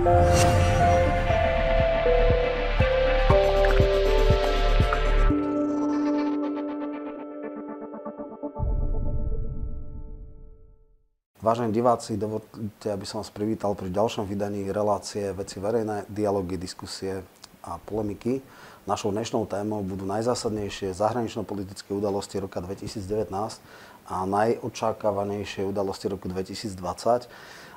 Vážení diváci, dovolte, aby som vás privítal pri ďalšom vydaní relácie Veci verejné, dialógy, diskusie a polemiky. Našou dnešnou témou budú najzásadnejšie zahranično-politické udalosti roka 2019 a najočakávanejšie udalosti roku 2020.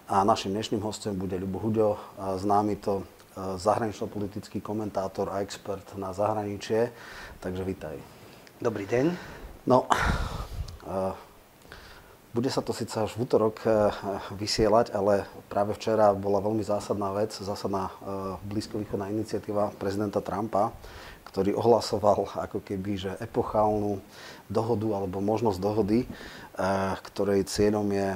A našim dnešným hostom bude Ľubo Huďo, známy to e, zahranično-politický komentátor a expert na zahraničie. Takže vítaj. Dobrý deň. No, e, bude sa to síce až v útorok eh, vysielať, ale práve včera bola veľmi zásadná vec, zásadná blízkovýchodná iniciatíva prezidenta Trumpa, ktorý ohlasoval ako keby, že epochálnu dohodu alebo možnosť dohody, ktorej cieľom je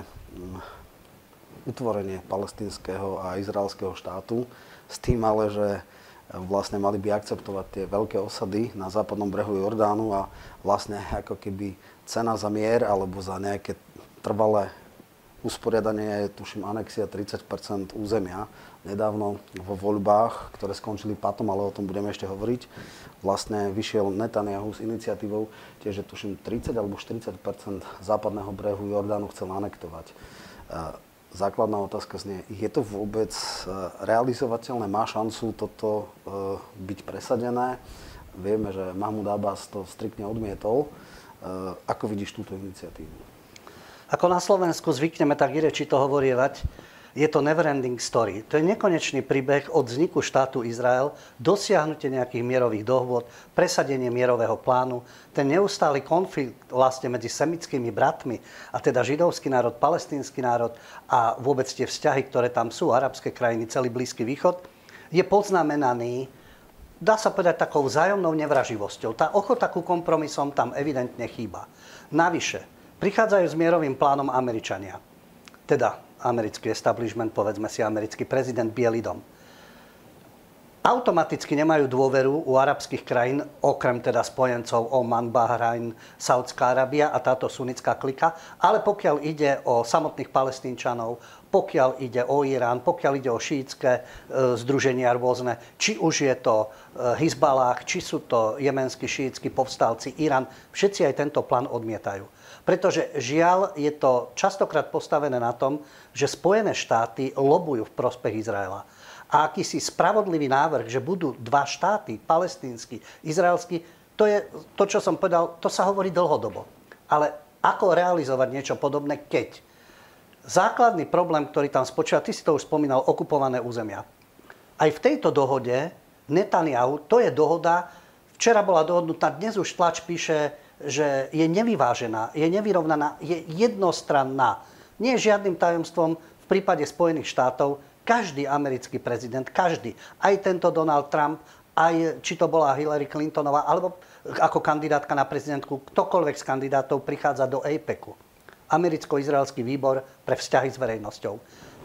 utvorenie palestinského a izraelského štátu, s tým ale, že vlastne mali by akceptovať tie veľké osady na západnom brehu Jordánu a vlastne ako keby cena za mier alebo za nejaké trvalé usporiadanie je, tuším, anexia 30% územia. Nedávno vo voľbách, ktoré skončili patom, ale o tom budeme ešte hovoriť, vlastne vyšiel Netanyahu s iniciatívou, tiež, že tuším 30 alebo 40% západného brehu Jordánu chcel anektovať. Základná otázka znie, je to vôbec e, realizovateľné? Má šancu toto e, byť presadené? Vieme, že Mahmud Abbas to striktne odmietol. E, ako vidíš túto iniciatívu? Ako na Slovensku zvykneme tak či to hovorievať, je to neverending story. To je nekonečný príbeh od vzniku štátu Izrael, dosiahnutie nejakých mierových dohôd, presadenie mierového plánu, ten neustály konflikt vlastne medzi semickými bratmi, a teda židovský národ, palestínsky národ a vôbec tie vzťahy, ktoré tam sú, arabské krajiny, celý Blízky východ, je poznamenaný dá sa povedať takou vzájomnou nevraživosťou. Tá ochota ku kompromisom tam evidentne chýba. Navyše, Prichádzajú s mierovým plánom Američania. Teda americký establishment, povedzme si americký prezident Bielý dom. Automaticky nemajú dôveru u arabských krajín, okrem teda spojencov Oman, Bahrajn, Saudská Arábia a táto sunnická klika, ale pokiaľ ide o samotných palestínčanov, pokiaľ ide o Irán, pokiaľ ide o šítske e, združenia rôzne, či už je to e, Hizbalách, či sú to jemenskí šítsky povstalci, Irán, všetci aj tento plán odmietajú. Pretože žiaľ je to častokrát postavené na tom, že Spojené štáty lobujú v prospech Izraela. A akýsi spravodlivý návrh, že budú dva štáty, palestínsky, izraelský, to je to, čo som povedal, to sa hovorí dlhodobo. Ale ako realizovať niečo podobné, keď? Základný problém, ktorý tam spočíva, ty si to už spomínal, okupované územia. Aj v tejto dohode Netanyahu, to je dohoda, včera bola dohodnutá, dnes už tlač píše, že je nevyvážená, je nevyrovnaná, je jednostranná. Nie žiadnym tajomstvom v prípade Spojených štátov, každý americký prezident, každý, aj tento Donald Trump, aj či to bola Hillary Clintonová, alebo ako kandidátka na prezidentku, ktokoľvek z kandidátov prichádza do APECu. Americko-izraelský výbor pre vzťahy s verejnosťou.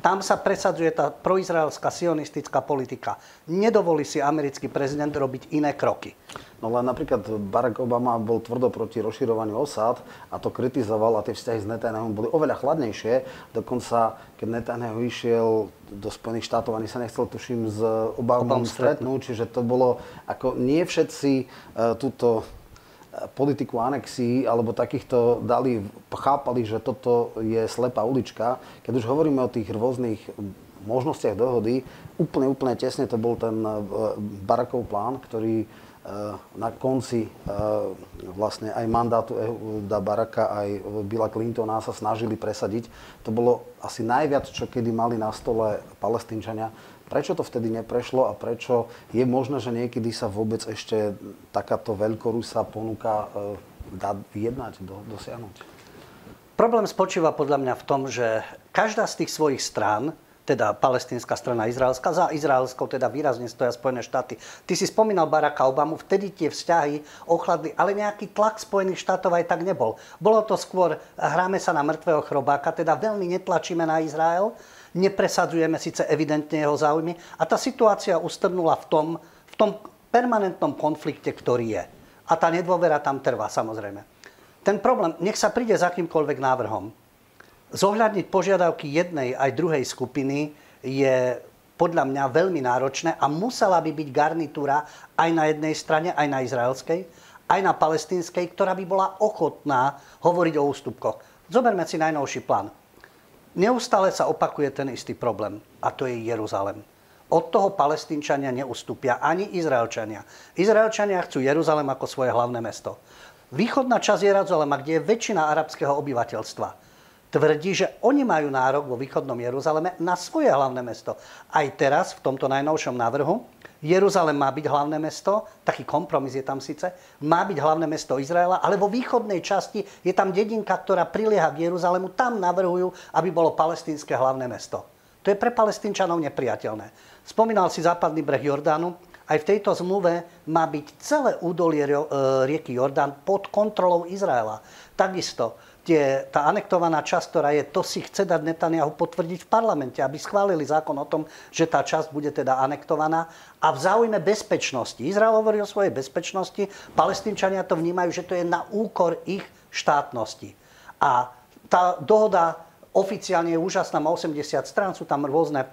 Tam sa presadzuje tá proizraelská sionistická politika. Nedovolí si americký prezident robiť iné kroky. No len napríklad Barack Obama bol tvrdo proti rozširovaniu osád a to kritizoval a tie vzťahy s Netanyahu boli oveľa chladnejšie. Dokonca, keď Netanyahu išiel do Spojených štátov, ani sa nechcel, tuším, s Obamom stretnúť. Čiže to bolo, ako nie všetci uh, túto politiku anexií alebo takýchto dali, chápali, že toto je slepá ulička. Keď už hovoríme o tých rôznych možnostiach dohody, úplne, úplne tesne to bol ten e, Barakov plán, ktorý e, na konci e, vlastne aj mandátu Ehuda Baraka, aj Billa Clintona sa snažili presadiť. To bolo asi najviac, čo kedy mali na stole palestínčania Prečo to vtedy neprešlo a prečo je možné, že niekedy sa vôbec ešte takáto veľkorusá ponuka e, dá vyjednať, do, dosiahnuť? Problém spočíva podľa mňa v tom, že každá z tých svojich strán, teda palestínska strana izraelská, za izraelskou teda výrazne stoja Spojené štáty. Ty si spomínal Baracka Obamu, vtedy tie vzťahy ochladli, ale nejaký tlak Spojených štátov aj tak nebol. Bolo to skôr, hráme sa na mŕtvého chrobáka, teda veľmi netlačíme na Izrael, nepresadzujeme síce evidentne jeho záujmy a tá situácia ustrnula v tom, v tom permanentnom konflikte, ktorý je. A tá nedôvera tam trvá, samozrejme. Ten problém, nech sa príde s akýmkoľvek návrhom, zohľadniť požiadavky jednej aj druhej skupiny je podľa mňa veľmi náročné a musela by byť garnitúra aj na jednej strane, aj na izraelskej, aj na palestínskej, ktorá by bola ochotná hovoriť o ústupkoch. Zoberme si najnovší plán. Neustále sa opakuje ten istý problém a to je Jeruzalem. Od toho palestínčania neustúpia ani Izraelčania. Izraelčania chcú Jeruzalem ako svoje hlavné mesto. Východná časť Jeruzalema, kde je väčšina arabského obyvateľstva, tvrdí, že oni majú nárok vo východnom Jeruzaleme na svoje hlavné mesto. Aj teraz, v tomto najnovšom návrhu, Jeruzalem má byť hlavné mesto, taký kompromis je tam síce, má byť hlavné mesto Izraela, ale vo východnej časti je tam dedinka, ktorá prilieha k Jeruzalému, tam navrhujú, aby bolo palestínske hlavné mesto. To je pre palestínčanov nepriateľné. Spomínal si západný breh Jordánu. Aj v tejto zmluve má byť celé údolie e, rieky Jordán pod kontrolou Izraela. Takisto tie, tá anektovaná časť, ktorá je, to si chce dať Netanyahu potvrdiť v parlamente, aby schválili zákon o tom, že tá časť bude teda anektovaná a v záujme bezpečnosti. Izrael hovorí o svojej bezpečnosti, palestínčania to vnímajú, že to je na úkor ich štátnosti. A tá dohoda oficiálne je úžasná, má 80 strán, sú tam rôzne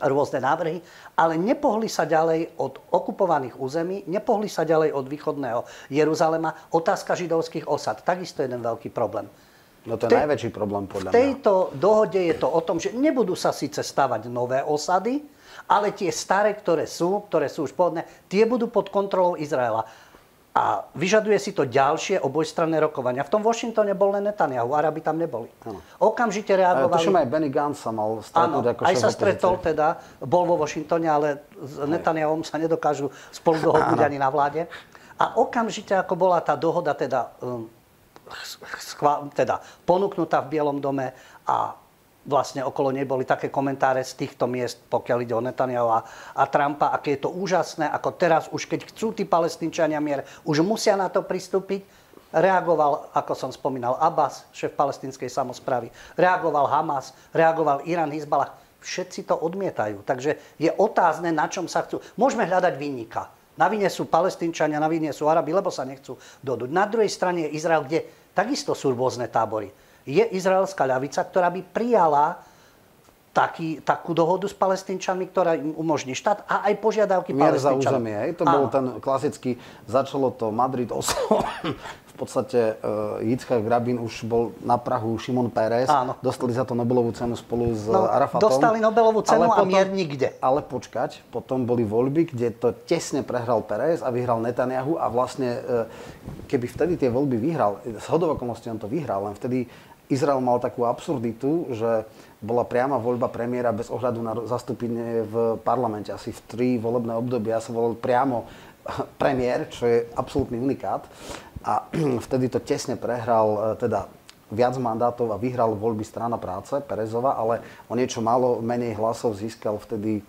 rôzne návrhy, ale nepohli sa ďalej od okupovaných území, nepohli sa ďalej od východného Jeruzalema. Otázka židovských osad, takisto jeden veľký problém. No to je Te, najväčší problém podľa mňa. V tejto dohode je to o tom, že nebudú sa síce stavať nové osady, ale tie staré, ktoré sú, ktoré sú už pohodné, tie budú pod kontrolou Izraela. A vyžaduje si to ďalšie obojstranné rokovania. V tom Washingtone bol len Netanyahu, Arabi tam neboli. Ano. Okamžite reagovali... Tuším aj Benny Gantz sa mal stretnúť ako aj sa stretol teda, bol vo Washingtone, ale s Netanyahom sa nedokážu spolu dohodnúť ani na vláde. A okamžite, ako bola tá dohoda teda, um, teda ponúknutá v Bielom dome a vlastne okolo nej boli také komentáre z týchto miest, pokiaľ ide o Netanyahu a, a Trumpa, aké je to úžasné, ako teraz už keď chcú tí palestínčania mier, už musia na to pristúpiť. Reagoval, ako som spomínal, Abbas, šéf palestinskej samozprávy, reagoval Hamas, reagoval Irán, Hezbalah. Všetci to odmietajú. Takže je otázne, na čom sa chcú. Môžeme hľadať výnika. Na vine sú palestínčania, na vine sú Arabi, lebo sa nechcú dodať. Na druhej strane je Izrael, kde takisto sú rôzne tábory je izraelská ľavica, ktorá by prijala taký, takú dohodu s palestínčanmi, ktorá im umožní štát a aj požiadavky Mier za územie. Hej? To Áno. bol ten klasický, začalo to Madrid, Oslo, v podstate uh, Yitzhak Rabin už bol na Prahu Šimon Pérez. Áno. Dostali za to Nobelovú cenu spolu s no, Arafatom. Dostali Nobelovú cenu ale a potom, mier nikde. Ale počkať, potom boli voľby, kde to tesne prehral Pérez a vyhral Netanyahu a vlastne uh, keby vtedy tie voľby vyhral, z hodovokolnosti on to vyhral, len vtedy Izrael mal takú absurditu, že bola priama voľba premiéra bez ohľadu na zastúpenie v parlamente. Asi v tri volebné obdobia sa volal priamo premiér, čo je absolútny unikát. A vtedy to tesne prehral e, teda viac mandátov a vyhral voľby strana práce Perezova, ale o niečo málo menej hlasov získal vtedy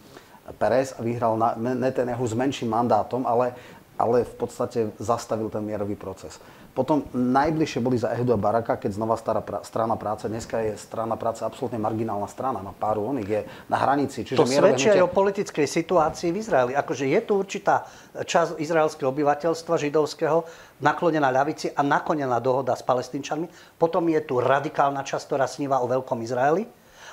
Perez a vyhral Netanyahu s menším mandátom, ale, ale v podstate zastavil ten mierový proces. Potom najbližšie boli za Ehudu a Baraka, keď znova stará pra, strana práce. Dneska je strana práce absolútne marginálna strana. Na páru oných je na hranici. Čiže to svedčí aj o politickej situácii v Izraeli. Akože je tu určitá časť izraelského obyvateľstva židovského naklonená ľavici a naklonená dohoda s palestínčanmi. Potom je tu radikálna časť, ktorá sníva o veľkom Izraeli.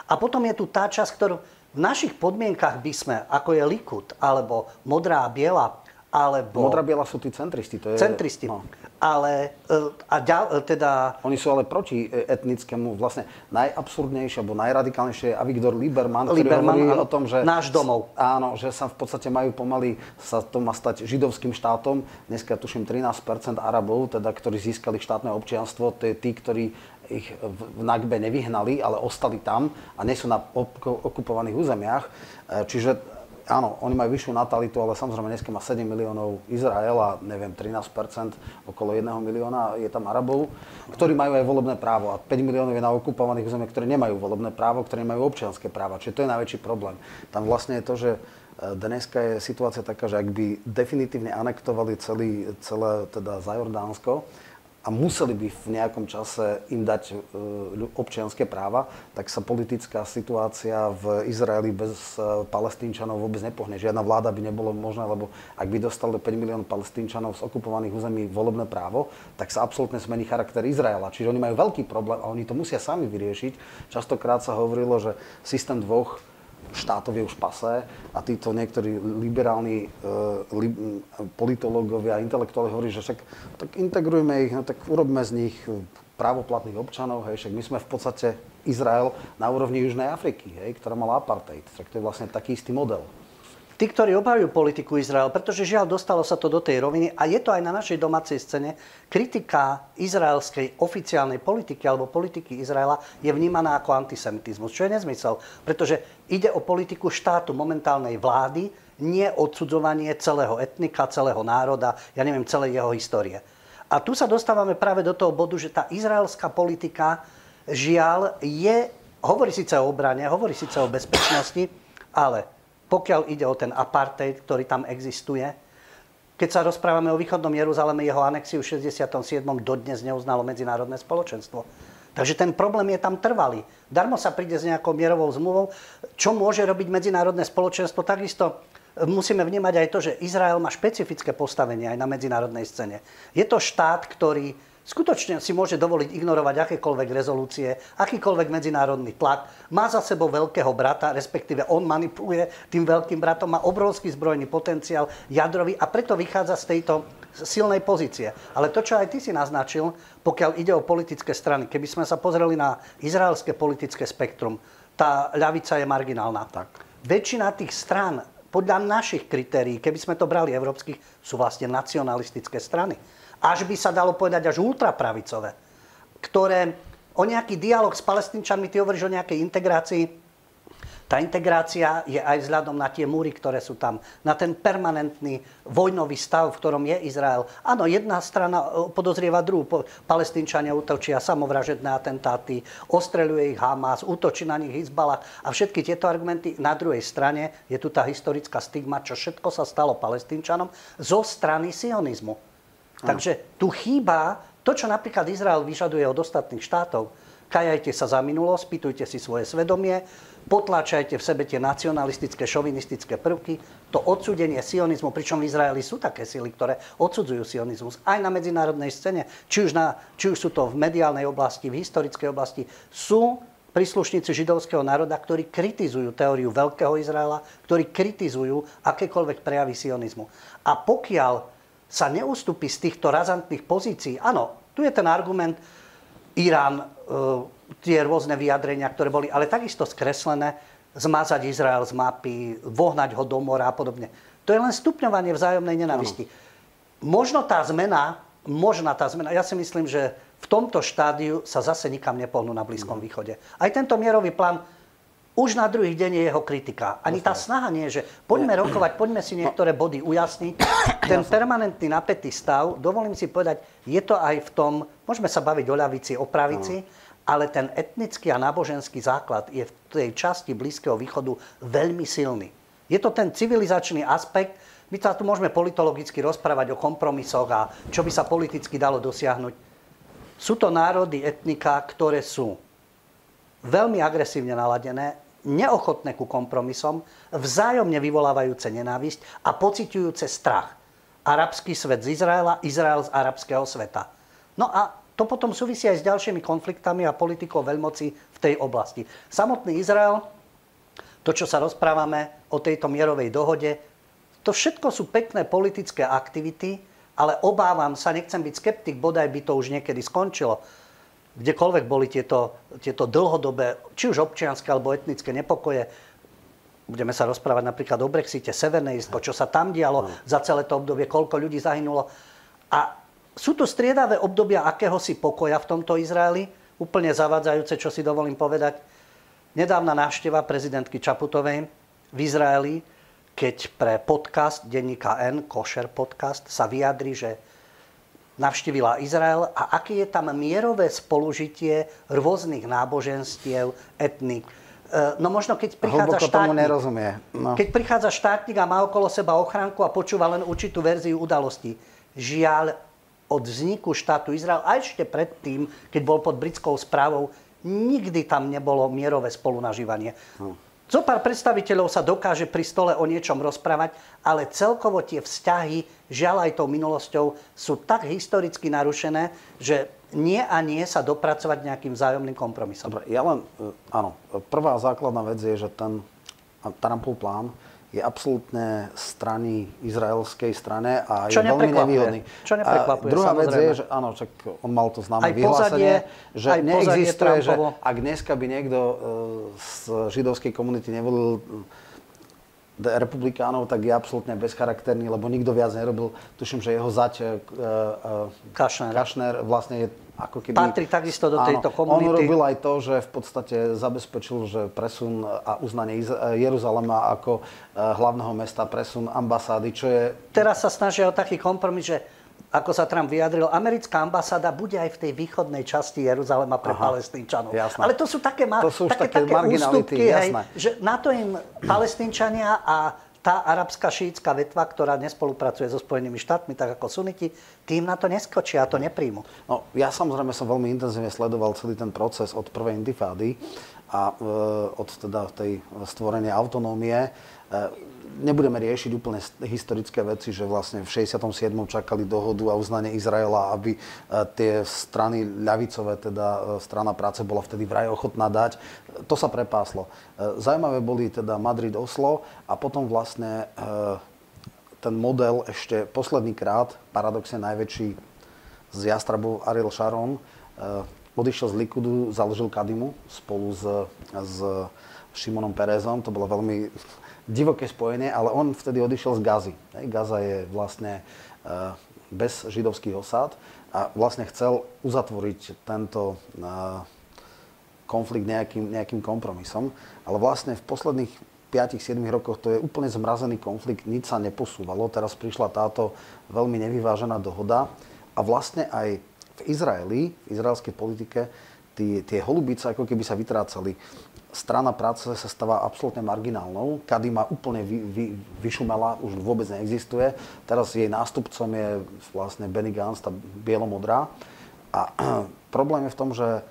A potom je tu tá časť, ktorú v našich podmienkach by sme, ako je Likud, alebo Modrá a Biela, alebo... Modrá biela sú tí centristi. To je, centristi. No. Ale, e, a ďal, e, teda... Oni sú ale proti etnickému, vlastne najabsurdnejšie, alebo najradikálnejšie je Avigdor Lieberman, ktorý Lieberman, hovorí áno, o tom, že... Náš domov. Áno, že sa v podstate majú pomaly, sa to má stať židovským štátom. Dneska tuším 13% Arabov, teda, ktorí získali štátne občianstvo, to je tí, ktorí ich v Nagbe nevyhnali, ale ostali tam a nie sú na okupovaných územiach. E, čiže áno, oni majú vyššiu natalitu, ale samozrejme dneska má 7 miliónov Izrael a neviem, 13%, okolo 1 milióna je tam Arabov, ktorí majú aj volebné právo a 5 miliónov je na okupovaných územiach, ktorí nemajú volebné právo, ktorí majú občianské práva. Čiže to je najväčší problém. Tam vlastne je to, že e, dneska je situácia taká, že ak by definitívne anektovali celý, celé teda za Jordánsko, a museli by v nejakom čase im dať e, občianské práva, tak sa politická situácia v Izraeli bez e, palestínčanov vôbec nepohne. Žiadna vláda by nebolo možné, lebo ak by dostali 5 miliónov palestínčanov z okupovaných území volebné právo, tak sa absolútne zmení charakter Izraela. Čiže oni majú veľký problém a oni to musia sami vyriešiť. Častokrát sa hovorilo, že systém dvoch štátov je už pasé a títo niektorí liberálni uh, li, politológovia, intelektuáli hovorí, že však tak integrujme ich, no tak urobme z nich právoplatných občanov, hej, však my sme v podstate Izrael na úrovni Južnej Afriky, hej, ktorá mala apartheid, tak to je vlastne taký istý model tí, ktorí obhajujú politiku Izrael, pretože žiaľ dostalo sa to do tej roviny a je to aj na našej domácej scéne, kritika izraelskej oficiálnej politiky alebo politiky Izraela je vnímaná ako antisemitizmus, čo je nezmysel, pretože ide o politiku štátu momentálnej vlády, nie odsudzovanie celého etnika, celého národa, ja neviem, celej jeho histórie. A tu sa dostávame práve do toho bodu, že tá izraelská politika žiaľ je, hovorí síce o obrane, hovorí síce o bezpečnosti, ale pokiaľ ide o ten apartheid, ktorý tam existuje. Keď sa rozprávame o východnom Jeruzaleme, jeho anexiu v 67. dodnes neuznalo medzinárodné spoločenstvo. Takže ten problém je tam trvalý. Darmo sa príde s nejakou mierovou zmluvou. Čo môže robiť medzinárodné spoločenstvo? Takisto musíme vnímať aj to, že Izrael má špecifické postavenie aj na medzinárodnej scéne. Je to štát, ktorý skutočne si môže dovoliť ignorovať akékoľvek rezolúcie, akýkoľvek medzinárodný tlak. Má za sebou veľkého brata, respektíve on manipuluje tým veľkým bratom, má obrovský zbrojný potenciál jadrový a preto vychádza z tejto silnej pozície. Ale to, čo aj ty si naznačil, pokiaľ ide o politické strany, keby sme sa pozreli na izraelské politické spektrum, tá ľavica je marginálna. Tak. Väčšina tých strán podľa našich kritérií, keby sme to brali európskych, sú vlastne nacionalistické strany až by sa dalo povedať až ultrapravicové, ktoré o nejaký dialog s palestínčanmi, ty hovoríš o nejakej integrácii, tá integrácia je aj vzhľadom na tie múry, ktoré sú tam, na ten permanentný vojnový stav, v ktorom je Izrael. Áno, jedna strana e, podozrieva druhú. Palestínčania útočia samovražedné atentáty, ostreľuje ich Hamas, útočí na nich Hizbalah a všetky tieto argumenty. Na druhej strane je tu tá historická stigma, čo všetko sa stalo palestínčanom zo strany sionizmu. Takže tu chýba to, čo napríklad Izrael vyžaduje od ostatných štátov. Kajajte sa za minulosť, pýtujte si svoje svedomie, potláčajte v sebe tie nacionalistické, šovinistické prvky, to odsudenie sionizmu, pričom v Izraeli sú také sily, ktoré odsudzujú sionizmus aj na medzinárodnej scéne, či už, na, či už sú to v mediálnej oblasti, v historickej oblasti, sú príslušníci židovského národa, ktorí kritizujú teóriu Veľkého Izraela, ktorí kritizujú akékoľvek prejavy sionizmu. A pokiaľ sa neustúpi z týchto razantných pozícií. Áno, tu je ten argument Irán, e, tie rôzne vyjadrenia, ktoré boli, ale takisto skreslené, zmazať Izrael z mapy, vohnať ho do mora a podobne. To je len stupňovanie vzájomnej nenavisti. Možno tá zmena, možná tá zmena, ja si myslím, že v tomto štádiu sa zase nikam nepohnú na Blízkom východe. Aj tento mierový plán už na druhý deň je jeho kritika. Ani tá snaha nie že poďme rokovať, poďme si niektoré body ujasniť. Ten permanentný napätý stav, dovolím si povedať, je to aj v tom, môžeme sa baviť o ľavici, o pravici, ale ten etnický a náboženský základ je v tej časti Blízkeho východu veľmi silný. Je to ten civilizačný aspekt, my sa tu môžeme politologicky rozprávať o kompromisoch a čo by sa politicky dalo dosiahnuť. Sú to národy, etnika, ktoré sú veľmi agresívne naladené, neochotné ku kompromisom, vzájomne vyvolávajúce nenávisť a pociťujúce strach. Arabský svet z Izraela, Izrael z arabského sveta. No a to potom súvisí aj s ďalšími konfliktami a politikou veľmoci v tej oblasti. Samotný Izrael, to, čo sa rozprávame o tejto mierovej dohode, to všetko sú pekné politické aktivity, ale obávam sa, nechcem byť skeptik, bodaj by to už niekedy skončilo kdekoľvek boli tieto, tieto dlhodobé, či už občianské alebo etnické nepokoje, budeme sa rozprávať napríklad o Brexite, Severné Irsko, čo sa tam dialo za celé to obdobie, koľko ľudí zahynulo. A sú tu striedavé obdobia akéhosi pokoja v tomto Izraeli, úplne zavádzajúce, čo si dovolím povedať. Nedávna návšteva prezidentky Čaputovej v Izraeli, keď pre podcast denníka N, Kosher podcast, sa vyjadri, že navštívila Izrael a aké je tam mierové spolužitie rôznych náboženstiev, etnik. E, no možno keď prichádza štátnik, tomu nerozumie. No. Keď prichádza štátnik a má okolo seba ochránku a počúva len určitú verziu udalosti. Žiaľ, od vzniku štátu Izrael a ešte predtým, keď bol pod britskou správou, nikdy tam nebolo mierové spolunažívanie. No. Zo pár predstaviteľov sa dokáže pri stole o niečom rozprávať, ale celkovo tie vzťahy, žiaľ aj tou minulosťou, sú tak historicky narušené, že nie a nie sa dopracovať nejakým vzájomným kompromisom. Dobre, ja len, e, áno, prvá základná vec je, že ten Trumpov plán je absolútne strany izraelskej strane a Čo je veľmi nevýhodný. Čo neprekvapuje, a druhá samozrejme. vec je, že áno, čak on mal to známe aj vyhlásenie, pozadie, že aj neexistuje, že ak dneska by niekto e, z židovskej komunity nevolil e, republikánov, tak je absolútne bezcharakterný, lebo nikto viac nerobil. Tuším, že jeho zať uh, uh, Kašner. Kašner vlastne je ako keby... Patrí takisto do tejto áno, komunity. On robil aj to, že v podstate zabezpečil, že presun a uznanie Jeruzalema ako uh, hlavného mesta, presun ambasády, čo je... Teraz sa snažia o taký kompromis, že ako sa Trump vyjadril, americká ambasáda bude aj v tej východnej časti Jeruzalema pre Aha, palestínčanov. jasné. Ale to sú také, ma- To sú také, také také marginality, ústupky, hej, jasné. že na to im palestínčania a tá arabská šíická vetva, ktorá nespolupracuje so Spojenými štátmi, tak ako suniti, tým na to neskočia a to nepríjmu. No, ja samozrejme som veľmi intenzívne sledoval celý ten proces od prvej intifády a e, od teda tej stvorenia autonómie. E, nebudeme riešiť úplne historické veci, že vlastne v 67. čakali dohodu a uznanie Izraela, aby e, tie strany ľavicové, teda e, strana práce bola vtedy vraj ochotná dať. To sa prepáslo. Zajímavé boli teda Madrid-Oslo a potom vlastne ten model ešte posledný krát, paradoxne najväčší z Jastrabov Ariel Sharon, odišiel z Likudu, založil Kadimu spolu s, s Šimonom Perezom. To bolo veľmi divoké spojenie, ale on vtedy odišiel z Gazy. Gaza je vlastne eh, bez židovských osád a vlastne chcel uzatvoriť tento eh, konflikt nejakým, nejakým kompromisom. Ale vlastne v posledných 5-7 rokoch to je úplne zmrazený konflikt, nič sa neposúvalo. Teraz prišla táto veľmi nevyvážená dohoda a vlastne aj v Izraeli, v izraelskej politike, tí, tie holubice ako keby sa vytrácali. Strana práce sa stáva absolútne marginálnou. Kadima úplne vy, vy, vyšumela, už vôbec neexistuje. Teraz jej nástupcom je vlastne Benny Gantz, tá bielomodrá. A problém je v tom, že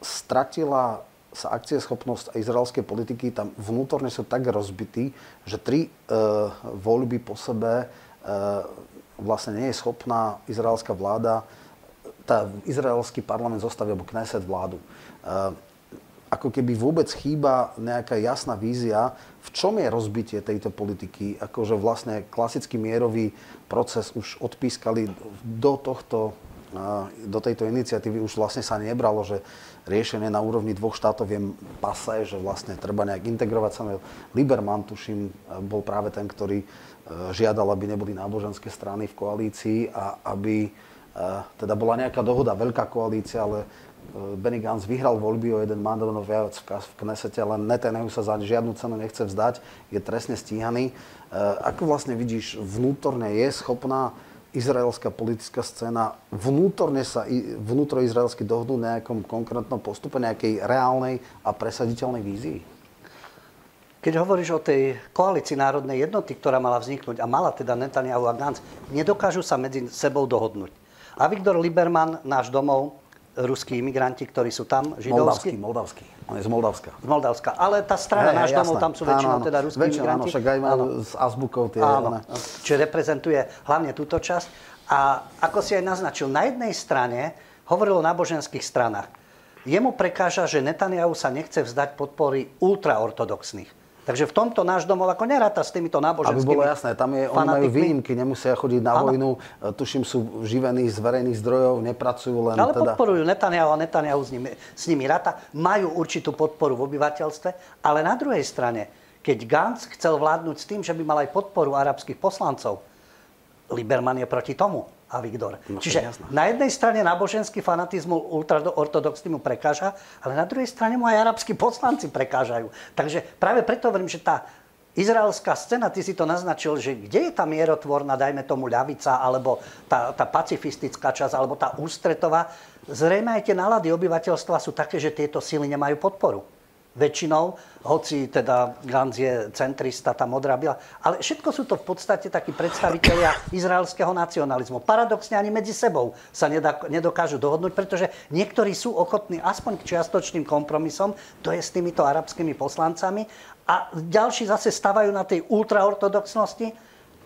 stratila sa akcieschopnosť izraelskej politiky, tam vnútorne sú tak rozbití, že tri e, voľby po sebe e, vlastne nie je schopná izraelská vláda, tá izraelský parlament zostaví, alebo Kneset vládu. E, ako keby vôbec chýba nejaká jasná vízia, v čom je rozbitie tejto politiky. Akože vlastne klasický mierový proces už odpískali do tohto do tejto iniciatívy už vlastne sa nebralo, že riešenie na úrovni dvoch štátov je pasé, že vlastne treba nejak integrovať sa. Liberman, tuším, bol práve ten, ktorý e, žiadal, aby neboli náboženské strany v koalícii a aby e, teda bola nejaká dohoda, veľká koalícia, ale Benny Gantz vyhral voľby o jeden mandát v Knesete, ale Netanyahu sa za žiadnu cenu nechce vzdať, je trestne stíhaný. Ako vlastne vidíš, vnútorne je schopná izraelská politická scéna vnútorne sa vnútroizraelsky dohodnú na nejakom konkrétnom postupe, nejakej reálnej a presaditeľnej vízii? Keď hovoríš o tej koalícii národnej jednoty, ktorá mala vzniknúť a mala teda Netanyahu a Gantz, nedokážu sa medzi sebou dohodnúť. A Viktor Liberman, náš domov, ruskí imigranti, ktorí sú tam, židovskí, moldavský. On je z Moldavska. z Moldavska. Ale tá strana, náš domov, tam sú väčšinou teda ruskí Väčšinou, imigranti. Áno, však aj majú s azbukou tie... Áno, čiže reprezentuje hlavne túto časť. A ako si aj naznačil, na jednej strane hovoril o náboženských stranách. Jemu prekáža, že Netanyahu sa nechce vzdať podpory ultraortodoxných. Takže v tomto náš domov ako neráta s týmito Aby náboženskými bolo jasné, tam je, oni majú fanatikmi. výnimky, nemusia chodiť na Áno. vojnu, e, tuším, sú živení z verejných zdrojov, nepracujú len Ale teda... podporujú Netanyahu a Netanyahu s nimi, s nimi rata. Majú určitú podporu v obyvateľstve, ale na druhej strane, keď Gantz chcel vládnuť s tým, že by mal aj podporu arabských poslancov, Liberman je proti tomu a Viktor. No, Čiže jasné. na jednej strane náboženský fanatizmu ultraortodoxný mu prekáža, ale na druhej strane mu aj arabskí poslanci prekážajú. Takže práve preto hovorím, že tá izraelská scéna, ty si to naznačil, že kde je tá mierotvorná, dajme tomu ľavica, alebo tá, tá pacifistická časť, alebo tá ústretová, zrejme aj tie nálady obyvateľstva sú také, že tieto síly nemajú podporu. Väčšinou, hoci teda Gantz je centrista, tá modrá biela, ale všetko sú to v podstate takí predstavitelia izraelského nacionalizmu. Paradoxne ani medzi sebou sa nedá- nedokážu dohodnúť, pretože niektorí sú ochotní aspoň k čiastočným kompromisom, to je s týmito arabskými poslancami, a ďalší zase stavajú na tej ultraortodoxnosti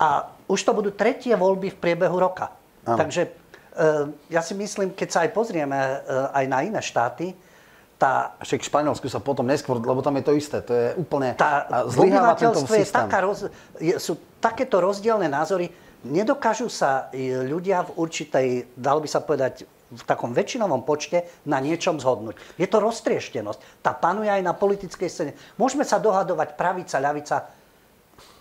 a už to budú tretie voľby v priebehu roka. Áno. Takže e, ja si myslím, keď sa aj pozrieme e, aj na iné štáty, tá... Ešte k Španielsku sa potom neskôr, lebo tam je to isté. To je úplne... Tá, zlyháva tento systém. Je taká roz, je, sú takéto rozdielne názory. Nedokážu sa e, ľudia v určitej, dalo by sa povedať, v takom väčšinovom počte na niečom zhodnúť. Je to roztrieštenosť. Tá panuje aj na politickej scéne. Môžeme sa dohadovať pravica, ľavica,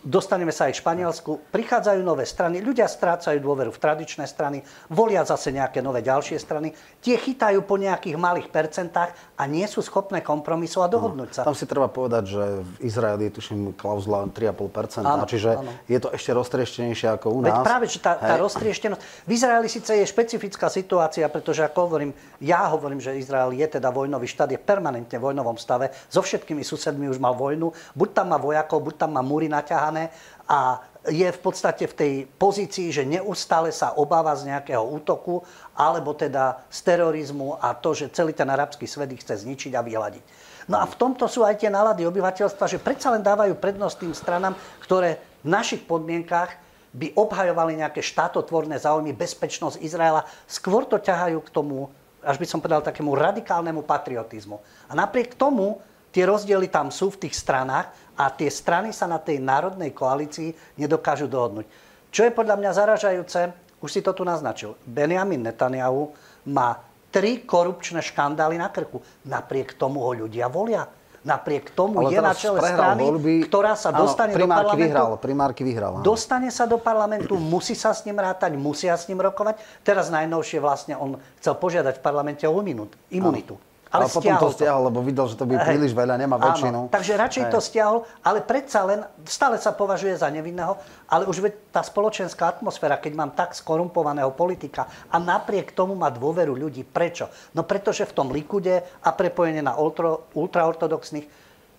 Dostaneme sa aj v Španielsku. Prichádzajú nové strany, ľudia strácajú dôveru v tradičné strany, volia zase nejaké nové ďalšie strany. Tie chytajú po nejakých malých percentách a nie sú schopné kompromisu a dohodnúť sa. Tam si treba povedať, že v Izraeli je tuším klauzula 3,5%, áno, čiže áno. je to ešte roztrieštenejšie ako u nás. Veď práve, že tá, tá roztrieštenosť... V Izraeli síce je špecifická situácia, pretože ako hovorím, ja hovorím, že Izrael je teda vojnový štát, je permanentne v vojnovom stave, so všetkými susedmi už mal vojnu, buď tam má vojakov, buď tam má múry naťahané, vyrovnané a je v podstate v tej pozícii, že neustále sa obáva z nejakého útoku alebo teda z terorizmu a to, že celý ten arabský svet ich chce zničiť a vyhľadiť. No a v tomto sú aj tie nálady obyvateľstva, že predsa len dávajú prednosť tým stranám, ktoré v našich podmienkách by obhajovali nejaké štátotvorné záujmy, bezpečnosť Izraela. Skôr to ťahajú k tomu, až by som povedal, takému radikálnemu patriotizmu. A napriek tomu tie rozdiely tam sú v tých stranách a tie strany sa na tej národnej koalícii nedokážu dohodnúť. Čo je podľa mňa zaražajúce, už si to tu naznačil, Benjamin Netanyahu má tri korupčné škandály na krku. Napriek tomu ho ľudia volia. Napriek tomu Ale je na čele strany, voľby, ktorá sa dostane áno, do parlamentu. Vyhral, primárky vyhral. Áno. Dostane sa do parlamentu, musí sa s ním rátať, musia s ním rokovať. Teraz najnovšie vlastne on chcel požiadať v parlamente o imunitu. Áno. Ale, ale potom to stiahol, lebo videl, že to by príliš veľa, nemá väčšinu. Áno, takže radšej Hej. to stiahol, ale predsa len stále sa považuje za nevinného, ale už tá spoločenská atmosféra, keď mám tak skorumpovaného politika a napriek tomu má dôveru ľudí. Prečo? No pretože v tom Likude a prepojenie na ultra, ultraortodoxných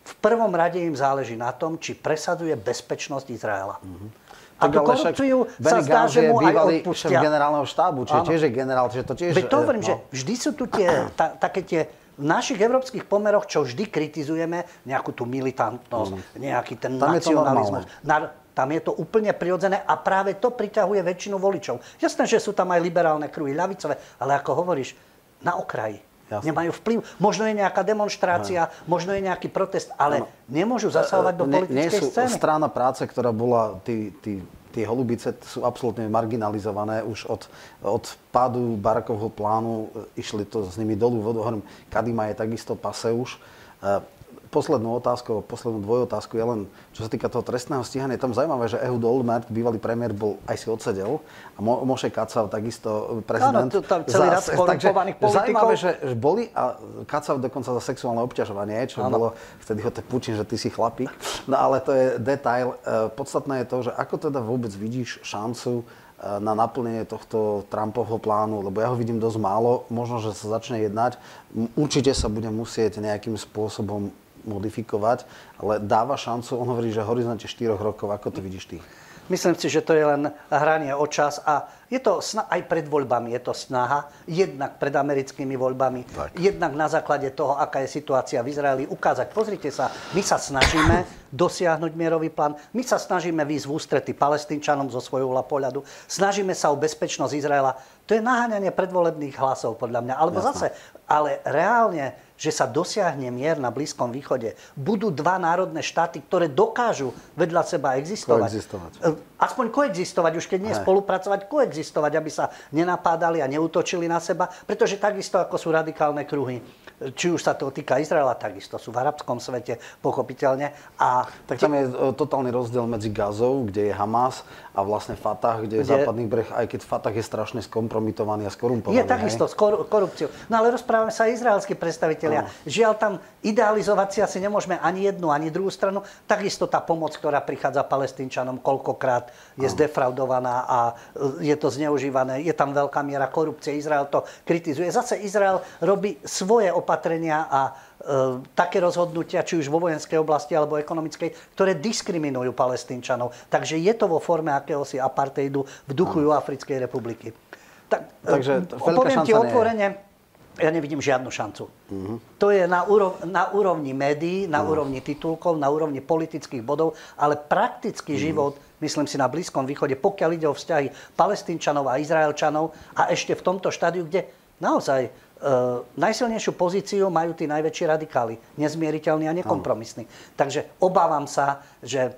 v prvom rade im záleží na tom, či presadzuje bezpečnosť Izraela. Mm-hmm. A tú korupciu sa zdá, že mu aj odpustia. generálneho štábu, čiže tiež je generál, čiže to tiež... Veď to hovorím, no. že vždy sú tu tie, ta, také tie v našich európskych pomeroch, čo vždy kritizujeme, nejakú tú militantnosť, mm. nejaký ten tam nacionalizmus. Na, tam je to úplne prirodzené a práve to priťahuje väčšinu voličov. Jasné, že sú tam aj liberálne kruhy, ľavicové, ale ako hovoríš, na okraji. Jasne. Nemajú vplyv. Možno je nejaká demonstrácia, Aj. možno je nejaký protest, ale ano. nemôžu zasahovať do politickej nie, nie sú scény. strana práce, ktorá bola tí, tí tie holubice sú absolútne marginalizované. Už od, od pádu Barakovho plánu e, išli to s nimi dolu vodohrm. Kadima je takisto pase už. E, poslednú otázku, poslednú dvojotázku je len, čo sa týka toho trestného stíhania. Je tam zaujímavé, že Ehud Olmert, bývalý premiér, bol aj si odsedel a Mo- Moše Kacav, takisto prezident. Áno, tam celý rad skorumpovaných politikov. Zaujímavé, že, boli a Kacav dokonca za sexuálne obťažovanie, čo ano. bolo vtedy ho te pučín, že ty si chlapík. No ale to je detail. E, podstatné je to, že ako teda vôbec vidíš šancu e, na naplnenie tohto Trumpovho plánu, lebo ja ho vidím dosť málo, možno, že sa začne jednať. Určite sa bude musieť nejakým spôsobom modifikovať, ale dáva šancu, on hovorí, že v horizonte 4 rokov, ako to vidíš ty? Myslím si, že to je len hranie o čas a je to aj pred voľbami, je to snaha, jednak pred americkými voľbami, tak. jednak na základe toho, aká je situácia v Izraeli, ukázať, pozrite sa, my sa snažíme dosiahnuť mierový plán, my sa snažíme výjsť v ústrety palestínčanom zo svojho pohľadu, snažíme sa o bezpečnosť Izraela. To je naháňanie predvolebných hlasov, podľa mňa. Alebo Jasne. zase, ale reálne že sa dosiahne mier na Blízkom východe, budú dva národné štáty, ktoré dokážu vedľa seba existovať. Koexistovať. E, aspoň koexistovať, už keď nie Aj. spolupracovať, koexistovať, aby sa nenapádali a neutočili na seba, pretože takisto ako sú radikálne kruhy či už sa to týka Izraela, takisto sú v arabskom svete, pochopiteľne. A tak tam je e, totálny rozdiel medzi Gazou, kde je Hamas, a vlastne Fatah, kde je kde... západný breh, aj keď Fatah je strašne skompromitovaný a skorumpovaný. Je takisto s kor- korupciou. No ale rozprávame sa izraelskí predstavitelia. Ano. Žiaľ tam idealizovať si asi nemôžeme ani jednu, ani druhú stranu. Takisto tá pomoc, ktorá prichádza palestínčanom, koľkokrát je ano. zdefraudovaná a e, je to zneužívané. Je tam veľká miera korupcie. Izrael to kritizuje. Zase Izrael robí svoje opatrenia a také rozhodnutia, či už vo vojenskej oblasti alebo ekonomickej, ktoré diskriminujú palestínčanov. Takže je to vo forme akéhosi apartheidu v duchu Juafrickej republiky. Tak, e, Takže poviem ti otvorene, ja nevidím žiadnu šancu. Uh-huh. To je na, úrov, na úrovni médií, na uh-huh. úrovni titulkov, na úrovni politických bodov, ale praktický uh-huh. život, myslím si, na Blízkom východe, pokiaľ ide o vzťahy palestínčanov a izraelčanov a ešte v tomto štádiu, kde naozaj najsilnejšiu pozíciu majú tí najväčší radikáli, nezmieriteľní a nekompromisní. Takže obávam sa, že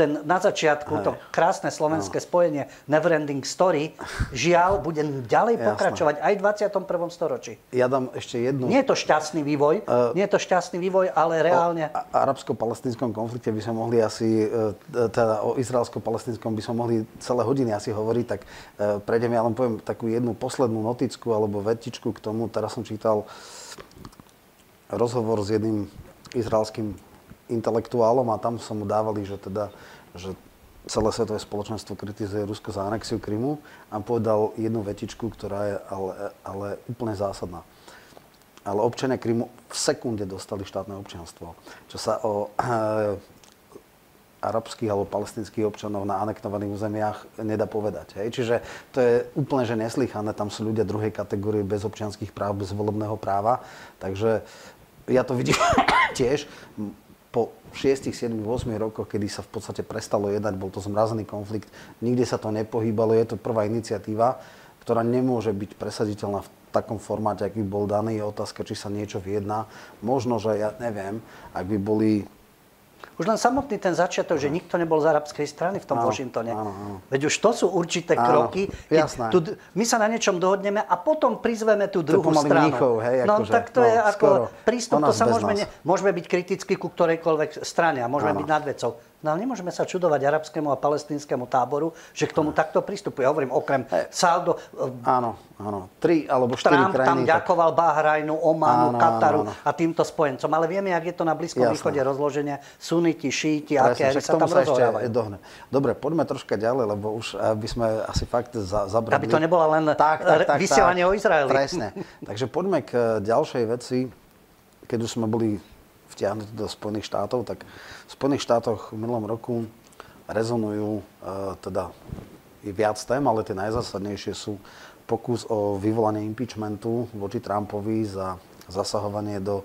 ten na začiatku, Hej. to krásne slovenské no. spojenie Neverending Story, žiaľ, bude ďalej pokračovať aj v 21. storočí. Ja dám ešte jednu... Nie je to šťastný vývoj, uh, nie je to šťastný vývoj, ale reálne... O arabsko-palestinskom konflikte by sme mohli asi, e, teda o izraelsko-palestinskom by sme mohli celé hodiny asi hovoriť, tak uh, prejdem, ja len poviem takú jednu poslednú noticku alebo vetičku k tomu. Teraz som čítal rozhovor s jedným izraelským intelektuálom a tam som mu dávali, že teda že celé svetové spoločenstvo kritizuje Rusko za anexiu Krymu a povedal jednu vetičku, ktorá je ale, ale úplne zásadná. Ale občania Krymu v sekunde dostali štátne občianstvo. Čo sa o e, arabských alebo palestinských občanov na anektovaných územiach nedá povedať. Hej? Čiže to je úplne že neslychané. Tam sú ľudia druhej kategórie bez občianských práv, bez volebného práva. Takže ja to vidím tiež po 6, 7, 8 rokoch, kedy sa v podstate prestalo jednať, bol to zmrazený konflikt, nikde sa to nepohýbalo, je to prvá iniciatíva, ktorá nemôže byť presaditeľná v takom formáte, aký bol daný. Je otázka, či sa niečo vyjedná. Možno, že ja neviem, ak by boli už len samotný ten začiatok, že nikto nebol z arabskej strany v tom áno, Washingtone. Áno, áno. Veď už to sú určité áno, kroky. Jasné. Tu, my sa na niečom dohodneme a potom prizveme tú druhú stranu. Mníchov, hej, no akože, tak to no, je ako prístup, to sa môžeme, ne, môžeme byť kritickí ku ktorejkoľvek strane a môžeme áno. byť nad vecou. No ale nemôžeme sa čudovať arabskému a palestinskému táboru, že k tomu takto pristupuje. Ja hovorím, okrem hey. Saldo... Áno, áno. Tri alebo štyri Trump krajiny. tam ďakoval Bahrajnu, Omanu, áno, Kataru áno, áno. a týmto spojencom. Ale vieme, jak je to na Blízkom Jasné. východe rozloženie. Suniti, šíti, aké sa tam rozhorávajú. Dohne. Dobre, poďme troška ďalej, lebo už aby sme asi fakt za, zabrdli. Aby to nebola len tak, tak, tak, vysielanie tak, o Izraeli. Presne. Takže poďme k ďalšej veci. Keď už sme boli vtiahnutí do Spojených štátov, tak v Spojených štátoch v minulom roku rezonujú, e, teda je viac tém, ale tie najzásadnejšie sú pokus o vyvolanie impeachmentu voči Trumpovi za zasahovanie do e,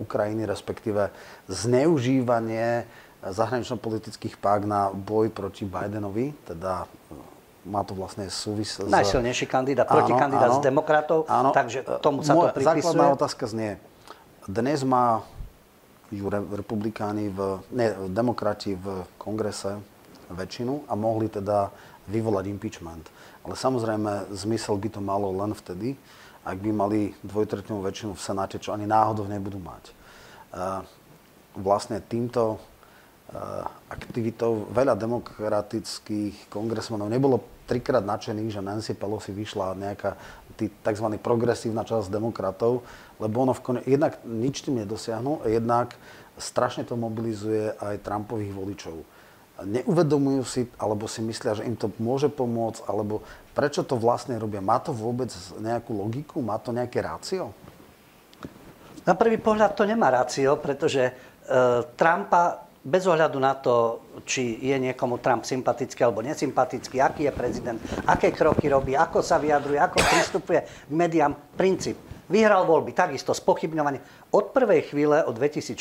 Ukrajiny, respektíve zneužívanie zahranično-politických pák na boj proti Bidenovi, teda e, má to vlastne súvis s... Najsilnejší kandidát, protikandidát z demokratov, áno, takže tomu sa to pripisuje. Základná otázka znie, dnes má republikáni, v, ne, demokrati v kongrese väčšinu a mohli teda vyvolať impeachment. Ale samozrejme, zmysel by to malo len vtedy, ak by mali dvojtretinovú väčšinu v Senáte, čo ani náhodou nebudú mať. Vlastne týmto aktivitou veľa demokratických kongresmenov nebolo trikrát nadšených, že Nancy Pelosi vyšla nejaká tzv. progresívna časť demokratov, lebo ono v kone, jednak nič tým nedosiahnu, jednak strašne to mobilizuje aj Trumpových voličov. Neuvedomujú si, alebo si myslia, že im to môže pomôcť, alebo prečo to vlastne robia? Má to vôbec nejakú logiku? Má to nejaké rácio? Na prvý pohľad to nemá rácio, pretože e, Trumpa bez ohľadu na to, či je niekomu Trump sympatický alebo nesympatický, aký je prezident, aké kroky robí, ako sa vyjadruje, ako pristupuje k médiám, princíp Vyhral voľby, takisto spochybňovanie. Od prvej chvíle, od 2016.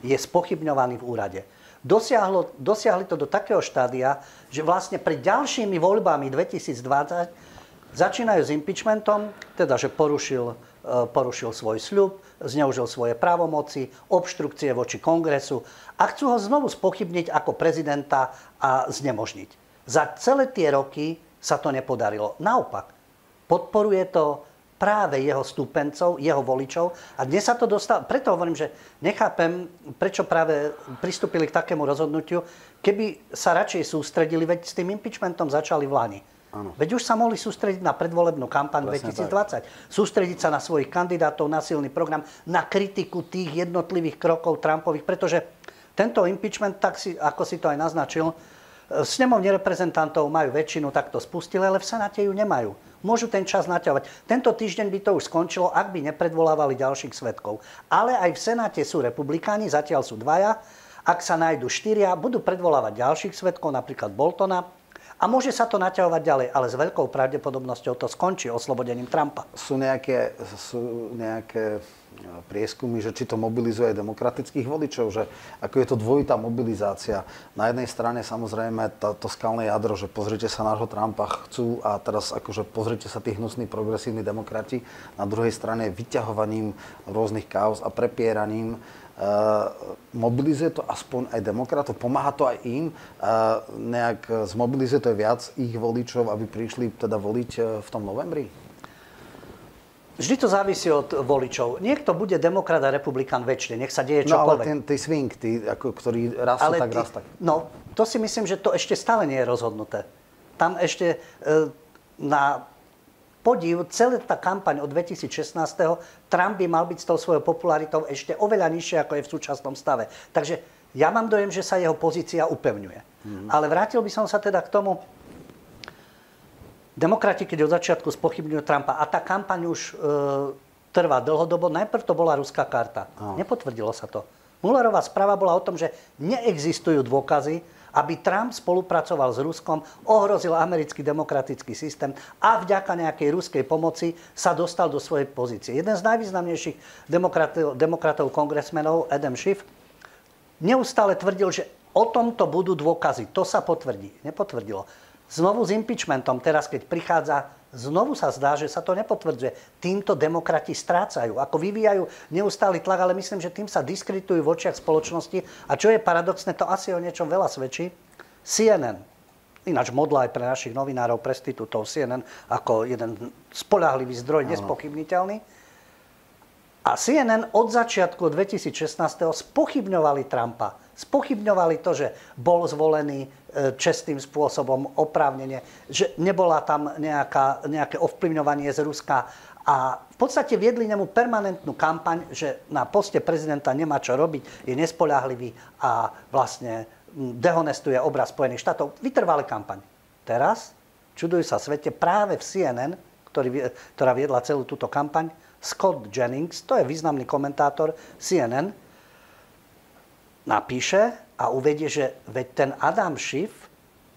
je spochybňovaný v úrade. Dosiahlo, dosiahli to do takého štádia, že vlastne pred ďalšími voľbami 2020 začínajú s impeachmentom, teda že porušil, e, porušil svoj sľub, zneužil svoje právomoci, obštrukcie voči kongresu a chcú ho znovu spochybniť ako prezidenta a znemožniť. Za celé tie roky sa to nepodarilo. Naopak, podporuje to práve jeho stúpencov, jeho voličov. A dnes sa to dostalo, preto hovorím, že nechápem, prečo práve pristúpili k takému rozhodnutiu, keby sa radšej sústredili, veď s tým impeachmentom začali v Lani. Ano. Veď už sa mohli sústrediť na predvolebnú kampaň Presne 2020. Tak. Sústrediť sa na svojich kandidátov, na silný program, na kritiku tých jednotlivých krokov Trumpových, pretože tento impeachment, tak si, ako si to aj naznačil, snemovne reprezentantov majú väčšinu, tak to spustili, ale v Senáte ju nemajú môžu ten čas naťahovať. Tento týždeň by to už skončilo, ak by nepredvolávali ďalších svetkov. Ale aj v Senáte sú republikáni, zatiaľ sú dvaja. Ak sa nájdu štyria, budú predvolávať ďalších svetkov, napríklad Boltona, a môže sa to naťahovať ďalej, ale s veľkou pravdepodobnosťou to skončí oslobodením Trumpa. Sú nejaké, sú nejaké prieskumy, že či to mobilizuje demokratických voličov, že ako je to dvojitá mobilizácia. Na jednej strane samozrejme to, to skalné jadro, že pozrite sa nášho Trumpa, chcú a teraz akože pozrite sa tí hnusní progresívni demokrati. Na druhej strane vyťahovaním rôznych kaos a prepieraním mobilizuje to aspoň aj demokratov, pomáha to aj im, uh, nejak zmobilizuje to aj viac ich voličov, aby prišli teda voliť v tom novembri? Vždy to závisí od voličov. Niekto bude demokrat a republikán väčšine, nech sa deje čokoľvek. No ale ten, ten swing, tý, ako, ktorý raz tak, raz tak. No, to si myslím, že to ešte stále nie je rozhodnuté. Tam ešte e, na podiv, celá tá kampaň od 2016. Trump by mal byť s tou svojou popularitou ešte oveľa nižšie, ako je v súčasnom stave. Takže ja mám dojem, že sa jeho pozícia upevňuje. Mm. Ale vrátil by som sa teda k tomu, Demokrati, keď od začiatku spochybňujú Trumpa, a tá kampaň už e, trvá dlhodobo, najprv to bola ruská karta. Oh. Nepotvrdilo sa to. Mullerová správa bola o tom, že neexistujú dôkazy, aby Trump spolupracoval s Ruskom, ohrozil americký demokratický systém a vďaka nejakej ruskej pomoci sa dostal do svojej pozície. Jeden z najvýznamnejších demokratov, demokratov kongresmenov, Adam Schiff, neustále tvrdil, že o tomto budú dôkazy. To sa potvrdí. Nepotvrdilo. Znovu s impeachmentom, teraz keď prichádza, znovu sa zdá, že sa to nepotvrdzuje. Týmto demokrati strácajú, ako vyvíjajú neustály tlak, ale myslím, že tým sa diskritujú v očiach spoločnosti. A čo je paradoxné, to asi o niečom veľa svedčí. CNN, ináč modla aj pre našich novinárov, prestitútov CNN, ako jeden spolahlivý zdroj, nespochybniteľný. A CNN od začiatku 2016. spochybňovali Trumpa. Spochybňovali to, že bol zvolený čestným spôsobom, oprávnenie, že nebola tam nejaká, nejaké ovplyvňovanie z Ruska a v podstate viedli nemu permanentnú kampaň, že na poste prezidenta nemá čo robiť, je nespoľahlivý a vlastne dehonestuje obraz Spojených štátov. Vytrvalý kampaň. Teraz, čudujú sa svete, práve v CNN, ktorý, ktorá viedla celú túto kampaň, Scott Jennings, to je významný komentátor CNN, napíše a uvedie, že veď ten Adam Schiff,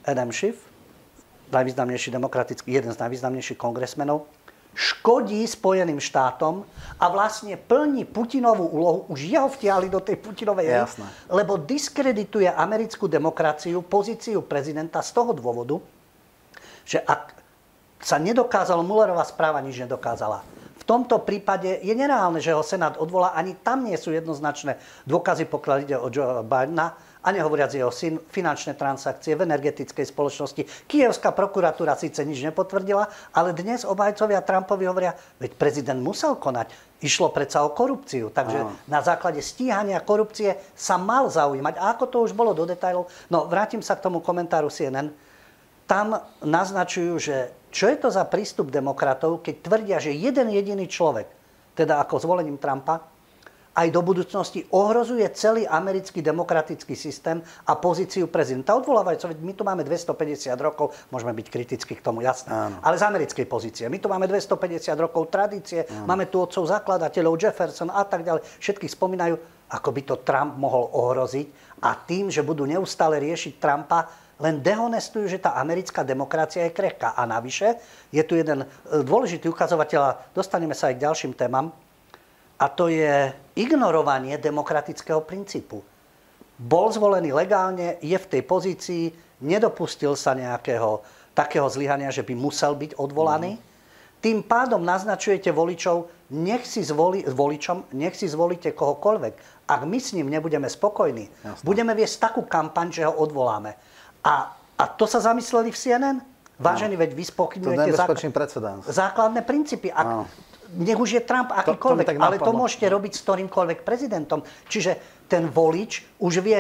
Adam Schiff, najvýznamnejší demokratický, jeden z najvýznamnejších kongresmenov, škodí Spojeným štátom a vlastne plní Putinovú úlohu, už jeho vtiahli do tej Putinovej hry, lebo diskredituje americkú demokraciu, pozíciu prezidenta z toho dôvodu, že ak sa nedokázalo, Mullerová správa nič nedokázala tomto prípade je nereálne, že ho Senát odvolá. Ani tam nie sú jednoznačné dôkazy, pokiaľ ide o Joe Bidena a nehovoriac jeho syn, finančné transakcie v energetickej spoločnosti. Kievská prokuratúra síce nič nepotvrdila, ale dnes obajcovia Trumpovi hovoria, veď prezident musel konať. Išlo predsa o korupciu, takže Aha. na základe stíhania korupcie sa mal zaujímať. A ako to už bolo do detajlov? No, vrátim sa k tomu komentáru CNN. Tam naznačujú, že čo je to za prístup demokratov, keď tvrdia, že jeden jediný človek, teda ako zvolením Trumpa, aj do budúcnosti ohrozuje celý americký demokratický systém a pozíciu prezidenta. Odvolávajú, my tu máme 250 rokov, môžeme byť kritickí k tomu, jasné, Áno. ale z americkej pozície. My tu máme 250 rokov tradície, Áno. máme tu otcov zakladateľov, Jefferson a tak ďalej. Všetky spomínajú, ako by to Trump mohol ohroziť a tým, že budú neustále riešiť Trumpa, len dehonestujú, že tá americká demokracia je krehká. A navyše je tu jeden e, dôležitý ukazovateľ, a dostaneme sa aj k ďalším témam, a to je ignorovanie demokratického princípu. Bol zvolený legálne, je v tej pozícii, nedopustil sa nejakého takého zlyhania, že by musel byť odvolaný. Mm. Tým pádom naznačujete voličov, nech si zvoli, voličom, nech si zvolíte kohokoľvek. Ak my s ním nebudeme spokojní, Jasne. budeme viesť takú kampaň, že ho odvoláme. A, a to sa zamysleli v CNN? Vážený, no. veď vy spochybňujete základ, základné princípy. Ak, no. Nech už je Trump akýkoľvek, to, to ale to môžete robiť s ktorýmkoľvek prezidentom. Čiže ten volič už vie,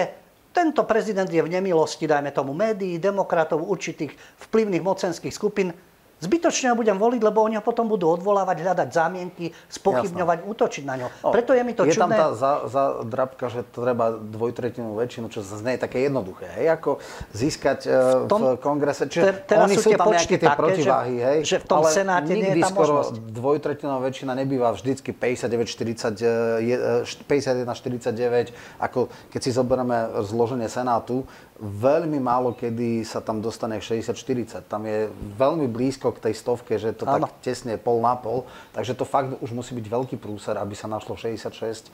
tento prezident je v nemilosti, dajme tomu médií, demokratov, určitých vplyvných mocenských skupín Zbytočne ho budem voliť, lebo oni ho potom budú odvolávať, hľadať zámienky, spochybňovať, Jasno. útočiť na ňo. No, Preto je mi to je čudné. Je tam tá za, za drabka, že treba dvojtretinovú väčšinu, čo nie je také jednoduché. Hej? Ako získať v, tom, v kongrese. Čiže ter, oni sú, sú tam nejaké tie také, protiváhy. Že, hej? že v tom ale senáte nie je tá skoro dvojtretinová väčšina nebýva vždycky 59-49, ako keď si zoberieme zloženie senátu, veľmi málo kedy sa tam dostane 60-40. Tam je veľmi blízko k tej stovke, že to ano. tak tesne pol na pol. Takže to fakt už musí byť veľký prúser, aby sa našlo 66.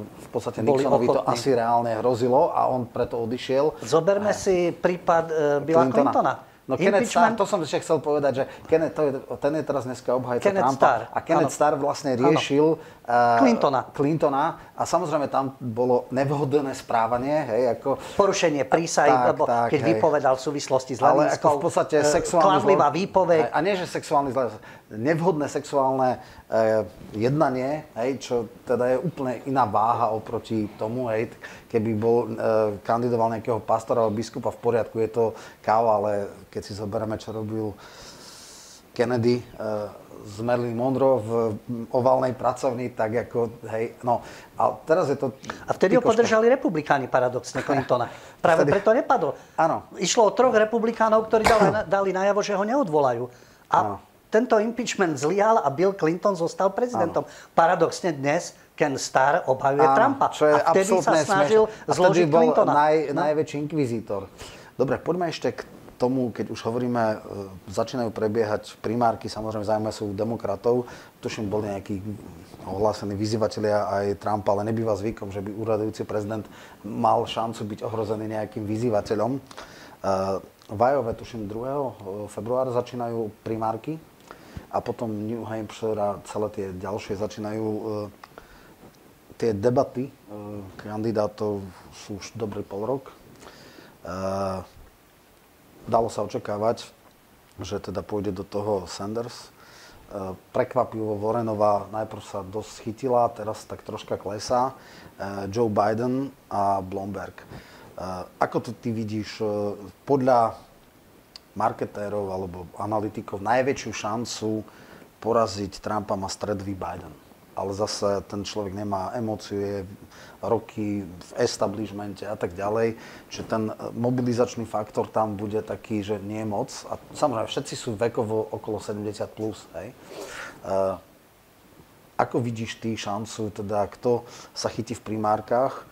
V podstate Boli Nixonovi ochotní. to asi reálne hrozilo a on preto odišiel. Zoberme si prípad Billa Clintona. Clintona No Kenneth Starr, to som ešte chcel povedať, že Kenneth, to je, ten je teraz dneska obhajca Kenneth Trumpa. Starr. A Kenneth ano. Starr vlastne riešil uh, Clintona. Clintona. A samozrejme tam bolo nevhodné správanie. Hej, ako, Porušenie prísaj, lebo keď hej. vypovedal v súvislosti s Ale ako v podstate e, sexuálny zlo... výpoveď. A nie, že sexuálny zlo... nevhodné sexuálne uh, jednanie, hej, čo teda je úplne iná váha oproti tomu, hej, keby bol, uh, kandidoval nejakého pastora alebo biskupa v poriadku, je to káva, ale keď si zoberieme, čo robil Kennedy uh, s Marilyn Monroe v oválnej pracovni, tak ako, hej, no. A teraz je to... A vtedy ho podržali republikáni, paradoxne, Clintona. Práve vtedy... preto nepadol. Áno. Išlo o troch republikánov, ktorí dali, dali najavo, že ho neodvolajú. A ano. tento impeachment zlyhal a Bill Clinton zostal prezidentom. Ano. Paradoxne dnes Ken Starr obhajuje Áno, Trumpa. Čo je a vtedy sa snažil zložiť bol Clintona. Naj, no. najväčší inkvizítor. Dobre, poďme ešte k tomu, keď už hovoríme, e, začínajú prebiehať primárky, samozrejme zaujímavé sú demokratov, tuším, boli nejakí ohlásení vyzývatelia aj Trumpa, ale nebýva zvykom, že by úradujúci prezident mal šancu byť ohrozený nejakým vyzývateľom. E, v Ajove, tuším, 2. E, februára začínajú primárky a potom New Hampshire a celé tie ďalšie začínajú tie debaty kandidátov sú už dobrý pol rok dalo sa očakávať, že teda pôjde do toho Sanders. E, prekvapivo Vorenová najprv sa dosť chytila, teraz tak troška klesá. E, Joe Biden a Blomberg. E, ako to ty vidíš podľa marketérov alebo analytikov najväčšiu šancu poraziť Trumpa má stredový Biden? ale zase ten človek nemá emóciu, je roky v establishmente a tak ďalej, že ten mobilizačný faktor tam bude taký, že nie je moc. A samozrejme, všetci sú vekovo okolo 70 plus, hej. Uh, ako vidíš ty šancu, teda kto sa chytí v primárkach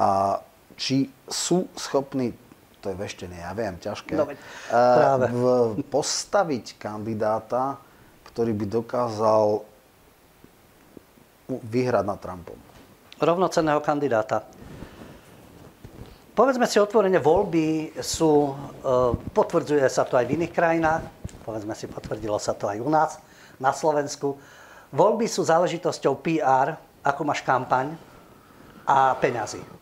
a či sú schopní, to je veštenie, ja viem, ťažké, no, uh, v, postaviť kandidáta, ktorý by dokázal vyhrať nad Trumpom? Rovnocenného kandidáta. Povedzme si otvorene, voľby sú, e, potvrdzuje sa to aj v iných krajinách, povedzme si, potvrdilo sa to aj u nás, na Slovensku. Voľby sú záležitosťou PR, ako máš kampaň a peňazí.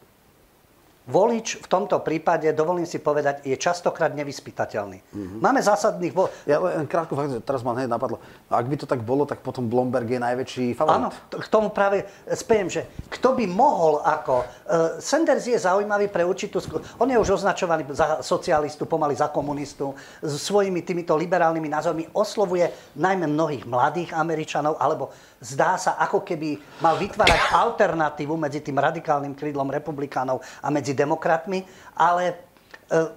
Volič v tomto prípade, dovolím si povedať, je častokrát nevyspytateľný. Mm-hmm. Máme zásadných... Vo... Ja len krátko teraz ma hneď napadlo. Ak by to tak bolo, tak potom Blomberg je najväčší favorit. Áno, k tomu práve spejem, že kto by mohol ako... Uh, Sanders je zaujímavý pre určitú... On je už označovaný za socialistu, pomaly za komunistu, s svojimi týmito liberálnymi názormi oslovuje najmä mnohých mladých Američanov, alebo zdá sa, ako keby mal vytvárať alternatívu medzi tým radikálnym krídlom republikánov a medzi demokratmi, ale e,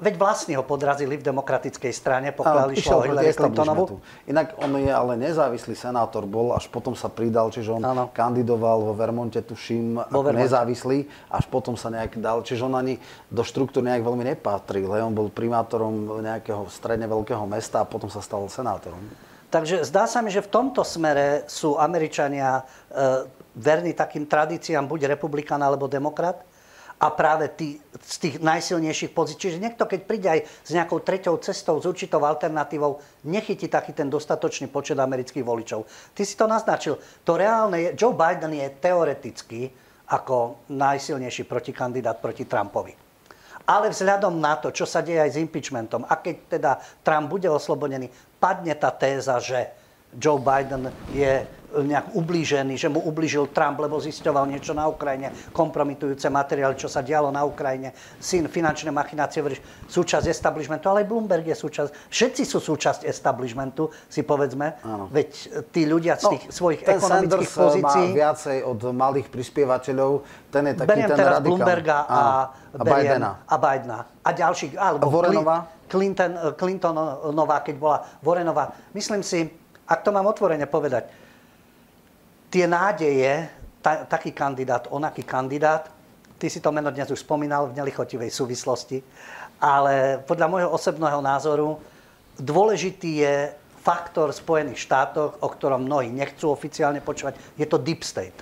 Veď vlastne ho podrazili v demokratickej strane, pokiaľ išlo o Hillary Clintonovu. Inak on je ale nezávislý senátor, bol, až potom sa pridal, čiže on ano. kandidoval vo Vermonte, tuším, vo Vermonte. nezávislý, až potom sa nejak dal, čiže on ani do štruktúr nejak veľmi nepatril. On bol primátorom nejakého stredne veľkého mesta a potom sa stal senátorom. Takže zdá sa mi, že v tomto smere sú Američania e, verní takým tradíciám buď republikán alebo demokrat a práve tí, z tých najsilnejších pozícií. Čiže niekto, keď príde aj s nejakou treťou cestou, s určitou alternatívou, nechytí taký ten dostatočný počet amerických voličov. Ty si to naznačil. To reálne je, Joe Biden je teoreticky ako najsilnejší protikandidát proti Trumpovi. Ale vzhľadom na to, čo sa deje aj s impeachmentom, a keď teda Trump bude oslobodený, padne tá téza, že Joe Biden je nejak ublížený, že mu ublížil Trump, lebo zisťoval niečo na Ukrajine, kompromitujúce materiály, čo sa dialo na Ukrajine, syn, finančné machinácie, súčasť establishmentu, ale aj Bloomberg je súčasť, všetci sú súčasť establishmentu, si povedzme, Áno. veď tí ľudia z no, tých no, svojich ten ekonomických Sanders pozícií... má viacej od malých prispievateľov, ten je taký Beriem ten teraz radikál. Bloomberga a, a, Bidena. a Bidena. A ďalších, alebo a Vorenová? Clinton, Clintonová, keď bola Vorenová. Myslím si, ak to mám otvorene povedať, tie nádeje, ta, taký kandidát, onaký kandidát, ty si to meno dnes už spomínal v nelichotivej súvislosti, ale podľa môjho osobného názoru dôležitý je faktor v Spojených štátoch, o ktorom mnohí nechcú oficiálne počúvať, je to deep state.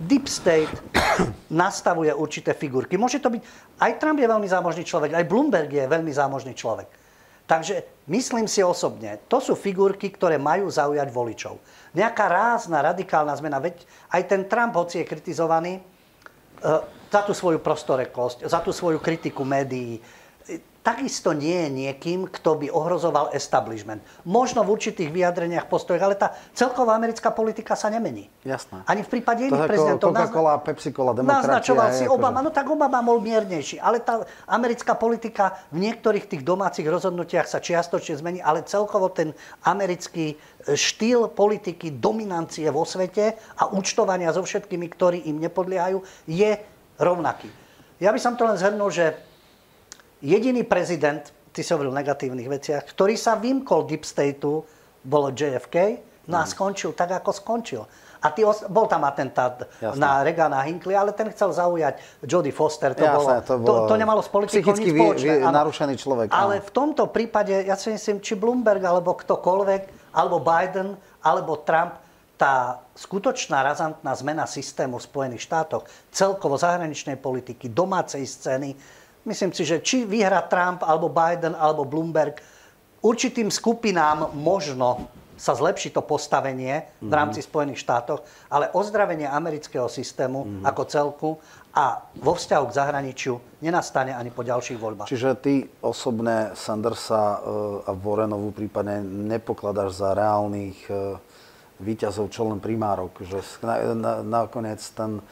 Deep state nastavuje určité figurky. Môže to byť, aj Trump je veľmi zámožný človek, aj Bloomberg je veľmi zámožný človek. Takže myslím si osobne, to sú figurky, ktoré majú zaujať voličov. Nejaká rázna, radikálna zmena, veď aj ten Trump, hoci je kritizovaný, eh, za tú svoju prostorekosť, za tú svoju kritiku médií, takisto nie je niekým, kto by ohrozoval establishment. Možno v určitých vyjadreniach, postojoch, ale tá celková americká politika sa nemení. Jasné. Ani v prípade iných prezidentov. Coca-Cola, Pepsi-Cola, demokratia. Naznačoval si Obama, akože... no tak Obama bol miernejší. Ale tá americká politika v niektorých tých domácich rozhodnutiach sa čiastočne zmení, ale celkovo ten americký e, štýl politiky dominancie vo svete a účtovania so všetkými, ktorí im nepodliehajú, je rovnaký. Ja by som to len zhrnul, že jediný prezident, ty si hovoril o negatívnych veciach, ktorý sa vymkol Deep Stateu, bolo JFK, no a mhm. skončil tak, ako skončil. A ty, bol tam atentát Jasne. na Regana Hinckley, ale ten chcel zaujať Jodie Foster. To, Jasne, bolo, to, bolo to, to nemalo s politikou nič spoločné. Vy, narušený človek. Ale áno. v tomto prípade, ja si myslím, či Bloomberg, alebo ktokoľvek, alebo Biden, alebo Trump, tá skutočná razantná zmena systému v Spojených štátoch, celkovo zahraničnej politiky, domácej scény, myslím si, že či vyhra Trump, alebo Biden, alebo Bloomberg, určitým skupinám možno sa zlepší to postavenie v mhm. rámci Spojených štátov, ale ozdravenie amerického systému mm-hmm. ako celku a vo vzťahu k zahraničiu nenastane ani po ďalších voľbách. Čiže ty osobne Sandersa eh, a Warrenovú prípadne nepokladáš za reálnych eh, výťazov čo len primárok, že nakoniec ten e,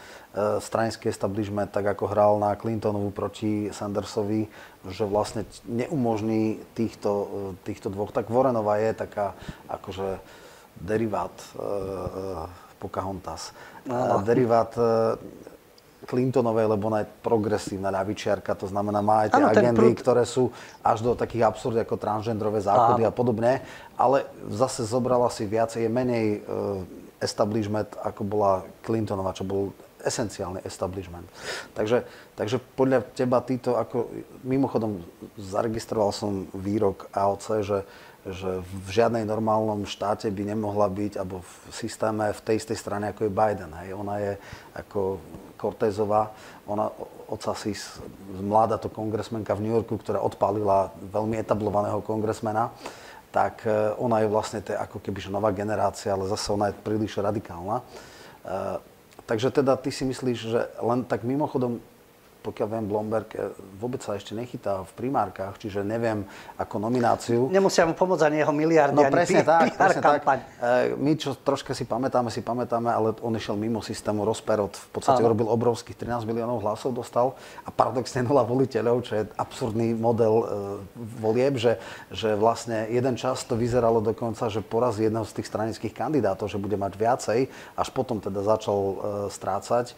stranický establishment, tak ako hral na Clintonovu proti Sandersovi, že vlastne neumožní týchto, e, týchto dvoch. Tak Warrenová je taká akože derivát uh, Pocahontas. No. Derivát Clintonovej, lebo ona je progresívna ľavičiarka, to znamená, má aj tie ano, agendy, prv... ktoré sú až do takých absurd ako transgendrové zákony a podobne, ale zase zobrala si viacej, je menej uh, establishment, ako bola Clintonová, čo bol esenciálny establishment. Takže, takže podľa teba týto, ako mimochodom zaregistroval som výrok AOC, že že v žiadnej normálnom štáte by nemohla byť, alebo v systéme v tej istej strane, ako je Biden. Hej. Ona je ako Cortezová, ona si mladá to kongresmenka v New Yorku, ktorá odpálila veľmi etablovaného kongresmena, tak e, ona je vlastne to ako keby nová generácia, ale zase ona je príliš radikálna. Takže teda ty si myslíš, že len tak mimochodom pokiaľ viem, Blomberg eh, vôbec sa ešte nechytá v primárkach, čiže neviem ako nomináciu. Nemusia mu pomôcť ani jeho miliardy, no, ani presne tak, presne tak. Eh, my, čo troška si pamätáme, si pamätáme, ale on išiel mimo systému Rozperot. V podstate Áno. robil obrovských 13 miliónov hlasov, dostal a paradoxne nula voliteľov, čo je absurdný model uh, volieb, že, že vlastne jeden čas to vyzeralo dokonca, že porazí jedného z tých stranických kandidátov, že bude mať viacej, až potom teda začal uh, strácať.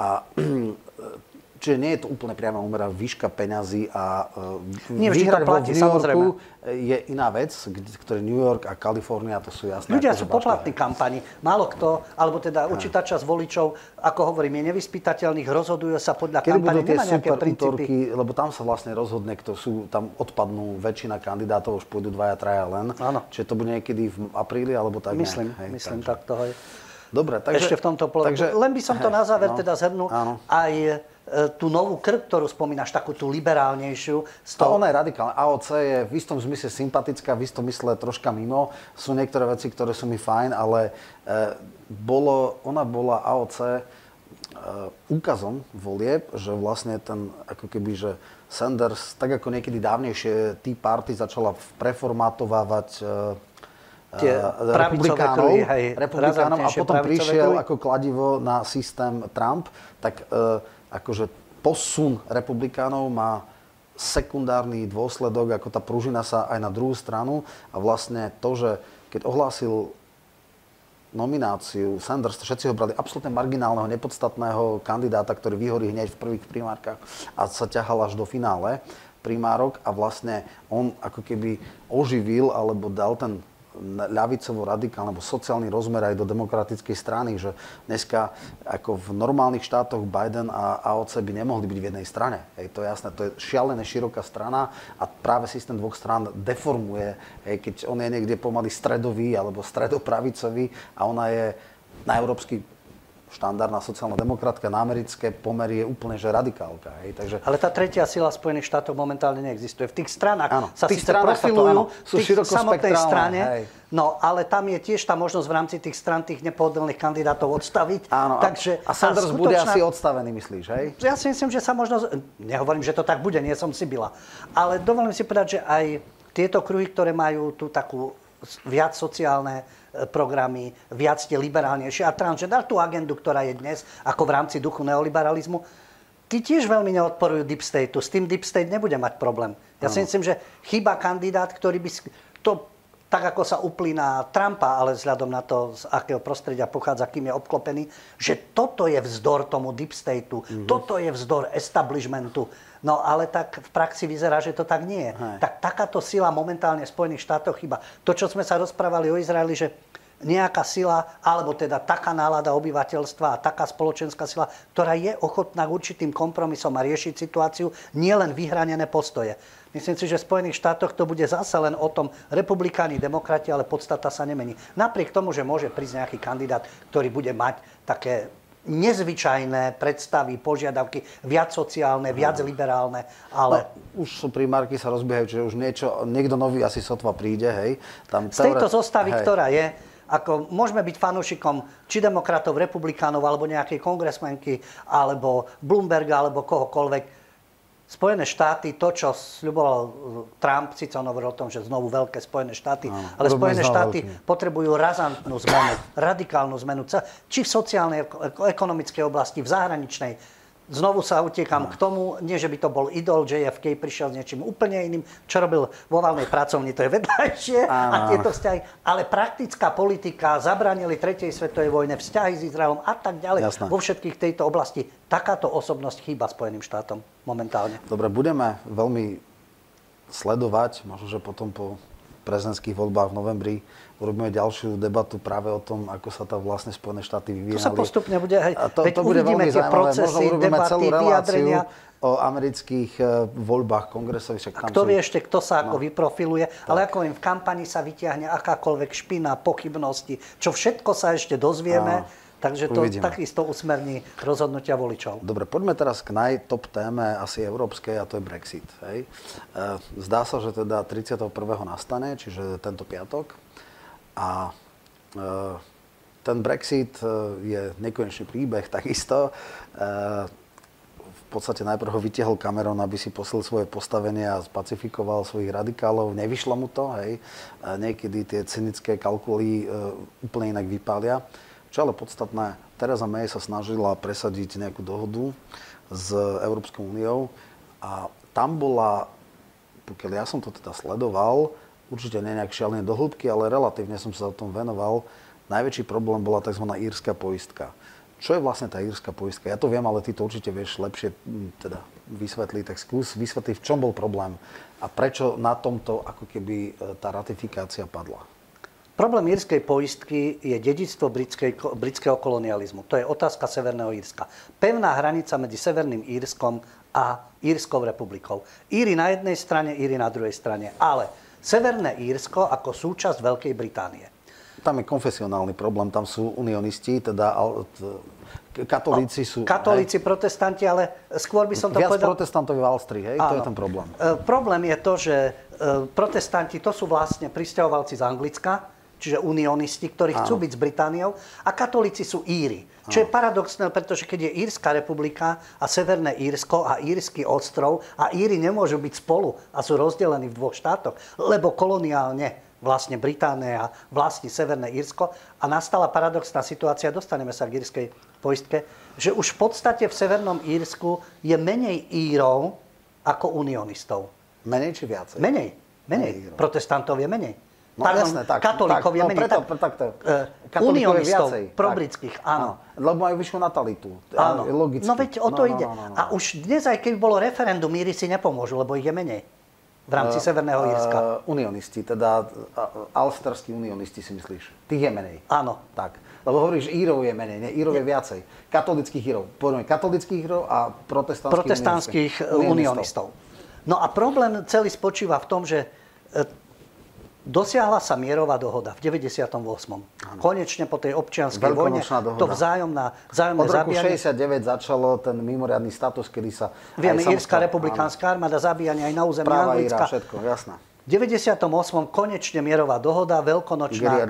A Čiže nie je to úplne priama úmera výška peňazí a uh, nie, vyhrať to platí, v New Yorku samozrejme. je iná vec, ktoré New York a Kalifornia, to sú jasné. Ľudia sú poplatní kampani. Málo kto, alebo teda určitá časť voličov, ako hovorím, je nevyspytateľných, rozhodujú sa podľa Kedy kampane, budú tie super útorky, lebo tam sa vlastne rozhodne, kto sú, tam odpadnú väčšina kandidátov, už pôjdu dvaja, traja len. Áno. Čiže to bude niekedy v apríli, alebo tak Myslím, hej, myslím, takže. tak toho je. Dobre, takže... Ešte v tomto polohu. Takže, Len by som to na záver no, teda zhrnul. Áno. Aj E, tú novú krv, ktorú spomínaš, takú tú liberálnejšiu. Z toho... Ona je radikálna. AOC je v istom zmysle sympatická, v istom mysle troška mimo. Sú niektoré veci, ktoré sú mi fajn, ale e, bolo, ona bola AOC e, úkazom volieb, že vlastne ten, ako keby, že Sanders, tak ako niekedy dávnejšie, Tea Party začala preformátovávať e, tie republikánov, kruhy, hej, republikánov a potom prišiel kruhy. ako kladivo na systém Trump, tak e, akože posun republikánov má sekundárny dôsledok, ako tá pružina sa aj na druhú stranu. A vlastne to, že keď ohlásil nomináciu Sanders, všetci ho brali absolútne marginálneho, nepodstatného kandidáta, ktorý vyhorí hneď v prvých primárkach a sa ťahal až do finále primárok. A vlastne on ako keby oživil alebo dal ten ľavicovo radikálny alebo sociálny rozmer aj do demokratickej strany, že dneska ako v normálnych štátoch Biden a AOC by nemohli byť v jednej strane. Hej, to je jasné, to je šialené široká strana a práve systém dvoch strán deformuje, hej, keď on je niekde pomaly stredový alebo stredopravicový a ona je na európsky štandardná sociálna demokratka na americké pomery je úplne že radikálka. Hej. Takže... Ale tá tretia sila Spojených štátov momentálne neexistuje. V tých stranách áno, sa tých síce profilujú, sú v tých samotnej strane, hej. no ale tam je tiež tá možnosť v rámci tých stran tých nepohodlných kandidátov odstaviť. Áno, Takže, a, a Sanders skutočná... bude asi odstavený, myslíš, hej? Ja si myslím, že sa možno... Nehovorím, že to tak bude, nie som si byla. Ale dovolím si povedať, že aj tieto kruhy, ktoré majú tú takú viac sociálne programy, viac tie liberálnejšie a transgender, tú agendu, ktorá je dnes ako v rámci duchu neoliberalizmu, tí tiež veľmi neodporujú Deep Stateu. S tým Deep State nebude mať problém. Ja si myslím, že chyba kandidát, ktorý by... To tak ako sa uplína Trumpa, ale vzhľadom na to, z akého prostredia pochádza, kým je obklopený, že toto je vzdor tomu Deep Stateu, mm-hmm. toto je vzdor establishmentu. No ale tak v praxi vyzerá, že to tak nie je. Hej. Tak takáto sila momentálne v Spojených štátoch chyba. To, čo sme sa rozprávali o Izraeli, že nejaká sila, alebo teda taká nálada obyvateľstva a taká spoločenská sila, ktorá je ochotná k určitým kompromisom a riešiť situáciu, nielen vyhranené postoje. Myslím si, že v Spojených štátoch to bude zase len o tom republikáni, demokrati, ale podstata sa nemení. Napriek tomu, že môže prísť nejaký kandidát, ktorý bude mať také nezvyčajné predstavy, požiadavky, viac sociálne, viac no. liberálne, ale... No, už sú primárky sa rozbiehajú, že už niečo, niekto nový asi sotva príde, hej. Tam Z tejto zostavy, hej. ktorá je, ako môžeme byť fanúšikom či demokratov, republikánov, alebo nejakej kongresmenky, alebo Bloomberga, alebo kohokoľvek, Spojené štáty, to, čo sľuboval uh, Trump, síce on hovoril o tom, že znovu veľké Spojené štáty, Áno, ale Spojené štáty veľký. potrebujú razantnú zmenu, radikálnu zmenu, či v sociálnej, ekonomickej oblasti, v zahraničnej. Znovu sa utiekam no. k tomu, nie že by to bol idol, JFK prišiel s niečím úplne iným, čo robil vo valnej pracovni, to je vedľajšie a tieto vzťahy, ale praktická politika, zabránili tretej svetovej vojne, vzťahy s Izraelom a tak ďalej, Jasné. vo všetkých tejto oblasti. Takáto osobnosť chýba Spojeným štátom momentálne. Dobre, budeme veľmi sledovať, možno, že potom po prezidentských voľbách v novembri urobíme ďalšiu debatu práve o tom, ako sa tam vlastne Spojené štáty vyvíjali. To sa postupne bude, hej, a to, to bude veľmi tie procesy, Možno debaty, celú vyjadrenia. o amerických e, voľbách kongresových. Však a kto vie ešte, kto sa no. ako vyprofiluje, tak. ale ako im v kampani sa vyťahne akákoľvek špina, pochybnosti, čo všetko sa ešte dozvieme. A Takže to Uvidíme. takisto usmerní rozhodnutia voličov. Dobre, poďme teraz k najtop téme asi európskej a to je Brexit. Hej. E, zdá sa, že teda 31. nastane, čiže tento piatok. A e, ten Brexit e, je nekonečný príbeh takisto. V podstate najprv ho vytiahol Cameron, aby si poslil svoje postavenie a spacifikoval svojich radikálov. Nevyšlo mu to, hej. Niekedy tie cynické kalkuly úplne inak vypália. Čo ale podstatné, Teresa May sa snažila presadiť nejakú dohodu s Európskou úniou a tam bola, pokiaľ ja som to teda sledoval, určite nie nejak šialené do ale relatívne som sa o tom venoval, najväčší problém bola tzv. írska poistka. Čo je vlastne tá írska poistka? Ja to viem, ale ty to určite vieš lepšie teda vysvetliť, tak skús vysvetliť, v čom bol problém a prečo na tomto ako keby e, tá ratifikácia padla. Problém írskej poistky je dedictvo britského kolonializmu. To je otázka Severného Írska. Pevná hranica medzi Severným Írskom a Írskou republikou. Íry na jednej strane, Íry na druhej strane. Ale Severné Írsko ako súčasť Veľkej Británie. Tam je konfesionálny problém, tam sú unionisti, teda katolíci sú... Katolíci, hej. protestanti, ale skôr by som to Viac povedal... protestantov v Alstrii, hej? Áno. To je ten problém. E, problém je to, že e, protestanti to sú vlastne pristahovalci z Anglicka, čiže unionisti, ktorí chcú byť s Britániou, a katolíci sú Íry. Čo je paradoxné, pretože keď je Írska republika a Severné Írsko a Írsky ostrov a Íry nemôžu byť spolu a sú rozdelení v dvoch štátoch, lebo koloniálne vlastne Británia vlastní Severné Írsko a nastala paradoxná situácia, dostaneme sa k írskej poistke, že už v podstate v Severnom Írsku je menej Írov ako unionistov. Menej či viacej? Menej. Menej. menej Protestantov je menej. No Pardon, jasné, tak. Katolíkov je no. Preto, tak, tak, uh, unionistov, probritských, áno. áno. Lebo majú vyššiu natalitu. Áno. Logicky. No veď o to no, no ide. No, no, no, no. A už dnes, aj keby bolo referendum, míry si nepomôžu, lebo ich je menej. v rámci uh, Severného Írska? Uh, unionisti, teda uh, alsterskí unionisti si myslíš? Tých je menej. Áno. Tak. Lebo hovoríš, Írov je menej, nie? Írov je viacej. Katolických Írov. Poďme, katolických Írov a protestantských, protestantských unionistov. unionistov. No a problém celý spočíva v tom, že Dosiahla sa mierová dohoda v 98. Ano. Konečne po tej občianskej vojne dohoda. to vzájomná, vzájomné Od roku zabíjanie. 69 začalo ten mimoriadný status, kedy sa... Vieme, Írska republikánska armáda zabíjanie aj na území Práva Anglicka. Íra, všetko, jasné. V 98. konečne mierová dohoda, veľkonočná.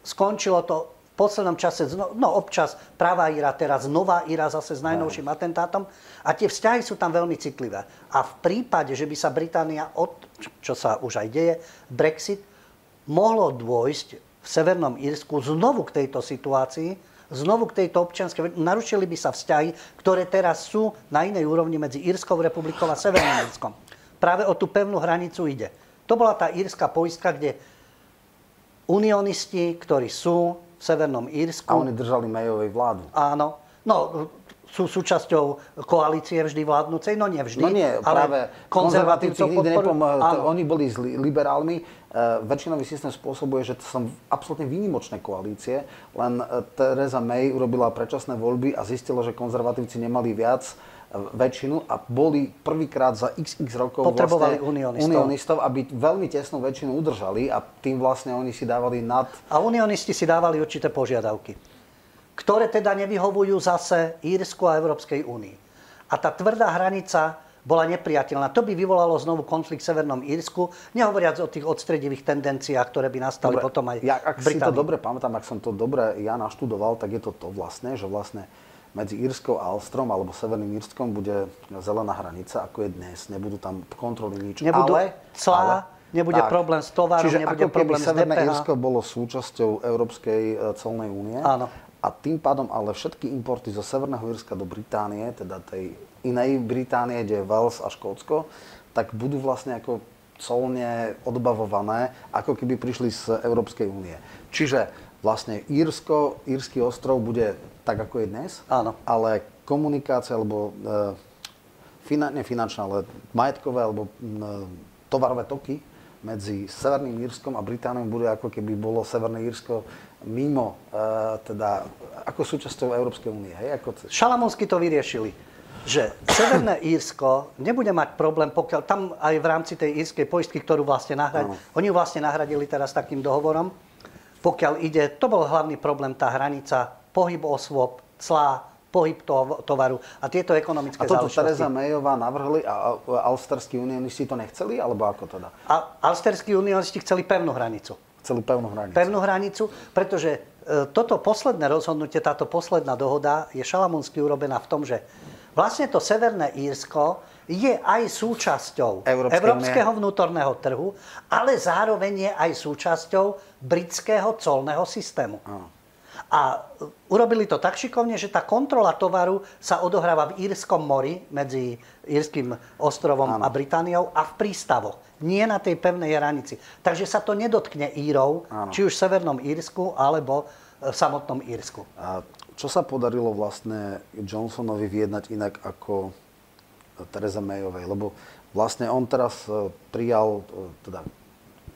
Skončilo to poslednom čase, no občas pravá Íra, teraz nová Íra zase s najnovším atentátom. A tie vzťahy sú tam veľmi citlivé. A v prípade, že by sa Británia, od, čo sa už aj deje, Brexit, mohlo dôjsť v Severnom Írsku znovu k tejto situácii, znovu k tejto občianskej... Narušili by sa vzťahy, ktoré teraz sú na inej úrovni medzi Írskou republikou a Severným Írskom. Práve o tú pevnú hranicu ide. To bola tá írska poistka, kde unionisti, ktorí sú Severnom Írsku. A oni držali Mayovej vládu. Áno. No, sú súčasťou koalície vždy vládnucej? No nie vždy. No nie, práve konzervatívci nikdy nepomohli. Oni boli s liberálmi. Uh, väčšinový systém spôsobuje, že to sú absolútne výnimočné koalície, len uh, Theresa May urobila predčasné voľby a zistila, že konzervatívci nemali viac väčšinu a boli prvýkrát za xx rokov Potrebovali vlastne unionistov. unionistov, aby veľmi tesnú väčšinu udržali a tým vlastne oni si dávali nad... A unionisti si dávali určité požiadavky, ktoré teda nevyhovujú zase Írsku a Európskej únii. A tá tvrdá hranica bola nepriateľná. To by vyvolalo znovu konflikt v Severnom Írsku, nehovoriac o tých odstredivých tendenciách, ktoré by nastali dobre, potom aj ja, ak v si to dobre pamätám, ak som to dobre ja naštudoval, tak je to to vlastne, že vlastne medzi Írskou a Alstrom alebo Severným Írskom bude zelená hranica, ako je dnes. Nebudú tam kontroly nič. Nebudú ale, clá, ale, nebude tak, problém s tovarom, čiže nebude ako problém s Severné Írsko bolo súčasťou Európskej e, colnej únie. Áno. A tým pádom ale všetky importy zo Severného Írska do Británie, teda tej inej Británie, kde je Wales a Škótsko, tak budú vlastne ako colne odbavované, ako keby prišli z Európskej únie. Čiže vlastne Írsko, Írsky ostrov bude tak ako je dnes, Áno. ale komunikácia alebo e, finan, ne finančná, ale majetkové alebo e, tovarové toky medzi Severným Írskom a Britániou bude ako keby bolo Severné Írsko mimo, e, teda ako súčasťou Európskej únie. Hej? Ako... Šalamúnsky to vyriešili že Severné Írsko nebude mať problém, pokiaľ tam aj v rámci tej írskej poistky, ktorú vlastne nahradili, oni ju vlastne nahradili teraz takým dohovorom, pokiaľ ide, to bol hlavný problém, tá hranica pohyb osôb, clá, pohyb tovaru a tieto ekonomické A toto záležitosti. Teresa Mayová navrhli a alsterskí unionisti to nechceli, alebo ako teda? A alsterskí unionisti chceli pevnú hranicu. Chceli pevnú hranicu. Pevnú hranicu, pretože e, toto posledné rozhodnutie, táto posledná dohoda je šalamúnsky urobená v tom, že vlastne to Severné Írsko je aj súčasťou Európskej európskeho unie. vnútorného trhu, ale zároveň je aj súčasťou britského colného systému. Áno. A urobili to tak šikovne, že tá kontrola tovaru sa odohráva v Írskom mori medzi Írským ostrovom ano. a Britániou a v prístavoch. Nie na tej pevnej hranici. Takže sa to nedotkne Írov, ano. či už v Severnom Írsku alebo v samotnom Írsku. A čo sa podarilo vlastne Johnsonovi vyjednať inak ako Teresa Mayovej? Lebo vlastne on teraz e, prijal e, teda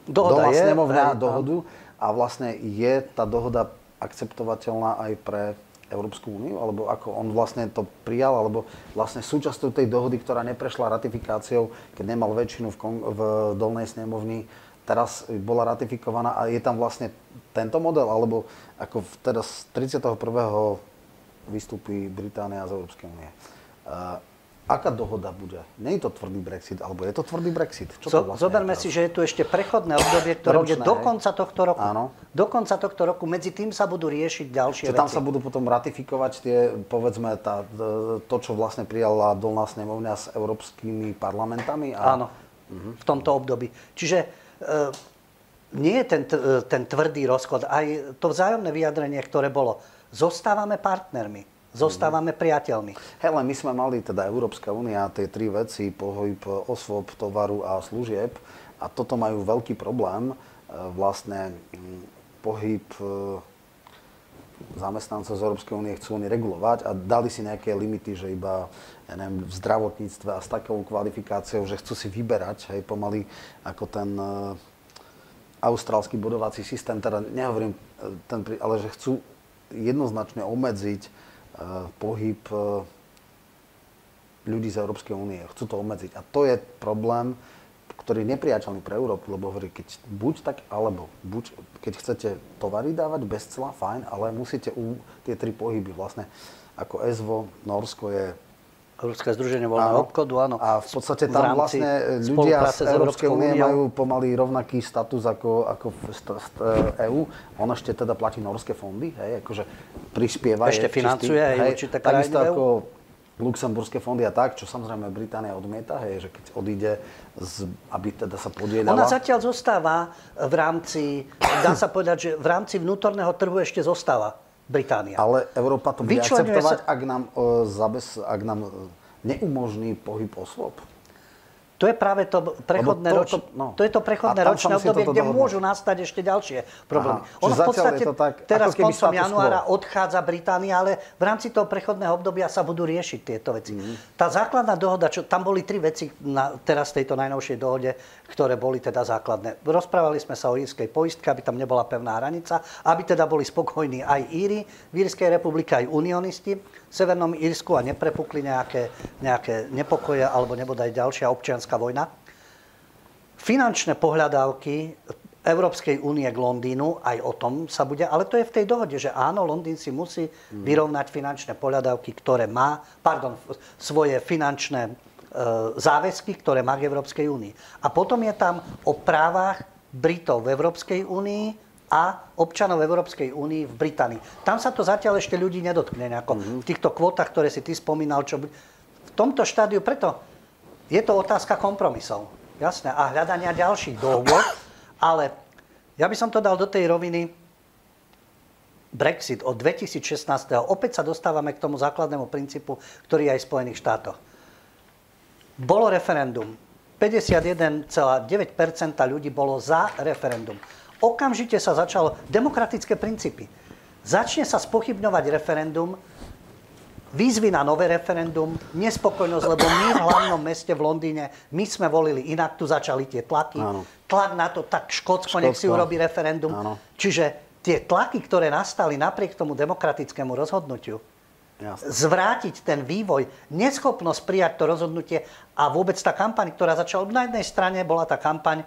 Dohoda je, snemovňa dohodu a vlastne je tá dohoda akceptovateľná aj pre Európsku úniu, alebo ako on vlastne to prijal, alebo vlastne súčasťou tej dohody, ktorá neprešla ratifikáciou, keď nemal väčšinu v, kon- v dolnej snemovni, teraz bola ratifikovaná a je tam vlastne tento model, alebo ako teraz 31. vystúpi Británia z Európskej únie. Aká dohoda bude? Nie je to tvrdý Brexit, alebo je to tvrdý Brexit? Čo to vlastne Zoberme si, že je tu ešte prechodné obdobie, ktoré Ročné, bude do konca tohto roku. Áno. Do konca tohto roku. Medzi tým sa budú riešiť ďalšie Čiže veci. tam sa budú potom ratifikovať tie, povedzme, tá, to, čo vlastne prijala dolná snemovňa s európskymi parlamentami? A... Áno, uh-huh. v tomto období. Čiže e, nie je ten, ten tvrdý rozchod. Aj to vzájomné vyjadrenie, ktoré bolo. Zostávame partnermi zostávame priateľmi. Hele, my sme mali teda Európska únia tie tri veci, pohyb osôb, tovaru a služieb a toto majú veľký problém. E, vlastne pohyb e, zamestnancov z Európskej únie chcú oni regulovať a dali si nejaké limity, že iba ja neviem, v zdravotníctve a s takou kvalifikáciou, že chcú si vyberať hej, pomaly ako ten uh, austrálsky bodovací systém, teda nehovorím, ten, ale že chcú jednoznačne obmedziť pohyb uh, ľudí z Európskej únie. Chcú to obmedziť. A to je problém, ktorý je nepriateľný pre Európu, lebo hovorí, keď buď tak, alebo buď, keď chcete tovary dávať bez cla, fajn, ale musíte u tie tri pohyby vlastne, ako ESVO, Norsko je Európske združenie voľného obchodu, áno. A v podstate tam v vlastne ľudia z Európskej únie majú pomaly rovnaký status ako, ako v EÚ. On ešte teda platí norské fondy, hej, akože prispieva. Ešte financuje aj určité krajiny Takisto ako luxemburské fondy a tak, čo samozrejme Británia odmieta, hej, že keď odíde, z, aby teda sa podielala. Ona zatiaľ zostáva v rámci, dá sa povedať, že v rámci vnútorného trhu ešte zostáva Británia. Ale Európa to bude akceptovať, sa... ak nám, uh, zabez, ak nám neumožní pohyb osôb. To je práve to prechodné, to, roč... to, no. to je to prechodné ročné obdobie, kde dohodnú. môžu nastať ešte ďalšie problémy. Aha, ono v podstate to tak, teraz koncom januára quo. odchádza Británia, ale v rámci toho prechodného obdobia sa budú riešiť tieto veci. Mm. Tá základná dohoda, čo, tam boli tri veci na, teraz v tejto najnovšej dohode, ktoré boli teda základné. Rozprávali sme sa o írskej poistke, aby tam nebola pevná hranica, aby teda boli spokojní aj Íry v Írskej republike, aj unionisti v Severnom Írsku a neprepukli nejaké, nejaké nepokoje alebo nebodaj ďalšia občianská vojna. Finančné pohľadávky Európskej únie k Londýnu, aj o tom sa bude, ale to je v tej dohode, že áno, Londýn si musí mhm. vyrovnať finančné pohľadávky, ktoré má, pardon, svoje finančné e, záväzky, ktoré má k Európskej únii. A potom je tam o právach Britov v Európskej únii, a občanov Európskej únii v Británii. Tam sa to zatiaľ ešte ľudí nedotkne nejako. Mm-hmm. V týchto kvotách, ktoré si ty spomínal, čo... v tomto štádiu, preto je to otázka kompromisov. Jasné. A hľadania ďalších dohôd, ale ja by som to dal do tej roviny Brexit od 2016. Opäť sa dostávame k tomu základnému princípu, ktorý je aj v Spojených štátoch. Bolo referendum. 51,9% ľudí bolo za referendum okamžite sa začalo demokratické princípy. Začne sa spochybňovať referendum, výzvy na nové referendum, nespokojnosť, lebo my v hlavnom meste v Londýne, my sme volili inak, tu začali tie tlaky. Áno. Tlak na to, tak Škótsko, Škótsko. nech si urobí referendum. Áno. Čiže tie tlaky, ktoré nastali napriek tomu demokratickému rozhodnutiu, Jasne. zvrátiť ten vývoj, neschopnosť prijať to rozhodnutie a vôbec tá kampaň, ktorá začala, na jednej strane bola tá kampaň,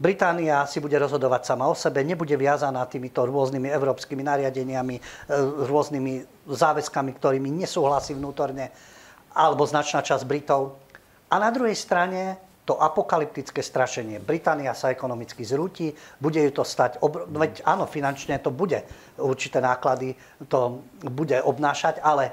Británia si bude rozhodovať sama o sebe, nebude viazaná týmito rôznymi európskymi nariadeniami, e, rôznymi záväzkami, ktorými nesúhlasí vnútorne, alebo značná časť Britov. A na druhej strane to apokalyptické strašenie. Británia sa ekonomicky zrúti, bude ju to stať, obr- veď áno, finančne to bude, určité náklady to bude obnášať, ale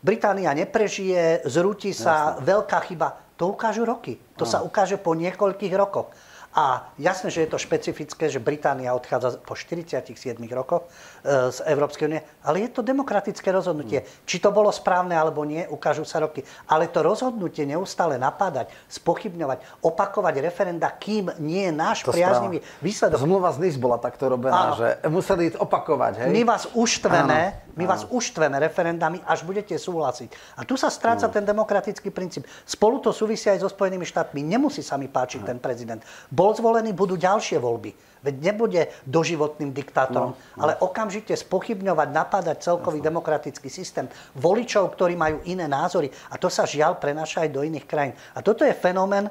Británia neprežije, zrúti sa, Jasne. veľká chyba. To ukážu roky. To ano. sa ukáže po niekoľkých rokoch. A jasné, že je to špecifické, že Británia odchádza po 47 rokoch z Európskej únie, ale je to demokratické rozhodnutie. Hmm. Či to bolo správne alebo nie, ukážu sa roky. Ale to rozhodnutie neustále napádať, spochybňovať, opakovať referenda, kým nie je náš to priaznivý správa. výsledok. Zmluva z NIS bola takto robená, Áno. že museli opakovať. Hej? My vás uštveme, my vás uštveme referendami, až budete súhlasiť. A tu sa stráca ten demokratický princíp. Spolu to súvisia aj so Spojenými štátmi. Nemusí sa mi páčiť ten prezident. Bol zvolený, budú ďalšie voľby. Veď nebude doživotným diktátorom, no, no. ale okamžite spochybňovať, napádať celkový Jasne. demokratický systém voličov, ktorí majú iné názory. A to sa žiaľ prenáša aj do iných krajín. A toto je fenomén,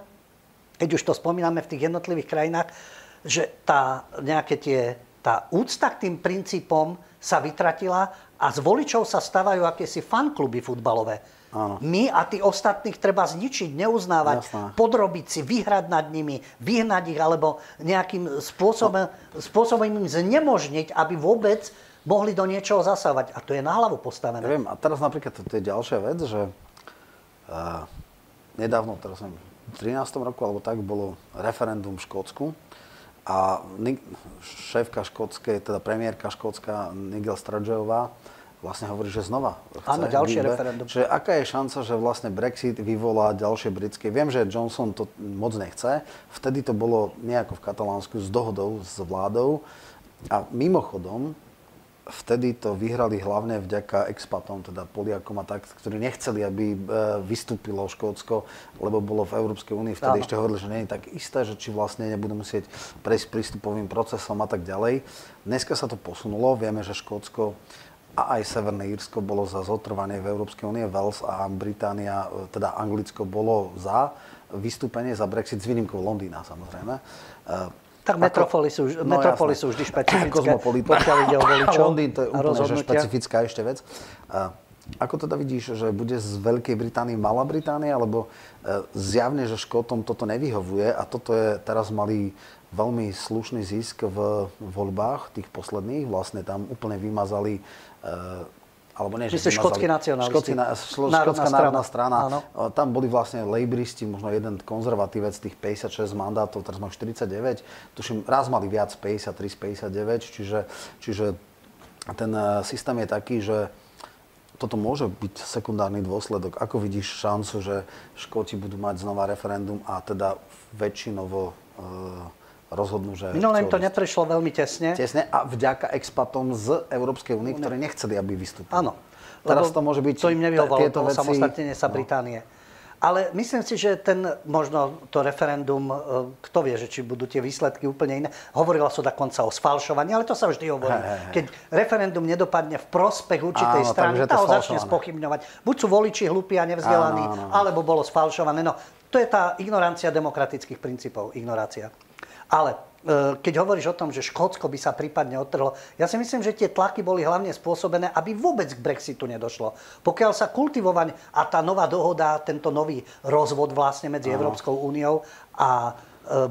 keď už to spomíname v tých jednotlivých krajinách, že tá, nejaké tie, tá úcta k tým princípom sa vytratila a z voličov sa stavajú akési fankluby futbalové. Áno. My a tí ostatných treba zničiť, neuznávať, Jasná. podrobiť si, vyhrať nad nimi, vyhnať ich alebo nejakým spôsobom, no. spôsobom im znemožniť, aby vôbec mohli do niečoho zasávať. A to je na hlavu postavené. Ja viem, a teraz napríklad to, to je ďalšia vec, že uh, nedávno, teraz som v 13. roku alebo tak, bolo referendum v Škótsku a šéfka škótskej, teda premiérka škótska Nigel Sturgeová vlastne hovorí, že znova Áno, ďalšie výbe. referendum. Že aká je šanca, že vlastne Brexit vyvolá ďalšie britské... Viem, že Johnson to moc nechce. Vtedy to bolo nejako v Katalánsku s dohodou s vládou. A mimochodom, vtedy to vyhrali hlavne vďaka expatom, teda Poliakom a tak, ktorí nechceli, aby e, vystúpilo Škótsko, lebo bolo v Európskej únii, vtedy Áno. ešte hovorili, že nie je tak isté, že či vlastne nebudú musieť prejsť prístupovým procesom a tak ďalej. Dneska sa to posunulo, vieme, že Škótsko a aj Severné Írsko bolo za zotrvanie v Európskej únie, Wales a Británia, e, teda Anglicko bolo za vystúpenie, za Brexit s výnimkou Londýna samozrejme. E, tak metropoly sú, no, metropoly sú vždy špecifické, pokiaľ ide o voličov. Londýn to je úplne že špecifická ešte vec. A ako teda vidíš, že bude z Veľkej Británie Malá Británia, alebo e, zjavne, že Škótom toto nevyhovuje a toto je, teraz mali veľmi slušný zisk v voľbách tých posledných. Vlastne tam úplne vymazali e, alebo nie, že škótsky nacionalisti. Škótsky, na, šlo, škótska národná strana. Áno. Tam boli vlastne lejbristi, možno jeden konzervatívec, tých 56 mandátov, teraz majú 49. Tuším, raz mali viac 53 z 59, čiže, čiže ten systém je taký, že toto môže byť sekundárny dôsledok. Ako vidíš šancu, že Škóti budú mať znova referendum a teda väčšinovo e, rozhodnú, že... Minulé to neprešlo veľmi tesne. Tesne a vďaka expatom z Európskej únie, ktorí nechceli, aby vystúpili. Áno. Teraz to môže byť... To im nevyhovalo, to veci... samostatnenie sa no. Británie. Ale myslím si, že ten, možno to referendum, e, kto vie, že či budú tie výsledky úplne iné. Hovorila sa dokonca o sfalšovaní, ale to sa vždy hovorí. Hey, hey. Keď referendum nedopadne v prospech určitej áno, strany, tá ho začne spochybňovať. Buď sú voliči hlupí a nevzdelaní, áno, áno. alebo bolo sfalšované. No, to je tá ignorancia demokratických princípov, ignorácia. Ale e, keď hovoríš o tom, že Škótsko by sa prípadne odtrhlo, ja si myslím, že tie tlaky boli hlavne spôsobené, aby vôbec k Brexitu nedošlo. Pokiaľ sa kultivovať a tá nová dohoda, tento nový rozvod vlastne medzi Aha. Európskou úniou a e,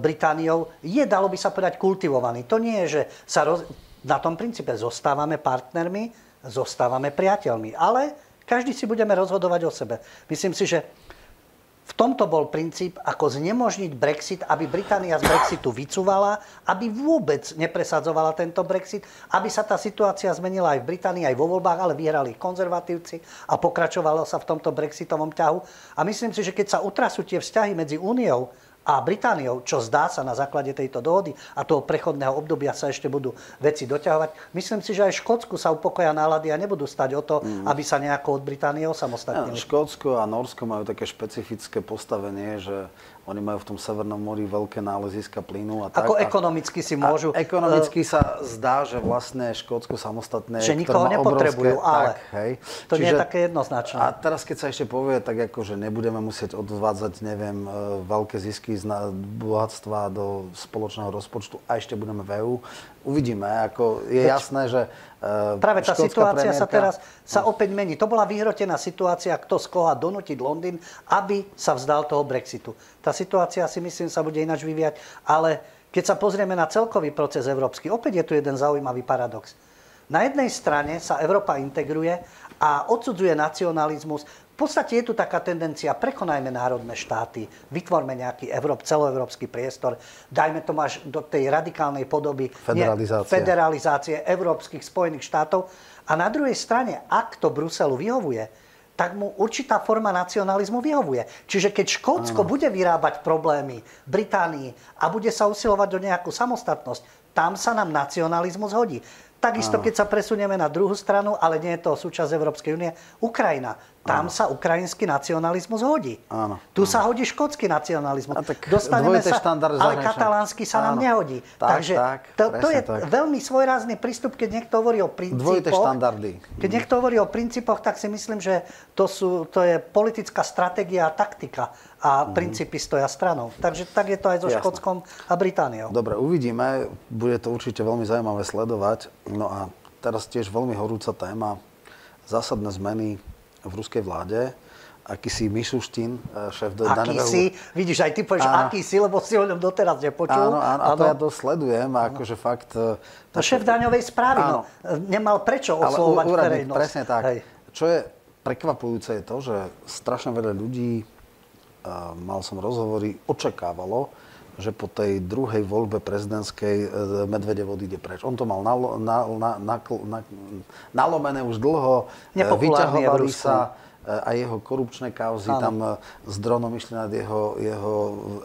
Britániou je, dalo by sa povedať, kultivovaný. To nie je, že sa roz... na tom princípe zostávame partnermi, zostávame priateľmi, ale každý si budeme rozhodovať o sebe. Myslím si, že v tomto bol princíp, ako znemožniť Brexit, aby Británia z Brexitu vycúvala, aby vôbec nepresadzovala tento Brexit, aby sa tá situácia zmenila aj v Británii, aj vo voľbách, ale vyhrali konzervatívci a pokračovalo sa v tomto brexitovom ťahu. A myslím si, že keď sa utrasú tie vzťahy medzi Úniou a Britániou, čo zdá sa na základe tejto dohody a toho prechodného obdobia sa ešte budú veci doťahovať. Myslím si, že aj Škótsku sa upokoja nálady a nebudú stať o to, mm. aby sa nejako od Británie osamostatnili. Ja, Škótsko a Norsko majú také špecifické postavenie, že oni majú v tom Severnom mori veľké náleziska plynu a tak. Ako ekonomicky si môžu... A ekonomicky sa zdá, že vlastne Škótsko samostatné... Že nikoho nepotrebujú, obrovské, ale tak, hej. to Čiže, nie je také jednoznačné. A teraz, keď sa ešte povie, tak ako, že nebudeme musieť odvádzať, neviem, e, veľké zisky z bohatstva do spoločného rozpočtu a ešte budeme v EU, uvidíme. Ako je Veď, jasné, že uh, Práve tá situácia premiérka... sa teraz sa opäť mení. To bola vyhrotená situácia, kto z koho donútiť Londýn, aby sa vzdal toho Brexitu. Tá situácia si myslím sa bude ináč vyvíjať, ale keď sa pozrieme na celkový proces európsky, opäť je tu jeden zaujímavý paradox. Na jednej strane sa Európa integruje a odsudzuje nacionalizmus, podstate je tu taká tendencia, prekonajme národné štáty, vytvorme nejaký Európ, celoevropský priestor, dajme to až do tej radikálnej podoby federalizácie. Nie, federalizácie európskych Spojených štátov. A na druhej strane, ak to Bruselu vyhovuje, tak mu určitá forma nacionalizmu vyhovuje. Čiže keď Škótsko bude vyrábať problémy Británii a bude sa usilovať do nejakú samostatnosť, tam sa nám nacionalizmus hodí. Takisto, keď sa presunieme na druhú stranu, ale nie je to súčasť Európskej únie, Ukrajina. Tam áno. sa ukrajinský nacionalizmus hodí. Áno, tu áno. sa hodí škótsky nacionalizmus. A tak Dostaneme sa, ale katalánsky sa áno. nám nehodí. Tak, Takže tak, to, to je tak. veľmi svojrázny prístup, keď niekto hovorí o princípoch. Dvojité štandardy. Keď niekto hovorí o princípoch, tak si myslím, že to, sú, to je politická stratégia a taktika a mm. princípy stoja stranou. Takže tak je to aj so Jasne. Škótskom a Britániou. Dobre, uvidíme. Bude to určite veľmi zaujímavé sledovať. No a teraz tiež veľmi horúca téma. Zásadné zmeny v ruskej vláde, akýsi Mišuštin, eh, šéf do Akýsi, vidíš, aj ty povieš áno. lebo si o ňom doteraz nepočul. Áno, áno, a to ja to sledujem, a akože fakt... Eh, no šéf daňovej správy, no, nemal prečo oslovovať Ale verejnosť. Presne tak. Hej. Čo je prekvapujúce je to, že strašne veľa ľudí, mal som rozhovory, očakávalo, že po tej druhej voľbe prezidentskej e, Medvedev odíde preč. On to mal nalo, na, na, na, na, nalomené už dlho, e, vyťahovali sa e, a jeho korupčné kauzy, ano. tam s dronom išli nad jeho, jeho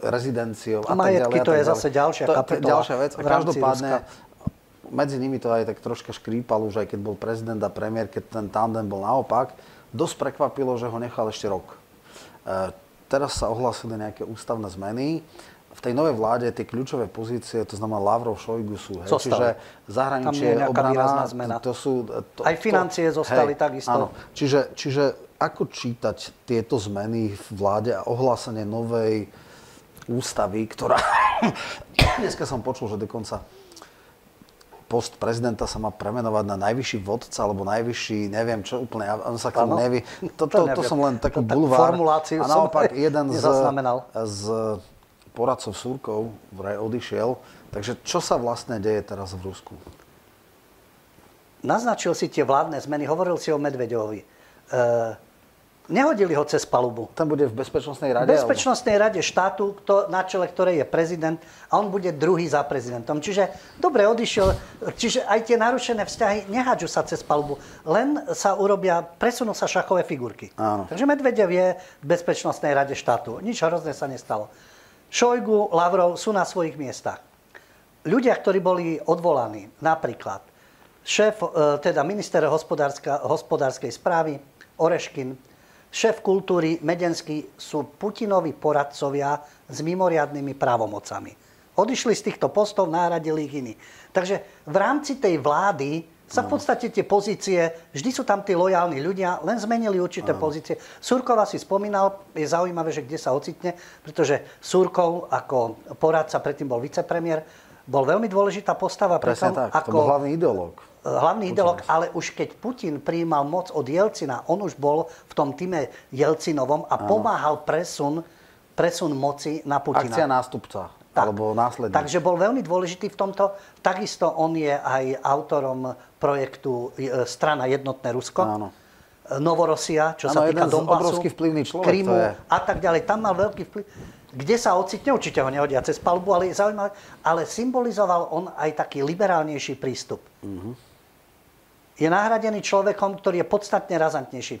rezidenciou a, a tak ďalej. to je zase ďalšia kapitola. Ďalšia vec. A každopádne medzi nimi to aj tak troška škrípalo, že aj keď bol prezident a premiér, keď ten tandem bol naopak, dosť prekvapilo, že ho nechal ešte rok. E, teraz sa ohlásili nejaké ústavné zmeny. V tej novej vláde tie kľúčové pozície, to znamená Lavrov, Šojgu sú. Hej, čiže zahraničie, obrana, zmena. to sú... To, aj financie to, zostali hej, takisto. Áno. Čiže, čiže ako čítať tieto zmeny v vláde a ohlásenie novej ústavy, ktorá... Dneska som počul, že dokonca post prezidenta sa má premenovať na najvyšší vodca, alebo najvyšší, neviem čo úplne, on sa k tomu nevie. To, to, to, to som len takú bulvár. Formuláciu a naopak jeden z, z poradcov Súrkov vraj odišiel. Takže čo sa vlastne deje teraz v Rusku? Naznačil si tie vládne zmeny, hovoril si o Medveďovi. E, Nehodili ho cez palubu. Tam bude v Bezpečnostnej rade? V Bezpečnostnej rade štátu, kto, na čele ktorej je prezident a on bude druhý za prezidentom. Čiže dobre odišiel, čiže aj tie narušené vzťahy nehádžu sa cez palubu, len sa urobia, presunú sa šachové figurky. Áno. Takže Medvedev je v Bezpečnostnej rade štátu. Nič hrozné sa nestalo. Šojgu, Lavrov sú na svojich miestach. Ľudia, ktorí boli odvolaní, napríklad šéf, e, teda minister hospodárskej správy Oreškin, šéf kultúry Medenský sú Putinovi poradcovia s mimoriadnými právomocami. Odišli z týchto postov, nahradili ich iní. Takže v rámci tej vlády sa v podstate tie pozície, vždy sú tam tí lojálni ľudia, len zmenili určité Aha. pozície. Surkova si spomínal, je zaujímavé, že kde sa ocitne, pretože Surkov ako poradca, predtým bol vicepremiér, bol veľmi dôležitá postava. Presne tak, ako, to bol hlavný ideológ hlavný ideológ, ale už keď Putin prijímal moc od Jelcina, on už bol v tom týme Jelcinovom a ano. pomáhal presun, presun moci na Putina. Akcia nástupca. Tak. Alebo následník. Takže bol veľmi dôležitý v tomto. Takisto on je aj autorom projektu e, Strana jednotné Rusko. Áno. Novorosia, čo ano, sa týka Donbasu, obrovský vplyvný človek, a tak ďalej. Tam mal veľký vplyv. Kde sa ocitne, určite ho nehodia cez palbu, ale je zaujímavé. Ale symbolizoval on aj taký liberálnejší prístup. Uh-huh je nahradený človekom, ktorý je podstatne razantnejší.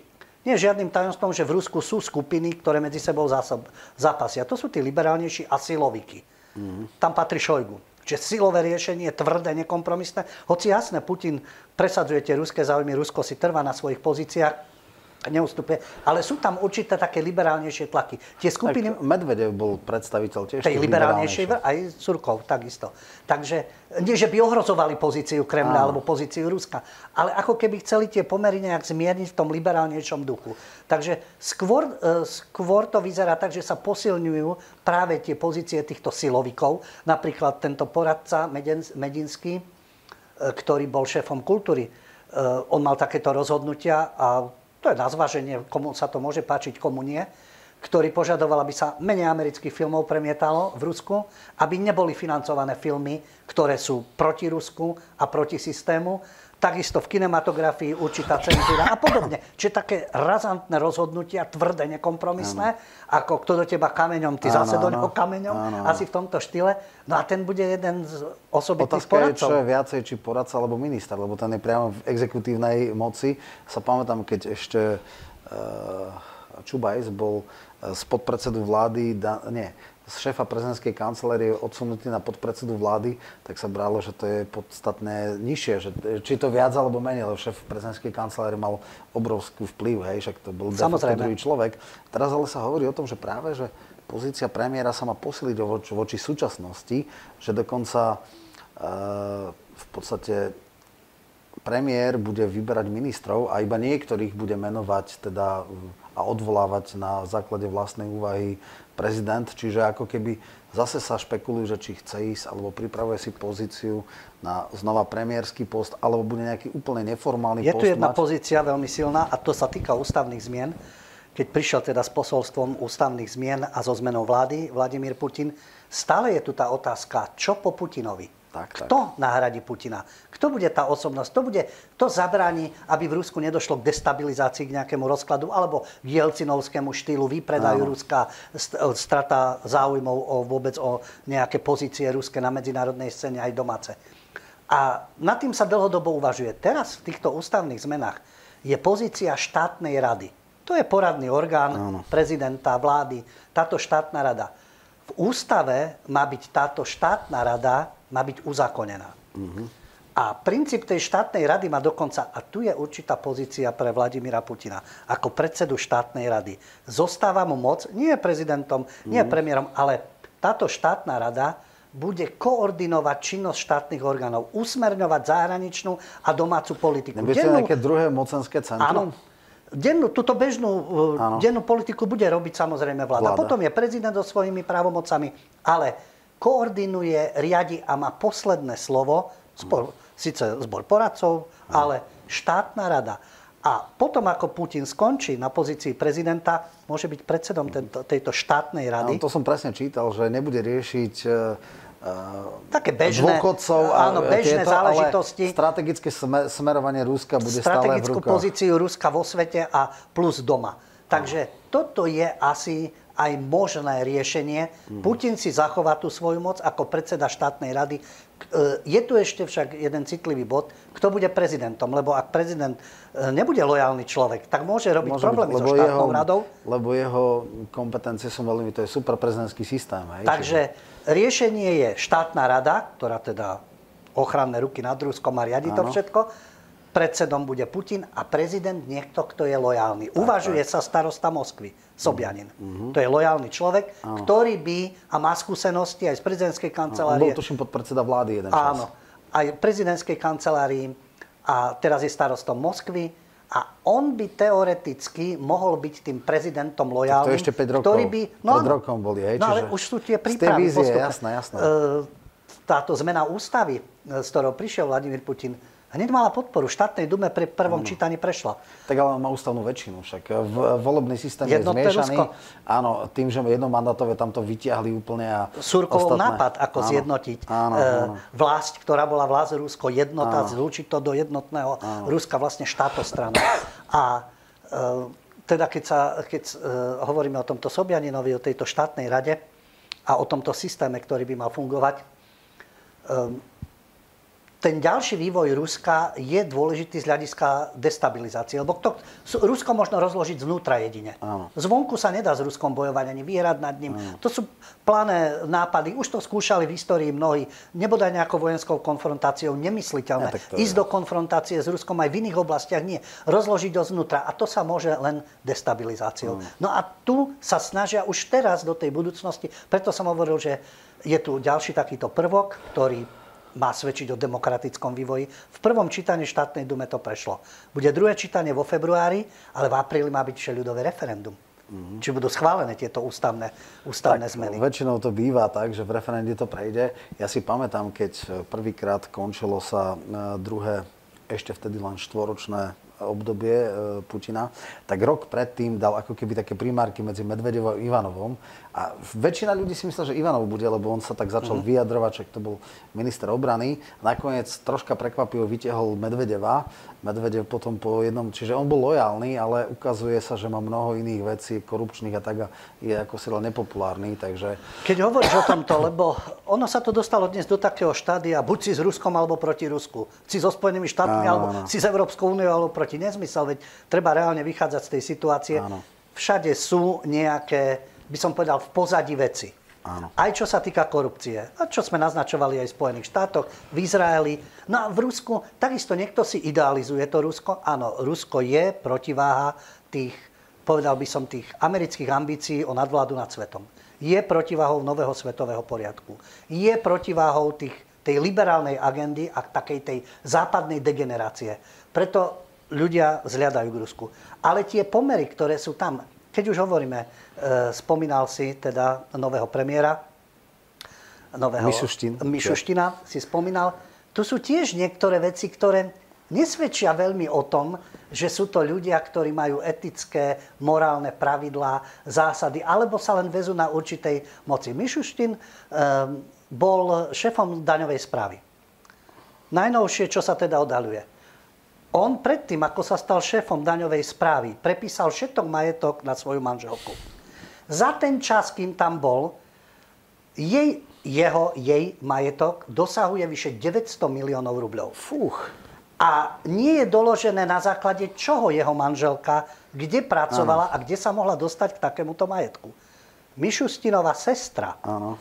Nie je žiadnym tajomstvom, že v Rusku sú skupiny, ktoré medzi sebou zásob, zápasia. To sú tí liberálnejší a silovíky. Mm. Tam patrí Šojgu. Čiže silové riešenie, tvrdé, nekompromisné. Hoci jasné, Putin presadzuje tie ruské záujmy, Rusko si trvá na svojich pozíciách, neustupuje. Ale sú tam určité také liberálnejšie tlaky. Tie skupiny... Tak Medvedev bol predstaviteľ tiež tej liberálnejšej, aj Surkov, takisto. Takže nie, že by ohrozovali pozíciu Kremľa alebo pozíciu Ruska, ale ako keby chceli tie pomery nejak zmierniť v tom liberálnejšom duchu. Takže skôr, e, skôr to vyzerá tak, že sa posilňujú práve tie pozície týchto silovikov. Napríklad tento poradca Medinský, e, ktorý bol šéfom kultúry, e, on mal takéto rozhodnutia a to je na zváženie, komu sa to môže páčiť, komu nie, ktorý požadoval, aby sa menej amerických filmov premietalo v Rusku, aby neboli financované filmy, ktoré sú proti Rusku a proti systému, takisto v kinematografii určitá cenzúra a podobne. Čiže také razantné rozhodnutia, tvrdé, nekompromisné, ano. ako kto do teba kameňom, ty ano, zase do neho kameňom, ano, asi v tomto štýle. No a ten bude jeden z osobitých Otázka poradcov. je, čo je viacej, či poradca alebo minister, lebo ten je priamo v exekutívnej moci. Sa pamätám, keď ešte uh, Čubajs bol eh, z podpredsedu vlády, da, nie, z šéfa prezidentskej kancelárie odsunutý na podpredsedu vlády, tak sa bralo, že to je podstatné nižšie. Že, či to viac alebo menej, lebo šéf prezidentskej kancelárie mal obrovský vplyv, hej, však to bol druhý človek. Teraz ale sa hovorí o tom, že práve, že pozícia premiéra sa má posiliť voči, voči súčasnosti, že dokonca e, v podstate premiér bude vyberať ministrov a iba niektorých bude menovať teda a odvolávať na základe vlastnej úvahy prezident, čiže ako keby zase sa špekuluje, že či chce ísť, alebo pripravuje si pozíciu na znova premiérsky post, alebo bude nejaký úplne neformálny Je post. Je tu jedna mať. pozícia veľmi silná a to sa týka ústavných zmien. Keď prišiel teda s posolstvom ústavných zmien a so zmenou vlády Vladimír Putin, stále je tu tá otázka, čo po Putinovi? Tak, Kto tak. nahradí Putina? Kto bude tá osobnosť? Kto, bude, kto zabráni, aby v Rusku nedošlo k destabilizácii, k nejakému rozkladu, alebo k jelcinovskému štýlu výpredajú Ruska, strata záujmov o, vôbec o nejaké pozície ruské na medzinárodnej scéne aj domáce. A nad tým sa dlhodobo uvažuje. Teraz v týchto ústavných zmenách je pozícia štátnej rady. To je poradný orgán Áno. prezidenta, vlády, táto štátna rada. V ústave má byť táto štátna rada má byť uzakonená. Uh-huh. A princíp tej štátnej rady má dokonca, a tu je určitá pozícia pre Vladimíra Putina, ako predsedu štátnej rady. Zostáva mu moc, nie je prezidentom, nie je premiérom, ale táto štátna rada bude koordinovať činnosť štátnych orgánov, usmerňovať zahraničnú a domácu politiku. Nebude Dennú... nejaké druhé mocenské centrum? Áno. Dennú, túto bežnú ano. dennú politiku bude robiť samozrejme vláda. vláda. Potom je prezident so svojimi právomocami, ale koordinuje, riadi a má posledné slovo, spor, síce zbor poradcov, ale štátna rada. A potom, ako Putin skončí na pozícii prezidenta, môže byť predsedom tento, tejto štátnej rady. No, to som presne čítal, že nebude riešiť uh, také bežné, dôchodcov a áno, bežné tieto, záležitosti. strategické smerovanie Ruska bude stále v Strategickú pozíciu Ruska vo svete a plus doma. Takže toto je asi aj možné riešenie. Mm. Putin si zachová tú svoju moc ako predseda štátnej rady. E, je tu ešte však jeden citlivý bod, kto bude prezidentom, lebo ak prezident e, nebude lojálny človek, tak môže robiť môže problémy byť, so štátnou jeho, radou. Lebo jeho kompetencie sú veľmi, to je super prezidentský systém. Hej, Takže čiže... riešenie je štátna rada, ktorá teda ochranné ruky nad Ruskom a riadi to všetko predsedom bude Putin a prezident niekto, kto je lojálny. Uvažuje sa starosta Moskvy, Sobjanin. Mm-hmm. To je lojálny človek, Áno. ktorý by, a má skúsenosti aj z prezidentskej kancelárie. On bol tuším podpredseda vlády jeden čas. Áno, aj v prezidentskej kancelárii a teraz je starostom Moskvy. A on by teoreticky mohol byť tým prezidentom lojálnym. To ešte 5 rokov. Ktorý by, no, 5 rokov boli, hej? No ale už sú tie prípravy. Z tej vízie, jasné, jasné. Táto zmena ústavy, z ktorou prišiel Vladimír Putin, Hneď mala podporu. V štátnej dume pri prvom ano. čítaní prešla. Tak ale má ústavnú väčšinu však. V, volebný systém Jednotné je zmiešaný. Rusko. Áno, tým, že jednomandátové tam to vyťahli úplne a Surkovou ostatné. nápad, ako áno. zjednotiť áno, e, áno. vlastť, ktorá bola vlast Rusko, jednota, áno. zlúčiť to do jednotného áno. Ruska, vlastne štátostrana. A e, teda keď, sa, keď e, hovoríme o tomto Sobianinovi, o tejto štátnej rade a o tomto systéme, ktorý by mal fungovať, e, ten ďalší vývoj Ruska je dôležitý z hľadiska destabilizácie. Lebo to, Rusko možno rozložiť zvnútra jedine. Áno. Zvonku sa nedá s Ruskom bojovať ani vyhrať nad ním. Áno. To sú plané nápady. Už to skúšali v histórii mnohí. Nebodaj nejakou vojenskou konfrontáciou nemysliteľné. Ja, Ísť je. do konfrontácie s Ruskom aj v iných oblastiach nie. Rozložiť do znútra. A to sa môže len destabilizáciou. Áno. No a tu sa snažia už teraz do tej budúcnosti. Preto som hovoril, že je tu ďalší takýto prvok, ktorý má svedčiť o demokratickom vývoji. V prvom čítaní štátnej dume to prešlo. Bude druhé čítanie vo februári, ale v apríli má byť ľudové referendum. Mm-hmm. Či budú schválené tieto ústavné, ústavné tak, zmeny? Väčšinou to býva tak, že v referende to prejde. Ja si pamätám, keď prvýkrát končilo sa e, druhé, ešte vtedy len štvoročné obdobie e, Putina, tak rok predtým dal ako keby také primárky medzi Medvedevom a Ivanovom. A väčšina ľudí si myslel, že Ivanov bude, lebo on sa tak začal mm-hmm. vyjadrovať, že to bol minister obrany. Nakoniec troška prekvapivo vytiahol Medvedeva. Medvedev potom po jednom, čiže on bol lojálny, ale ukazuje sa, že má mnoho iných vecí, korupčných a tak a je ako si nepopulárny, takže... Keď hovoríš o tomto, lebo ono sa to dostalo dnes do takého štádia, buď si s Ruskom alebo proti Rusku, si so Spojenými štátmi áno, alebo áno. si s Európskou úniou alebo proti proti nezmysel, veď treba reálne vychádzať z tej situácie. Áno. Všade sú nejaké, by som povedal, v pozadí veci. Áno. Aj čo sa týka korupcie. A čo sme naznačovali aj v Spojených štátoch, v Izraeli. No a v Rusku, takisto niekto si idealizuje to Rusko. Áno, Rusko je protiváha tých, povedal by som, tých amerických ambícií o nadvládu nad svetom. Je protiváhou nového svetového poriadku. Je protiváhou tých, tej liberálnej agendy a takej tej západnej degenerácie. Preto ľudia zliadajú k Rusku. Ale tie pomery, ktoré sú tam, keď už hovoríme, e, spomínal si teda nového premiéra, nového Mišuštin. Mišuština si spomínal, tu sú tiež niektoré veci, ktoré nesvedčia veľmi o tom, že sú to ľudia, ktorí majú etické, morálne pravidlá, zásady, alebo sa len vezú na určitej moci. Mišuštin e, bol šefom daňovej správy. Najnovšie, čo sa teda odhaluje on predtým, ako sa stal šéfom daňovej správy, prepísal všetok majetok na svoju manželku. Za ten čas, kým tam bol, jej, jeho, jej majetok dosahuje vyše 900 miliónov rubľov. Fúch. A nie je doložené na základe čoho jeho manželka, kde pracovala ano. a kde sa mohla dostať k takémuto majetku. Mišustinová sestra ano.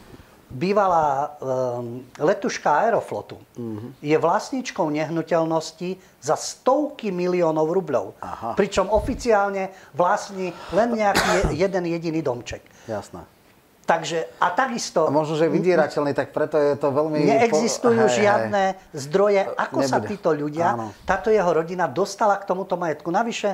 Bývalá um, letuška Aeroflotu, uh-huh. je vlastníčkou nehnuteľnosti za stovky miliónov rubľov. Aha. Pričom oficiálne vlastní len nejaký jeden jediný domček. Jasné. Takže, a takisto... A možno, že je vydierateľný, tak preto je to veľmi... Neexistujú po... žiadne hej. zdroje, ako Nebude. sa títo ľudia, Áno. táto jeho rodina dostala k tomuto majetku. Navyše,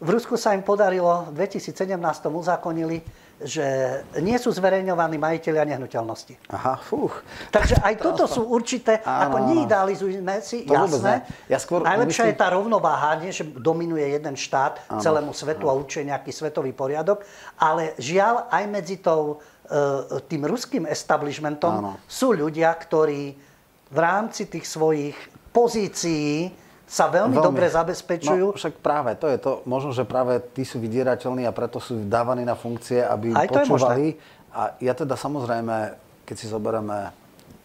v Rusku sa im podarilo, v 2017 uzákonili, že nie sú zverejňovaní majiteľia nehnuteľnosti. Aha, fúch. Takže aj toto sú určité, áno, ako neidealizujme si, to jasné. Ja skôr Najlepšia myslím... je tá rovnováha, nie že dominuje jeden štát áno, celému svetu áno. a určuje nejaký svetový poriadok, ale žiaľ aj medzi tou E, tým ruským establishmentom Áno. sú ľudia, ktorí v rámci tých svojich pozícií sa veľmi, veľmi dobre zabezpečujú. No, však práve, to je to. Možno, že práve tí sú vydierateľní a preto sú dávaní na funkcie, aby Aj počúvali. A ja teda samozrejme, keď si zoberieme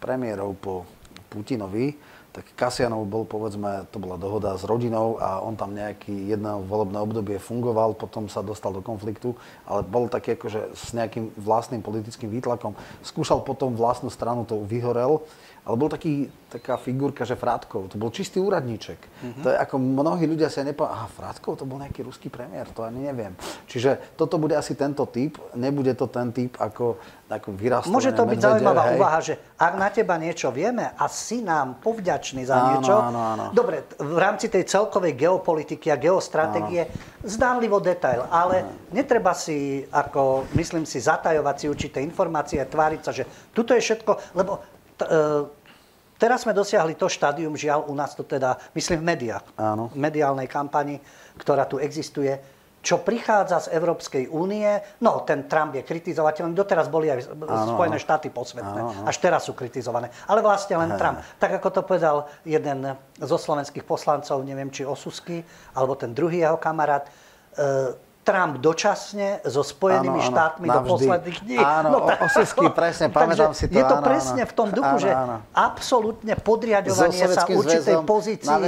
premiérov po Putinovi, tak Kasianov bol, povedzme, to bola dohoda s rodinou a on tam nejaký jedno volebné obdobie fungoval, potom sa dostal do konfliktu, ale bol taký akože s nejakým vlastným politickým výtlakom. Skúšal potom vlastnú stranu, to vyhorel ale bol taký, taká figurka, že Frátkov, to bol čistý úradníček. Mm-hmm. To je ako mnohí ľudia si nepovedali, aha, Frátkov, to bol nejaký ruský premiér, to ani neviem. Čiže toto bude asi tento typ, nebude to ten typ ako, ako vyrastol. Môže to byť zaujímavá hej. úvaha, že ak na teba niečo vieme a si nám povďačný za áno, niečo, áno, áno. dobre, v rámci tej celkovej geopolitiky a geostratégie, áno. zdánlivo detail, ale áno. netreba si, ako myslím si, zatajovať si určité informácie a tváriť sa, že tuto je všetko, lebo teraz sme dosiahli to štádium, žiaľ, u nás to teda, myslím v médiách, Áno. v mediálnej kampani, ktorá tu existuje, čo prichádza z Európskej únie, no ten Trump je kritizovateľný, doteraz boli aj áno, Spojené áno. štáty posvetné, áno, áno. až teraz sú kritizované, ale vlastne len He. Trump. Tak ako to povedal jeden zo slovenských poslancov, neviem či Osusky, alebo ten druhý jeho kamarát, e, Trump dočasne so Spojenými áno, áno, štátmi navždy. do posledných dní. Áno, no, tak, osesky, presne, pamätám si to. Je to áno, presne áno. v tom duchu, áno, že áno. absolútne podriadovanie sa určitej pozícii,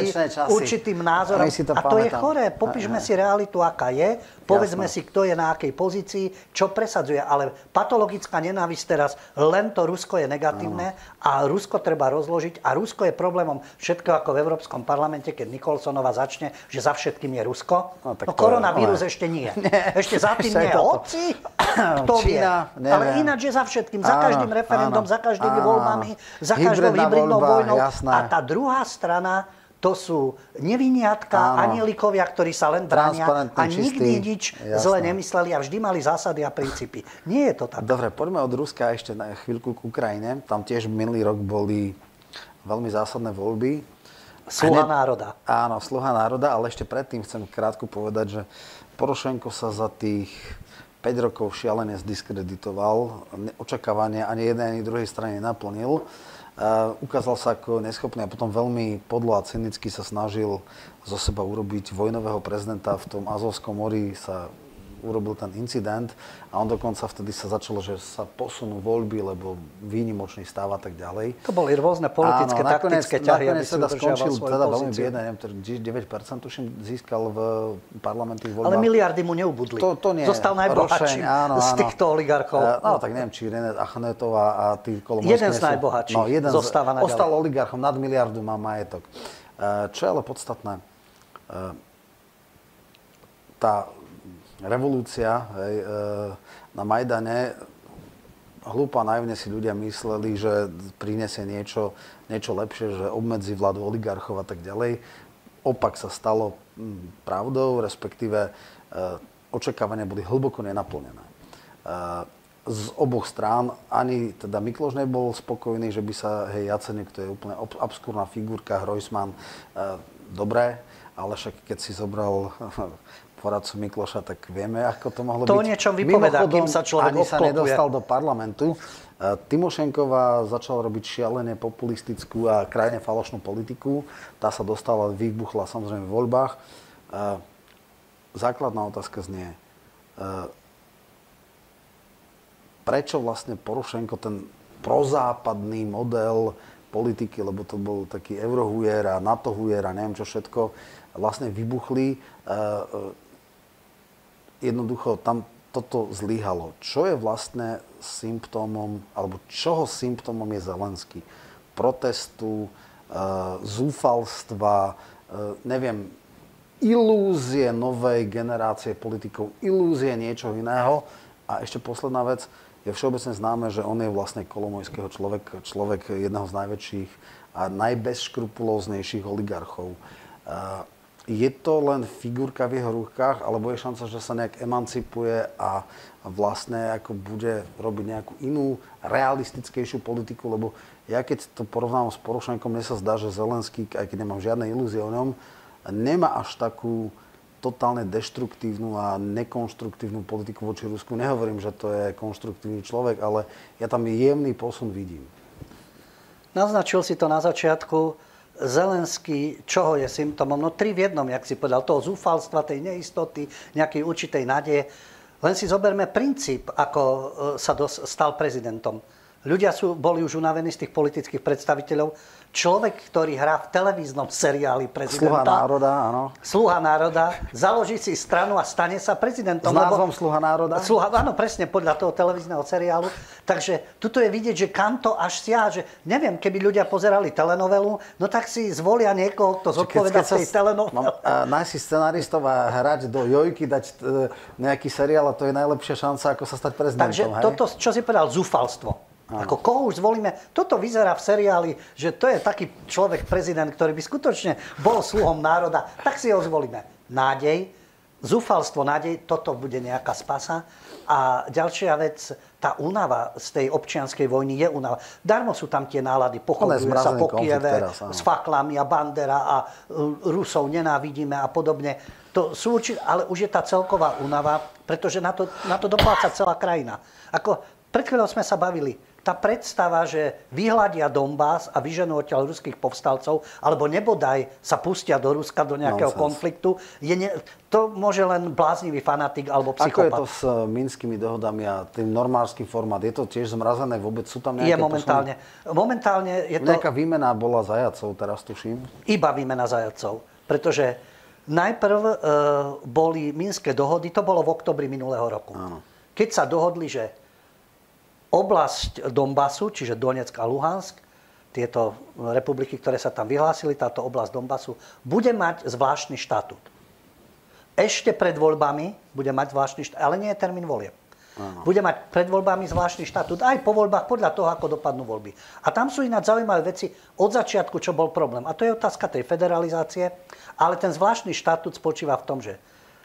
určitým názorom. A to je choré. Popíšme si realitu, aká je. Povedzme Jasné. si, kto je na akej pozícii, čo presadzuje. Ale patologická nenávisť teraz, len to Rusko je negatívne áno. a Rusko treba rozložiť. A Rusko je problémom všetko ako v Európskom parlamente, keď Nikolsonova začne, že za všetkým je Rusko. No, no koronavírus ešte nie. Nie. Ešte za tým nie. Hoci, kto vie. Neviem. Ale ináč je za všetkým. Za každým referendum, áno, za každými áno, voľbami, za každou hybridnou vojnou. Jasné. A tá druhá strana to sú neviniatka, anielikovia, ktorí sa len bránia a nikdy nič jasné. zle nemysleli a vždy mali zásady a princípy. Nie je to tak. Dobre, poďme od Ruska ešte na chvíľku k Ukrajine. Tam tiež minulý rok boli veľmi zásadné voľby. Sluha národa. Áno, sluha národa, ale ešte predtým chcem krátko povedať, že Porošenko sa za tých 5 rokov šialene zdiskreditoval. Očakávania ani jednej, ani druhej strane naplnil. Uh, ukázal sa ako neschopný a potom veľmi podlo a cynicky sa snažil zo seba urobiť vojnového prezidenta v tom Azovskom mori, sa urobil ten incident a on dokonca vtedy sa začalo, že sa posunú voľby, lebo výnimočný stav a tak ďalej. To boli rôzne politické, Áno, nakoniec, taktické ťahy, nakoniec teda skončil teda veľmi biedne, neviem, 9% tuším získal v parlamentných voľbách. Ale miliardy mu neubudli. To, to nie. Zostal najbohatší z týchto oligarchov. No, tak neviem, či René Achnetová a tí kolomorské Jeden z najbohatších no, jeden zostáva naďalej. Ostal oligarchom, nad miliardu má majetok. Čo je ale podstatné, tá revolúcia hej, e, na Majdane, hlúpa naivne si ľudia mysleli, že prinesie niečo, niečo lepšie, že obmedzi vládu oligarchov a tak ďalej. Opak sa stalo pravdou, respektíve e, očakávania boli hlboko nenaplnené. E, z oboch strán ani teda Mikloš nebol spokojný, že by sa, hej, Jacenek, to je úplne obskúrna figurka, Hrojsman, dobré, ale však keď si zobral poradcu Mikloša, tak vieme, ako to mohlo to byť. To niečo vypovedá, kým sa človek ani sa nedostal do parlamentu. E, Timošenková začala robiť šialene populistickú a krajne falošnú politiku. Tá sa dostala, vybuchla samozrejme v voľbách. E, základná otázka znie, e, prečo vlastne Porošenko ten prozápadný model politiky, lebo to bol taký eurohujer a NATO hujer a neviem čo všetko, vlastne vybuchli jednoducho tam toto zlyhalo. Čo je vlastne symptómom, alebo čoho symptómom je Zelenský? Protestu, e, zúfalstva, e, neviem, ilúzie novej generácie politikov, ilúzie niečo iného. A ešte posledná vec, je všeobecne známe, že on je vlastne kolomojského človek, človek jedného z najväčších a najbezškrupulóznejších oligarchov. Je to len figurka v jeho rukách, alebo je šanca, že sa nejak emancipuje a vlastne ako bude robiť nejakú inú, realistickejšiu politiku, lebo ja keď to porovnám s Porošenkom, mne sa zdá, že Zelenský, aj keď nemám žiadne ilúzie o ňom, nemá až takú totálne deštruktívnu a nekonštruktívnu politiku voči Rusku. Nehovorím, že to je konštruktívny človek, ale ja tam jemný posun vidím. Naznačil si to na začiatku. Zelenský, čoho je symptómom? No tri v jednom, jak si povedal, toho zúfalstva, tej neistoty, nejakej určitej nádeje. Len si zoberme princíp, ako e, sa dos- stal prezidentom. Ľudia sú, boli už unavení z tých politických predstaviteľov človek, ktorý hrá v televíznom seriáli prezidenta. Sluha národa, áno. Sluha národa, založí si stranu a stane sa prezidentom. S názvom Sluha národa? Sluha, áno, presne, podľa toho televízneho seriálu. Takže tuto je vidieť, že kam to až siaha, že neviem, keby ľudia pozerali telenovelu, no tak si zvolia niekoho, kto zodpoveda z tej telenovely. Nájsť si scenaristov a hrať do jojky, dať e, nejaký seriál a to je najlepšia šanca, ako sa stať prezidentom. Takže hej? toto, čo si povedal, zúfalstvo. Ako koho už zvolíme? Toto vyzerá v seriáli, že to je taký človek, prezident, ktorý by skutočne bol sluhom národa, tak si ho zvolíme. Nádej, zúfalstvo, nádej, toto bude nejaká spasa. A ďalšia vec, tá únava z tej občianskej vojny je únava. Darmo sú tam tie nálady, pochodujú sa po Kieve teraz, s faklami a Bandera a e, Rusov nenávidíme a podobne. To sú ale už je tá celková únava, pretože na to, na to dopláca celá krajina. Ako pred chvíľou sme sa bavili, tá predstava, že vyhľadia Donbass a vyženú odtiaľ ruských povstalcov, alebo nebodaj sa pustia do Ruska, do nejakého Nonsense. konfliktu, je ne, to môže len bláznivý fanatik alebo psychopat. Ako je to s eh, minskými dohodami a tým normálským formát? Je to tiež zmrazené vôbec? Sú tam nejaké Je momentálne. Posuny? Momentálne je to... Nejaká výmena bola zajacov, teraz tuším. Iba výmena zajacov. Pretože najprv e, boli minské dohody, to bolo v oktobri minulého roku. Áno. Keď sa dohodli, že oblasť Donbasu, čiže Donetsk a Luhansk, tieto republiky, ktoré sa tam vyhlásili, táto oblasť Donbasu, bude mať zvláštny štatút. Ešte pred voľbami bude mať zvláštny štatút, ale nie je termín volieb. Bude mať pred voľbami zvláštny štatút, aj po voľbách, podľa toho, ako dopadnú voľby. A tam sú ináč zaujímavé veci od začiatku, čo bol problém. A to je otázka tej federalizácie, ale ten zvláštny štatút spočíva v tom, že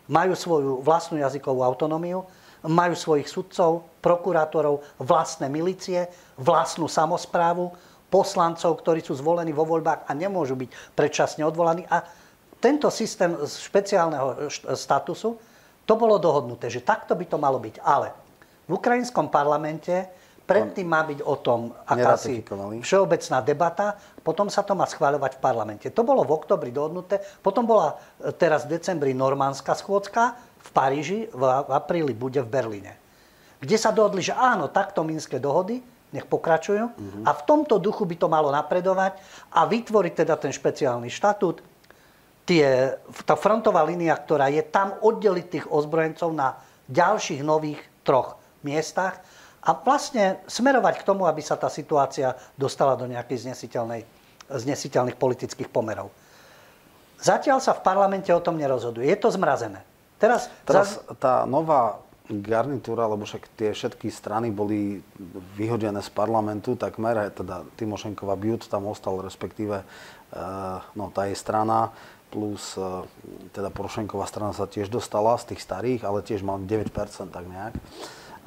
majú svoju vlastnú jazykovú autonómiu, majú svojich sudcov, prokurátorov, vlastné milície, vlastnú samozprávu, poslancov, ktorí sú zvolení vo voľbách a nemôžu byť predčasne odvolaní. A tento systém špeciálneho statusu, to bolo dohodnuté, že takto by to malo byť. Ale v ukrajinskom parlamente predtým má byť o tom akási všeobecná debata, potom sa to má schváľovať v parlamente. To bolo v oktobri dohodnuté, potom bola e, teraz v decembri normánska schôdzka, v Paríži, v apríli bude v Berlíne. Kde sa dohodli, že áno, takto minské dohody, nech pokračujú. Mm-hmm. A v tomto duchu by to malo napredovať a vytvoriť teda ten špeciálny štatút. Tie, tá frontová línia, ktorá je tam, oddeliť tých ozbrojencov na ďalších nových troch miestach a vlastne smerovať k tomu, aby sa tá situácia dostala do nejakých znesiteľných politických pomerov. Zatiaľ sa v parlamente o tom nerozhoduje. Je to zmrazené. Teraz, Teraz tá nová garnitúra, lebo však tie všetky strany boli vyhodené z parlamentu, tak mere, teda Timošenková Biut tam ostal, respektíve uh, no, tá je strana, plus uh, teda Porošenková strana sa tiež dostala z tých starých, ale tiež mal 9% tak nejak.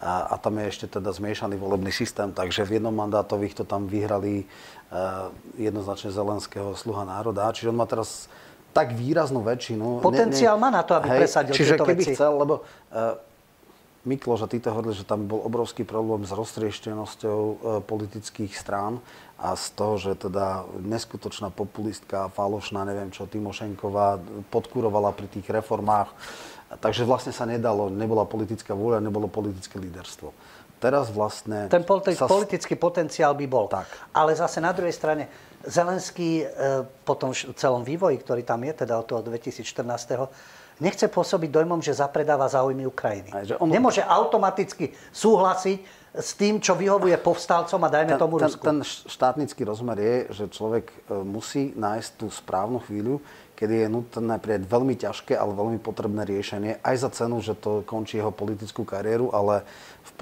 A, a tam je ešte teda zmiešaný volebný systém, takže v jednom mandátových to tam vyhrali uh, jednoznačne Zelenského sluha národa. Čiže on má teraz tak výraznú väčšinu. Potenciál ne, ne, má na to, aby hej, presadil čiže tieto keby veci. chcel, lebo uh, Mikloš a títo hovorili, že tam bol obrovský problém s roztrieštenosťou uh, politických strán a z toho, že teda neskutočná populistka, falošná, neviem čo, Timošenková podkurovala pri tých reformách. Takže vlastne sa nedalo, nebola politická vôľa, nebolo politické líderstvo. Teraz vlastne... Ten politi- sa... politický potenciál by bol. Tak. Ale zase na druhej strane, Zelenský e, po tom celom vývoji, ktorý tam je, teda od toho 2014 nechce pôsobiť dojmom, že zapredáva záujmy Ukrajiny. On- Nemôže automaticky súhlasiť s tým, čo vyhovuje povstalcom a dajme tomu ten, Rusku. ten štátnický rozmer je, že človek e, musí nájsť tú správnu chvíľu, kedy je nutné prijať veľmi ťažké, ale veľmi potrebné riešenie, aj za cenu, že to končí jeho politickú kariéru, ale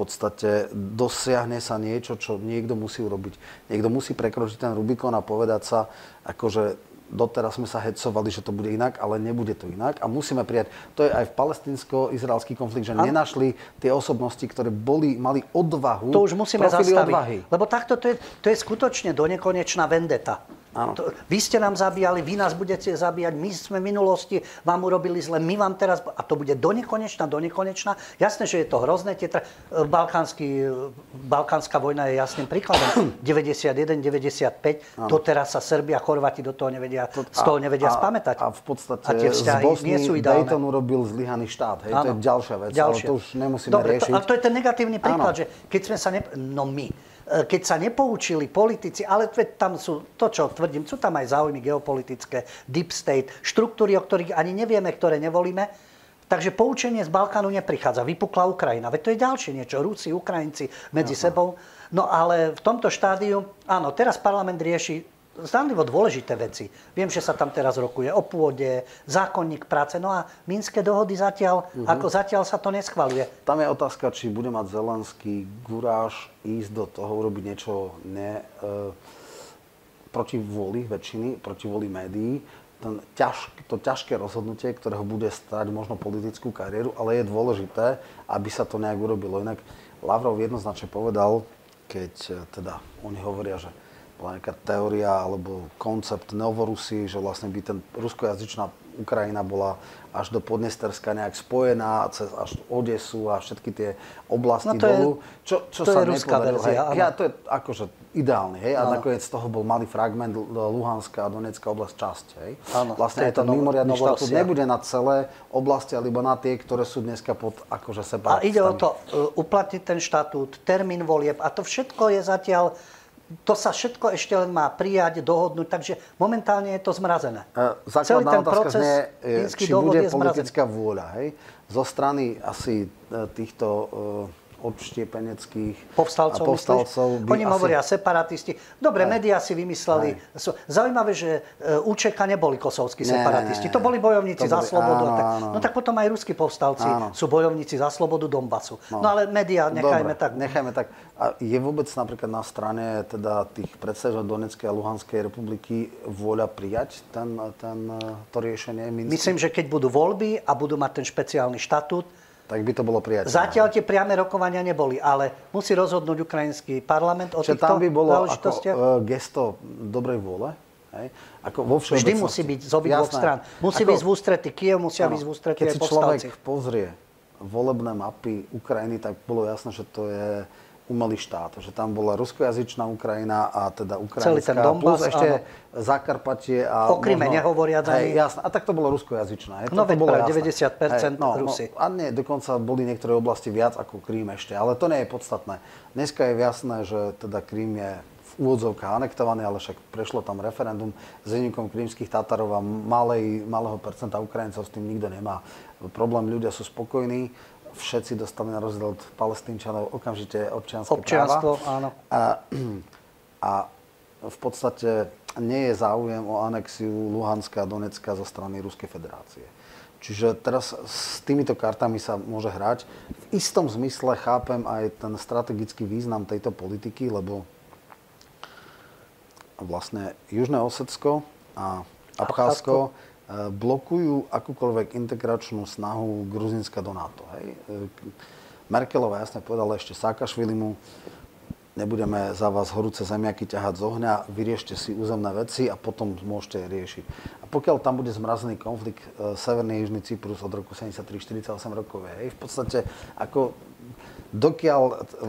podstate dosiahne sa niečo, čo niekto musí urobiť. Niekto musí prekročiť ten Rubikon a povedať sa, akože doteraz sme sa hecovali, že to bude inak, ale nebude to inak a musíme prijať. To je aj v palestinsko-izraelský konflikt, že nenašli tie osobnosti, ktoré boli, mali odvahu, To už musíme zastaviť. odvahy. Lebo takto to je, to je skutočne donekonečná vendeta. Áno. To, vy ste nám zabíjali, vy nás budete zabíjať, my sme v minulosti vám urobili zle, my vám teraz... A to bude donekonečná, donekonečná. Jasné, že je to hrozné. Tie tra... Balkánsky, Balkánska vojna je jasným príkladom. 91, 95, doteraz sa Serbia, Chorváti do toho nevedia, z toho nevedia spamätať. A v podstate a tie z Bosny nie sú ideálne. Dayton urobil zlyhaný štát. Hej, to je Áno. ďalšia vec, Ďalšie. ale to už nemusíme Dobre, riešiť. To, ale to je ten negatívny príklad, Áno. že keď sme sa... Ne, no my. E, Keď sa nepoučili politici, ale tam sú, to čo tvrdím, sú tam aj záujmy geopolitické, deep state, štruktúry, o ktorých ani nevieme, ktoré nevolíme. Takže poučenie z Balkánu neprichádza. Vypukla Ukrajina. Veď to je ďalšie niečo. Rusi, Ukrajinci medzi sebou. No ale v tomto štádiu, áno, teraz parlament rieši zdanlivo dôležité veci. Viem, že sa tam teraz rokuje o pôde, zákonník práce, no a Minské dohody zatiaľ, ako zatiaľ sa to neschvaluje. Tam je otázka, či bude mať Zelenský guráž ísť do toho, urobiť niečo ne, e, proti vôli väčšiny, proti vôli médií. Ten ťaž, to ťažké rozhodnutie, ktorého bude stať možno politickú kariéru, ale je dôležité, aby sa to nejak urobilo. Inak Lavrov jednoznačne povedal, keď e, teda oni hovoria, že bola nejaká teória alebo koncept Novorusy, že vlastne by ten ruskojazyčná Ukrajina bola až do Podnesterska nejak spojená, cez až Odesu a všetky tie oblasti No to je- dolu. čo, čo to sa je ruská verzia, hej. Ja, to je akože ideálny, hej, a nakoniec z toho bol malý fragment Luhanská a Donetská oblasť časť, hej. Áno, Vlastne je je to mimoriadný štatút nebude na celé oblasti, alebo na tie, ktoré sú dneska pod akože A separatistami. ide o to e, uplatniť ten štatút, termín volieb a to všetko je zatiaľ, to sa všetko ešte len má prijať, dohodnúť, takže momentálne je to zmrazené. E, Celý Základná ten otázka proces znie, e, či bude je zmrazený. politická vôľa, hej? Zo strany asi e, týchto e, odštiepeneckých Povstalcov, a povstalcov by Oni asi... hovoria separatisti. Dobre, médiá si vymysleli. Sú- Zaujímavé, že e, UČK neboli kosovskí separatisti. To boli bojovníci To za boli- slobodu. a áno, tak. áno. No tak potom aj ruskí povstalci Áno. sú bojovníci za slobodu Donbasu. No, ale médiá nechajme Dobre, tak. Nechajme tak. A je vôbec napríklad na strane teda tých predstaviteľov Donetskej a Luhanskej republiky vôľa prijať ten, ten, to riešenie Minsk? Myslím, že keď budú voľby a budú mať ten špeciálny štatút, Tak by to bolo prijateľné. Zatiaľ tie priame rokovania neboli, ale musí rozhodnúť ukrajinský parlament o Čiže týchto tam by bolo ako e, gesto dobrej vôle. Hej? Ako vo Vždy musí byť z obidvoch strán. Musí Ako- byť v ústrety Kiev, musia Áno. byť v ústrety Keď si človek povstalci. pozrie volebné mapy Ukrajiny, tak bolo jasné, že to je umelý štát. Že tam bola ruskojazyčná Ukrajina a teda Celý ten ukrajinská, Donbas, plus ešte áno. Zakarpatie a O Kryme nehovoriac hej, ani. jasné. A tak to bolo ruskojazyčná. Hej, No veď bolo práve jasné. 90% Rusi. No, a nie, dokonca boli niektoré oblasti viac ako Krím ešte, ale to nie je podstatné. Dneska je jasné, že teda Krím je v úvodzovkách anektovaný, ale však prešlo tam referendum s výnikom krímskych Tatarov a malej, malého percenta Ukrajincov s tým nikto nemá. Problém, ľudia sú spokojní, všetci dostali na rozdiel od palestínčanov okamžite občianske Občianstvo, práva. áno. A, a v podstate nie je záujem o anexiu Luhanska a Donecka zo strany Ruskej federácie. Čiže teraz s týmito kartami sa môže hrať. V istom zmysle chápem aj ten strategický význam tejto politiky, lebo vlastne Južné Osecko a Abcházsko eh, blokujú akúkoľvek integračnú snahu Gruzinska do NATO. Hej. Eh, Merkelová jasne povedala ešte Sákašvilimu, nebudeme za vás horúce zemiaky ťahať z ohňa, vyriešte si územné veci a potom môžete riešiť. A pokiaľ tam bude zmrazený konflikt e, Severný Južný Cyprus od roku 73-48 rokov, hej, v podstate ako dokiaľ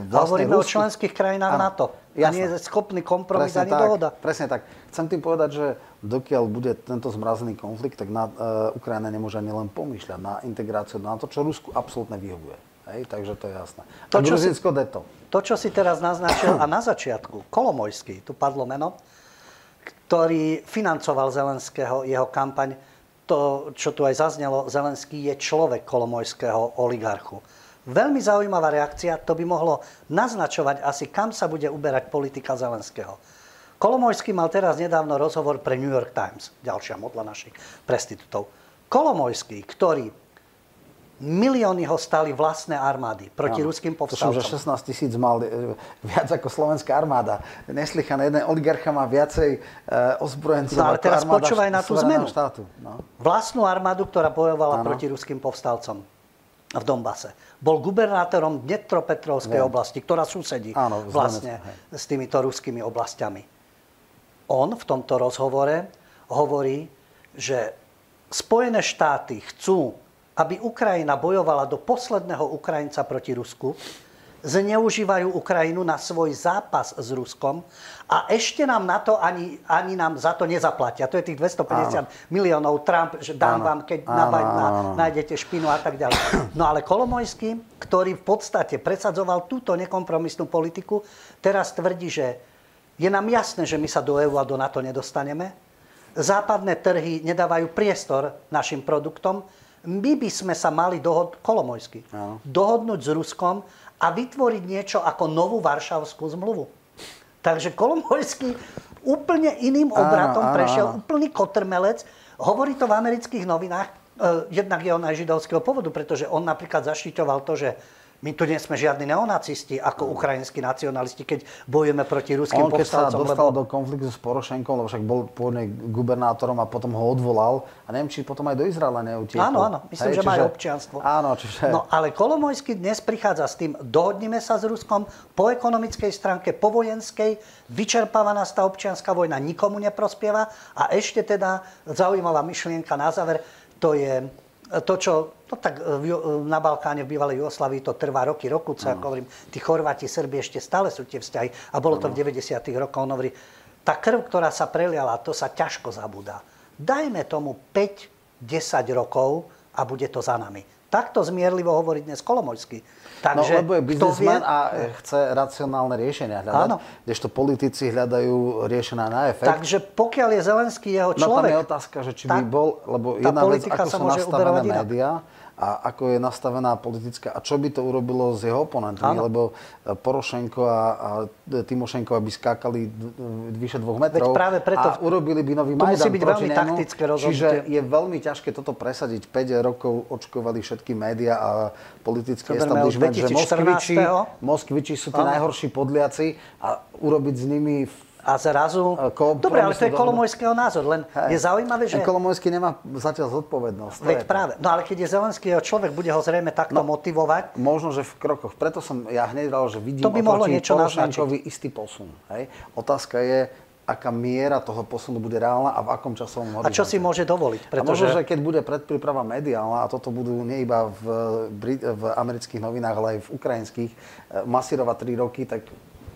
vlastne Hovoríme o Rusko- členských krajinách Áno, NATO. A jasné. nie je schopný kompromis Presne ani tak, dohoda. Presne tak. Chcem tým povedať, že dokiaľ bude tento zmrazený konflikt, tak na, uh, Ukrajina nemôže ani len pomýšľať na integráciu na to, čo Rusku absolútne vyhovuje. Hej, takže to je jasné. To, a si- deto. To, čo si teraz naznačil, a na začiatku, Kolomojský, tu padlo meno, ktorý financoval Zelenského, jeho kampaň, to, čo tu aj zaznelo, Zelenský je človek kolomojského oligarchu. Veľmi zaujímavá reakcia, to by mohlo naznačovať asi, kam sa bude uberať politika Zelenského. Kolomojský mal teraz nedávno rozhovor pre New York Times, ďalšia modla našich prestitutov. Kolomojský, ktorý milióny ho stali vlastné armády proti ano. ruským povstalcom. Tuším, že 16 tisíc mal e, viac ako slovenská armáda. Neslychané, jeden oligarcha má viacej e, ozbrojencov no, ale teraz počúvaj na tú zmenu. Štátu. No. Vlastnú armádu, ktorá bojovala ano. proti ruským povstalcom v Dombase. Bol gubernátorom Dnetropetrovskej oblasti, ktorá susedí ano, vlastne s týmito ruskými oblastiami. On v tomto rozhovore hovorí, že Spojené štáty chcú aby Ukrajina bojovala do posledného Ukrajinca proti Rusku, zneužívajú Ukrajinu na svoj zápas s Ruskom a ešte nám na to ani, ani nám za to nezaplatia. To je tých 250 áno. miliónov Trump, že dám áno. vám, keď áno, na Bidena nájdete špinu a tak ďalej. No ale Kolomojský, ktorý v podstate presadzoval túto nekompromisnú politiku, teraz tvrdí, že je nám jasné, že my sa do EU a do NATO nedostaneme. Západné trhy nedávajú priestor našim produktom my by sme sa mali dohod- Kolomojsky, no. dohodnúť s Ruskom a vytvoriť niečo ako novú Varšavskú zmluvu. Takže Kolomojský úplne iným obratom áno, áno, prešiel, áno. úplný kotrmelec. Hovorí to v amerických novinách, e, jednak je on aj židovského povodu, pretože on napríklad zaštiťoval to, že my tu nie sme žiadni neonacisti ako ukrajinskí nacionalisti, keď bojujeme proti ruským On keď sa dostal lebo... do konfliktu s Porošenkom, lebo však bol pôvodne gubernátorom a potom ho odvolal a neviem, či potom aj do Izraela neutiekol. Áno, áno, myslím, Hej, že čiže... má aj občianstvo. Áno, čiže... No ale Kolomojský dnes prichádza s tým, dohodnime sa s Ruskom po ekonomickej stránke, po vojenskej, vyčerpávaná tá občianská vojna nikomu neprospieva a ešte teda zaujímavá myšlienka na záver, to je to, čo no tak na Balkáne v bývalej Jugoslavii to trvá roky, roku, co, ako hovorím, tí Chorváti, Srbi ešte stále sú tie vzťahy a bolo to v 90. rokoch. On hovorí, tá krv, ktorá sa preliala, to sa ťažko zabúda. Dajme tomu 5-10 rokov a bude to za nami. Takto zmierlivo hovorí dnes Kolomojský. Takže, no, lebo je biznismen a chce racionálne riešenia hľadať, Áno. kdežto politici hľadajú riešenia na efekt. Takže pokiaľ je Zelenský jeho človek... No tam je otázka, že či by bol, lebo jedna vec, ako sú nastavené médiá, a ako je nastavená politická a čo by to urobilo s jeho oponentmi, Áno. lebo e, Porošenko a, a Timošenko by skákali vyše dvoch metrov práve preto, a urobili by nový Majdan musí byť veľmi nemu, taktické rozhodnutie. Čiže je veľmi ťažké toto presadiť. 5 rokov očkovali všetky médiá a politický establishment, že Moskviči, Moskviči sú tí najhorší podliaci a urobiť s nimi a zrazu... Dobre, ale to je Kolomojského názor, len Hej. je zaujímavé, že... Kolomojský nemá zatiaľ zodpovednosť. Veď práve. No ale keď je Zelenský človek, bude ho zrejme takto no, motivovať. Možno, že v krokoch. Preto som ja hneď dal, že vidím to by mohlo niečo istý posun. Hej. Otázka je, aká miera toho posunu bude reálna a v akom časovom horizonte. A čo si môže dovoliť? Pretože... A možno, že keď bude predpríprava mediálna, a toto budú nie iba v, v amerických novinách, ale aj v ukrajinských, eh, masírovať 3 roky, tak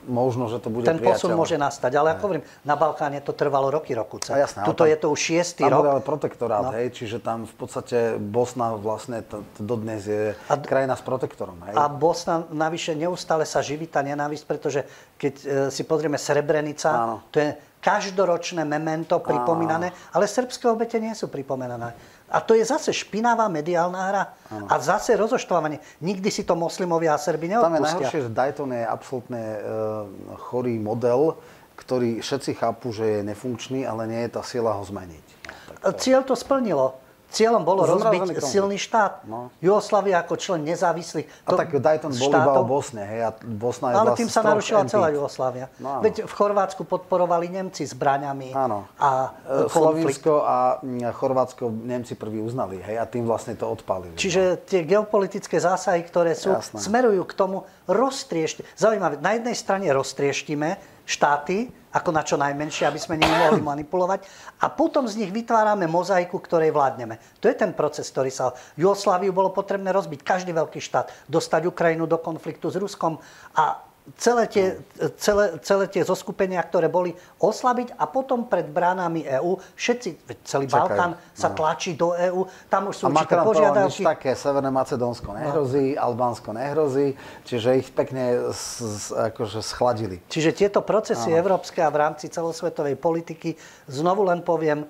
možno, že to bude Ten posun môže nastať, ale ako hovorím, na Balkáne to trvalo roky, roku. Tuto je to už šiestý rok. ale protektorát, no. hej, čiže tam v podstate Bosna vlastne t- t- dodnes je a, krajina s protektorom. Hej. A Bosna navyše neustále sa živí tá nenávisť, pretože keď e, si pozrieme Srebrenica, Áno. to je každoročné memento pripomínané, Áno. ale srbské obete nie sú pripomínané. A to je zase špinavá mediálna hra. Ano. A zase rozoštvávanie. Nikdy si to moslimovia a Serbi neodpustia. Tam je najhoršie, že Dayton je absolútne e, chorý model, ktorý všetci chápu, že je nefunkčný, ale nie je tá sila ho zmeniť. No, to... Cieľ to splnilo. Cieľom bolo rozbiť konflikt. silný štát. No. Jugoslávia ako člen nezávislých A tak Dayton bol iba o Bosne, hej, a Bosna je Ale tým sa narušila celá Jugoslávia. No, Veď v Chorvátsku podporovali Nemci zbraňami áno. a e, Slovinsko a Chorvátsko Nemci prvý uznali, hej, a tým vlastne to odpalili. Čiže tie geopolitické zásahy, ktoré sú, Jasné. smerujú k tomu roztriešť. Zaujímavé, na jednej strane roztrieštime štáty, ako na čo najmenšie, aby sme nimi mohli manipulovať. A potom z nich vytvárame mozaiku, ktorej vládneme. To je ten proces, ktorý sa... Jugosláviu bolo potrebné rozbiť, každý veľký štát, dostať Ukrajinu do konfliktu s Ruskom a celé tie, celé, celé tie zoskupenia, ktoré boli oslabiť a potom pred bránami EÚ, všetci, celý Čakajú. Balkán sa no. tlačí do EÚ, tam už sú a určité požiadavky. A také, Severné Macedónsko nehrozí, no. Albánsko nehrozí, čiže ich pekne s, s, akože schladili. Čiže tieto procesy no. európske a v rámci celosvetovej politiky, znovu len poviem,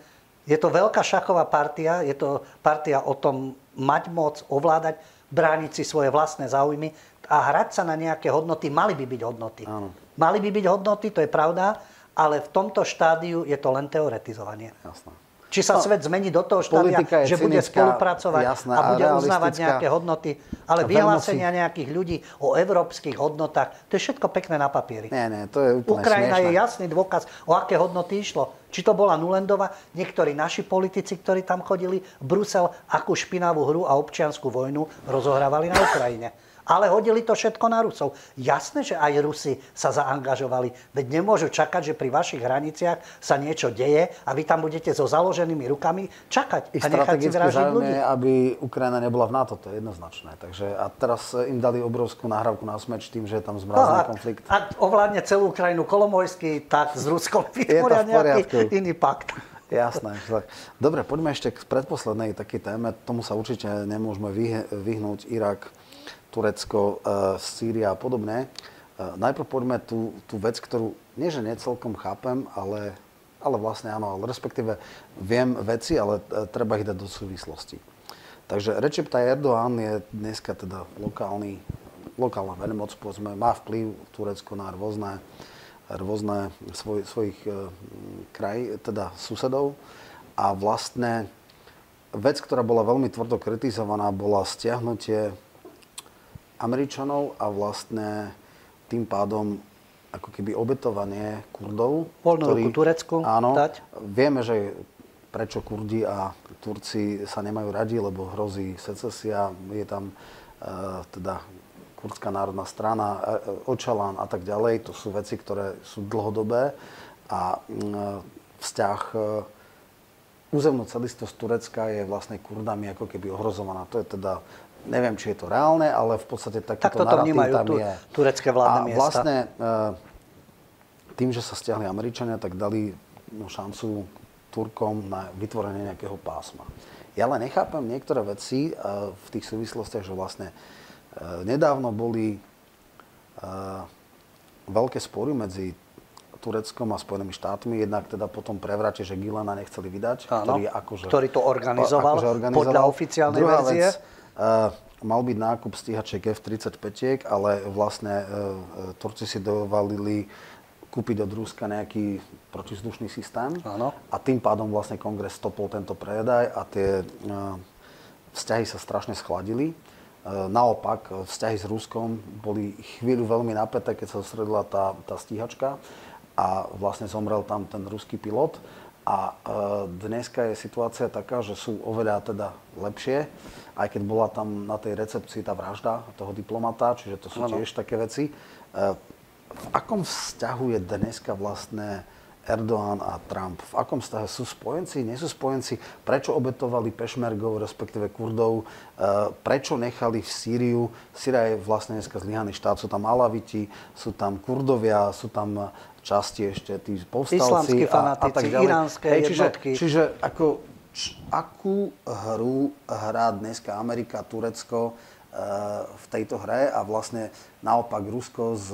Je to veľká šachová partia, je to partia o tom mať moc, ovládať, brániť si svoje vlastné záujmy a hrať sa na nejaké hodnoty. Mali by byť hodnoty. Áno. Mali by byť hodnoty, to je pravda, ale v tomto štádiu je to len teoretizovanie. Jasné. Či sa No, svet zmení do toho štádia, že bude cynická, spolupracovať jasná a a bude uznávať nejaké hodnoty, ale vyhlásenia nejakých ľudí o európskych hodnotách, to je všetko pekné na papieri. Nie, nie, to je úplne Ukrajina smiešné. je jasný dôkaz, o aké hodnoty išlo. Či to bola Nulendova, niektorí naši politici, ktorí tam chodili, Brusel, akú špinavú hru a občianskú vojnu rozohrávali na Ukrajine. Ale hodili to všetko na Rusov. Jasné, že aj Rusi sa zaangažovali. Veď nemôžu čakať, že pri vašich hraniciach sa niečo deje a vy tam budete so založenými rukami čakať Ich a nechať si vražiť ľudí. aby Ukrajina nebola v NATO, to je jednoznačné. Takže, a teraz im dali obrovskú nahrávku na smeč tým, že je tam No, zmrazený ak, konflikt. ak ovládne celú Ukrajinu Kolomojský, tak s Ruskom vytvoria nejaký iný pakt. Jasné. tak. Dobre, poďme ešte k predposlednej takej téme. Tomu sa určite nemôžeme vyh- vyhnúť. Irak, Turecko, e, Sýria a podobne. Najprv poďme tú, tú vec, ktorú nie, že necelkom chápem, ale, ale vlastne áno, ale respektíve viem veci, ale e, treba ich dať do súvislosti. Takže Recep Tayyip Erdoğan je dneska teda lokálny, lokálna veľmoc, povedzme, má vplyv Turecko na rôzne, rôzne svoj, svojich e, kraj, teda susedov. A vlastne vec, ktorá bola veľmi tvrdo kritizovaná, bola stiahnutie Američanov a vlastne tým pádom ako keby obetovanie Kurdov. Voľnú ruku Turecku áno, dať. Vieme, že prečo Kurdi a Turci sa nemajú radi, lebo hrozí secesia, je tam e, teda kurdská národná strana, e, Očalan a tak ďalej. To sú veci, ktoré sú dlhodobé a mm, vzťah e, územnú celistvosť Turecka je vlastne Kurdami ako keby ohrozovaná. To je teda, neviem, či je to reálne, ale v podstate takýto to narratív tam tu, je. turecké vládne a miesta. vlastne e, tým, že sa stiahli Američania, tak dali no, šancu Turkom na vytvorenie nejakého pásma. Ja len nechápem niektoré veci e, v tých súvislostiach, že vlastne e, nedávno boli veľké spory medzi Tureckom a Spojenými štátmi. Jednak teda po tom prevrate, že Gilana nechceli vydať, Áno, ktorý, akože, ktorý to organizoval podľa oficiálnej Druhá verzie. Vec, mal byť nákup stíhačiek F-35, ale vlastne uh, Turci si dovalili kúpiť od Ruska nejaký protizdušný systém. Áno. A tým pádom vlastne kongres stopol tento predaj a tie vzťahy sa strašne schladili. Naopak, vzťahy s Ruskom boli chvíľu veľmi napäté, keď sa zostredila tá, tá stíhačka a vlastne zomrel tam ten ruský pilot. A e, dneska je situácia taká, že sú oveľa teda lepšie, aj keď bola tam na tej recepcii tá vražda toho diplomata, čiže to sú Áno. tiež také veci. E, v akom vzťahu je dneska vlastne Erdoğan a Trump? V akom vzťahu sú spojenci, nie sú spojenci? Prečo obetovali Pešmergov, respektíve Kurdov? E, prečo nechali v Sýriu? Sýria je vlastne dneska zlyhaný štát. Sú tam Alaviti, sú tam Kurdovia, sú tam časti ešte tí povstalci a, a tak ďalej. iránske čiže, jednotky. čiže ako, č, akú hru hrá dneska Amerika, Turecko e, v tejto hre a vlastne naopak Rusko s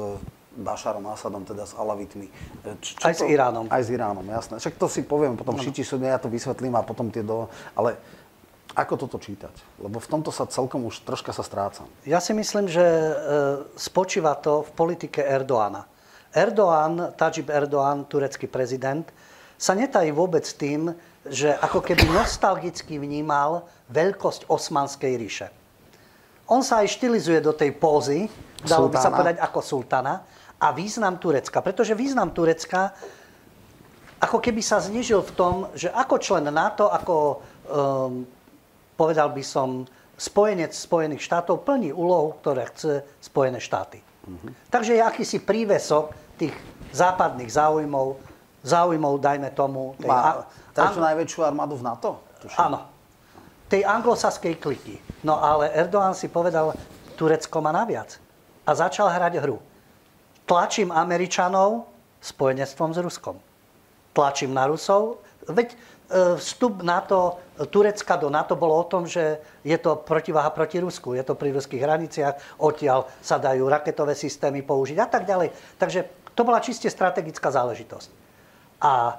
Bašarom Asadom, teda s Alavitmi. E, Č, Aj s Iránom. Aj s Iránom, jasné. Však to si poviem potom v šiti ja to vysvetlím a potom tie do... Ale ako toto čítať? Lebo v tomto sa celkom už troška sa strácam. Ja si myslím, že e, spočíva to v politike Erdoána. Erdoğan, Tajib Erdoğan, turecký prezident, sa netají vôbec tým, že ako keby nostalgicky vnímal veľkosť Osmanskej ríše. On sa aj štilizuje do tej pózy, dalo by sa povedať ako sultana, a význam Turecka. Pretože význam Turecka ako keby sa znižil v tom, že ako člen NATO, ako um, povedal by som, spojenec Spojených štátov plní úlohu, ktoré chce Spojené štáty. Takže je akýsi prívesok tých západných záujmov, záujmov, dajme tomu, tej, Má a- tretiu najväčšiu armádu v NATO? Tuším. áno, tej anglosaskej kliky. No ale Erdoğan si povedal, Turecko má naviac. A začal hrať hru. Tlačím Američanov spojenectvom s Ruskom. Tlačím na Rusov. Veď vstup NATO, Turecka do NATO bolo o tom, že je to protiváha proti Rusku. Je to pri ruských hraniciach, odtiaľ sa dajú raketové systémy použiť a tak ďalej. Takže to bola čiste strategická záležitosť. A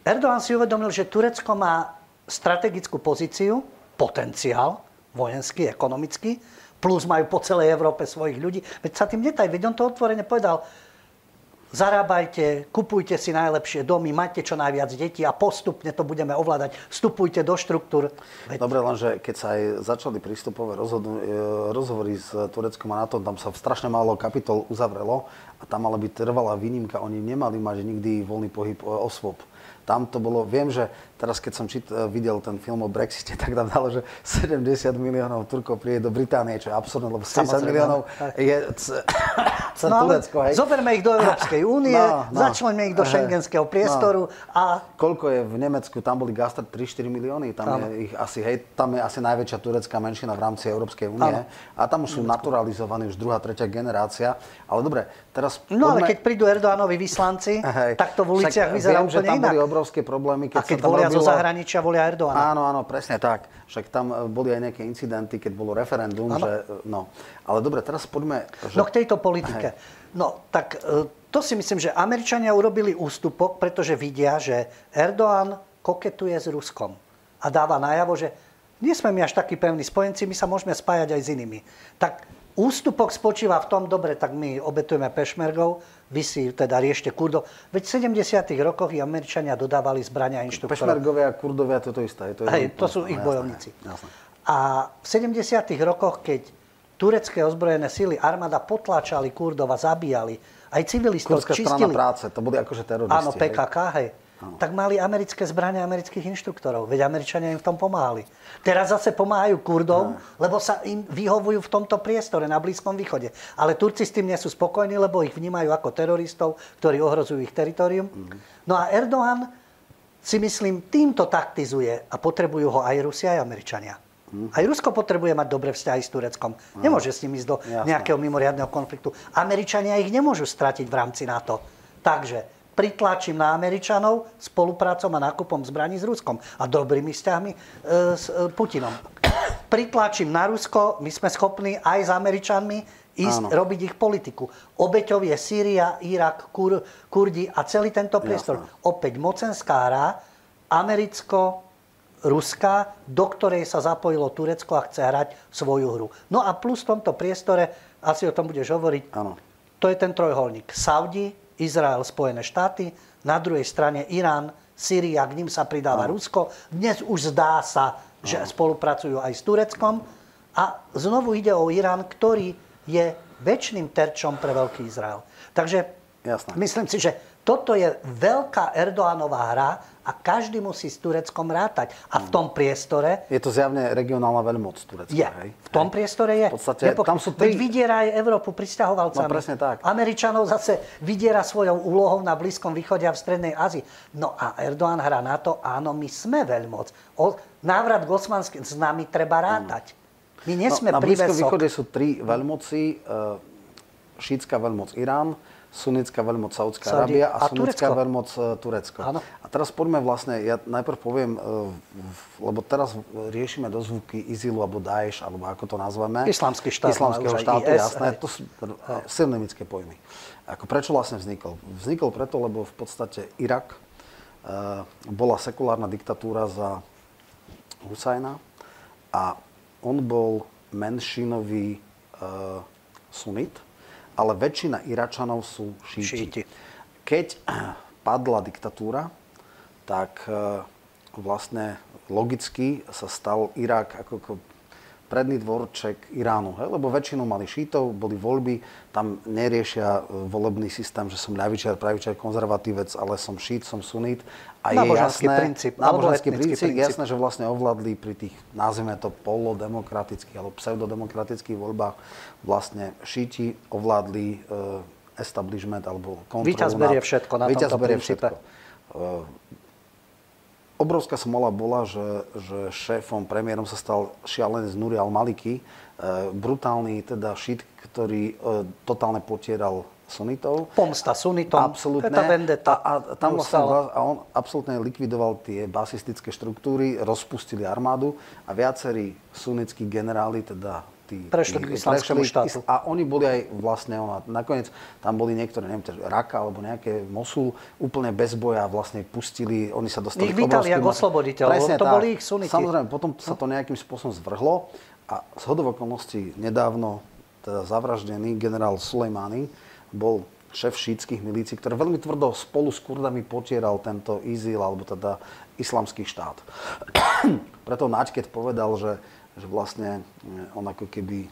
Erdoğan si uvedomil, že Turecko má strategickú pozíciu, potenciál vojenský, ekonomický, plus majú po celej Európe svojich ľudí. Veď sa tým netaj, veď on to otvorene povedal, zarábajte, kupujte si najlepšie domy, majte čo najviac detí a postupne to budeme ovládať. Vstupujte do štruktúr. Dobre, lenže keď sa aj začali prístupové rozhodnu, e, rozhovory s Tureckom a NATO, tam sa strašne málo kapitol uzavrelo a tam mala byť trvalá výnimka. Oni nemali mať nikdy voľný pohyb e, osôb. Tam to bolo, viem, že teraz keď som čit, e, videl ten film o Brexite, tak tam dalo, že 70 miliónov Turkov príde do Británie, čo je absurdné, lebo 70 miliónov je c- no, Turecko. Hej. Zoberme ich do Európskej únie, no, no, začlenme ich do šengenského priestoru no. a... Koľko je v Nemecku? Tam boli gastať 3-4 milióny, tam je ich asi, hej, tam je asi najväčšia turecká menšina v rámci Európskej únie. A tam už sú naturalizovaní už druhá, tretia generácia. Ale dobre, teraz... No poďme... ale keď prídu Erdoánovi vyslanci, hej. tak to v uliciach vyzerá viem, úplne že tam inak. boli obrovské problémy. Keď keď volia. Zo zahraničia, volia Erdoána. Áno, áno, presne tak. Však tam e, boli aj nejaké incidenty, keď bolo referendum, ano. že... E, no. Ale dobre, teraz poďme... Že... No k tejto politike. Hej. No, tak e, to si myslím, že Američania urobili ústupok, pretože vidia, že Erdoğan koketuje s Ruskom a dáva najavo, že nie sme my až takí pevní spojenci, my sa môžeme spájať aj s inými. Tak ústupok spočíva v tom, dobre, tak my obetujeme pešmergov, vy si teda riešte Kurdov. Veď v 70. rokoch i Američania dodávali zbrania a inštruktorov. Pešmergovia a Kurdovia, toto isté. To, je Hej, to sú ich no, bojovníci. Jasné. A v 70. rokoch, keď turecké ozbrojené síly, armáda potláčali Kurdov a zabíjali, aj civilistov Kurdská čistili. práce, to boli akože teroristi. Áno, PKK, hej. hej tak mali americké zbrania amerických inštruktorov. Veď Američania im v tom pomáhali. Teraz zase pomáhajú Kurdom, lebo sa im vyhovujú v tomto priestore na Blízkom východe. Ale Turci s tým nie sú spokojní, lebo ich vnímajú ako teroristov, ktorí ohrozujú ich teritorium. Mm. No a Erdoğan si myslím týmto taktizuje a potrebujú ho aj Rusi, aj Američania. Mm. Aj Rusko potrebuje mať dobré vzťahy s Tureckom. Nemôže s ním ísť do Jasne. nejakého mimoriadného konfliktu. Američania ich nemôžu stratiť v rámci NATO. Takže pritlačím na Američanov spoluprácom a nákupom zbraní s Ruskom a dobrými vzťahmi e, s e, Putinom. Pritlačím na Rusko, my sme schopní aj s Američanmi ísť Áno. robiť ich politiku. Obeťov je Sýria, Irak, Kur, Kurdi a celý tento priestor. Jasne. Opäť mocenská hra, americko Ruska, do ktorej sa zapojilo Turecko a chce hrať svoju hru. No a plus v tomto priestore, asi o tom budeš hovoriť, Áno. to je ten trojholník. Saudi, Izrael, Spojené štáty, na druhej strane Irán, Syria, k ním sa pridáva no. Rusko. Dnes už zdá sa, že no. spolupracujú aj s Tureckom. A znovu ide o Irán, ktorý je väčšným terčom pre Veľký Izrael. Takže Jasné. myslím si, že toto je veľká Erdoánová hra a každý musí s Tureckom rátať. A v tom priestore... Je to zjavne regionálna veľmoc Turecka, je. hej? V tom hej. priestore je. V podstate, Nepok- tam sú tri... Veď vydiera aj Európu pristahovalcami. No presne tak. Američanov zase vydiera svojou úlohou na Blízkom východe a v Strednej Ázii. No a Erdoğan hrá na to, áno, my sme veľmoc. O, návrat k Osmanským, s nami treba rátať. My nie sme no, Na Blízkom východe sú tri veľmoci. E, šítska veľmoc Irán, sunnická veľmoc Saudská Arábia a, a sunnická veľmoc e, Turecko. Áno. A teraz poďme vlastne, ja najprv poviem, e, lebo teraz riešime dozvuky Izilu alebo Daesh, alebo ako to nazveme. Islamský štát. Islamského štátu, IS, jasné. Aj. To sú silnemické pojmy. Ako prečo vlastne vznikol? Vznikol preto, lebo v podstate Irak uh, bola sekulárna diktatúra za Husajna a on bol menšinový sunit, ale väčšina Iračanov sú šíti. šíti. Keď padla diktatúra, tak e, vlastne logicky sa stal Irak ako predný dvorček Iránu, he? lebo väčšinu mali šítov, boli voľby, tam neriešia e, volebný systém, že som ľavičiar, pravičiar, konzervatívec, ale som šít, som sunít. A je jasné, princíp, náboženský princíp, princíp, jasné, že vlastne ovládli pri tých, nazvime to, polodemokratických alebo pseudodemokratických voľbách vlastne šíti ovládli uh, establishment alebo kontrolu. Výťaz berie všetko na tomto princípe. Všetko. Uh, obrovská smola bola, že, že šéfom, premiérom sa stal šialenec Nuri al-Maliki, uh, brutálny teda šít, ktorý uh, totálne potieral sunitov. Pomsta sunitom, absolútne. vendeta. A, a, tam vlastne, a on absolútne likvidoval tie basistické štruktúry, rozpustili armádu a viacerí sunnickí generáli, teda tí, prešli k islamskému štátu. A oni boli aj vlastne, ona, nakoniec tam boli niektoré, neviem, Raka alebo nejaké Mosul, úplne bez boja vlastne pustili, oni sa dostali ich vítali ako osloboditeľov, to tak. boli ich suniti. Samozrejme, potom sa to nejakým spôsobom zvrhlo a z hodov okolností nedávno teda zavraždený generál Sulejmani bol šéf šítskych milícií, ktorý veľmi tvrdo spolu s Kurdami potieral tento IZIL, alebo teda islamský štát. Preto Naď, povedal, že, že vlastne eh, on ako keby,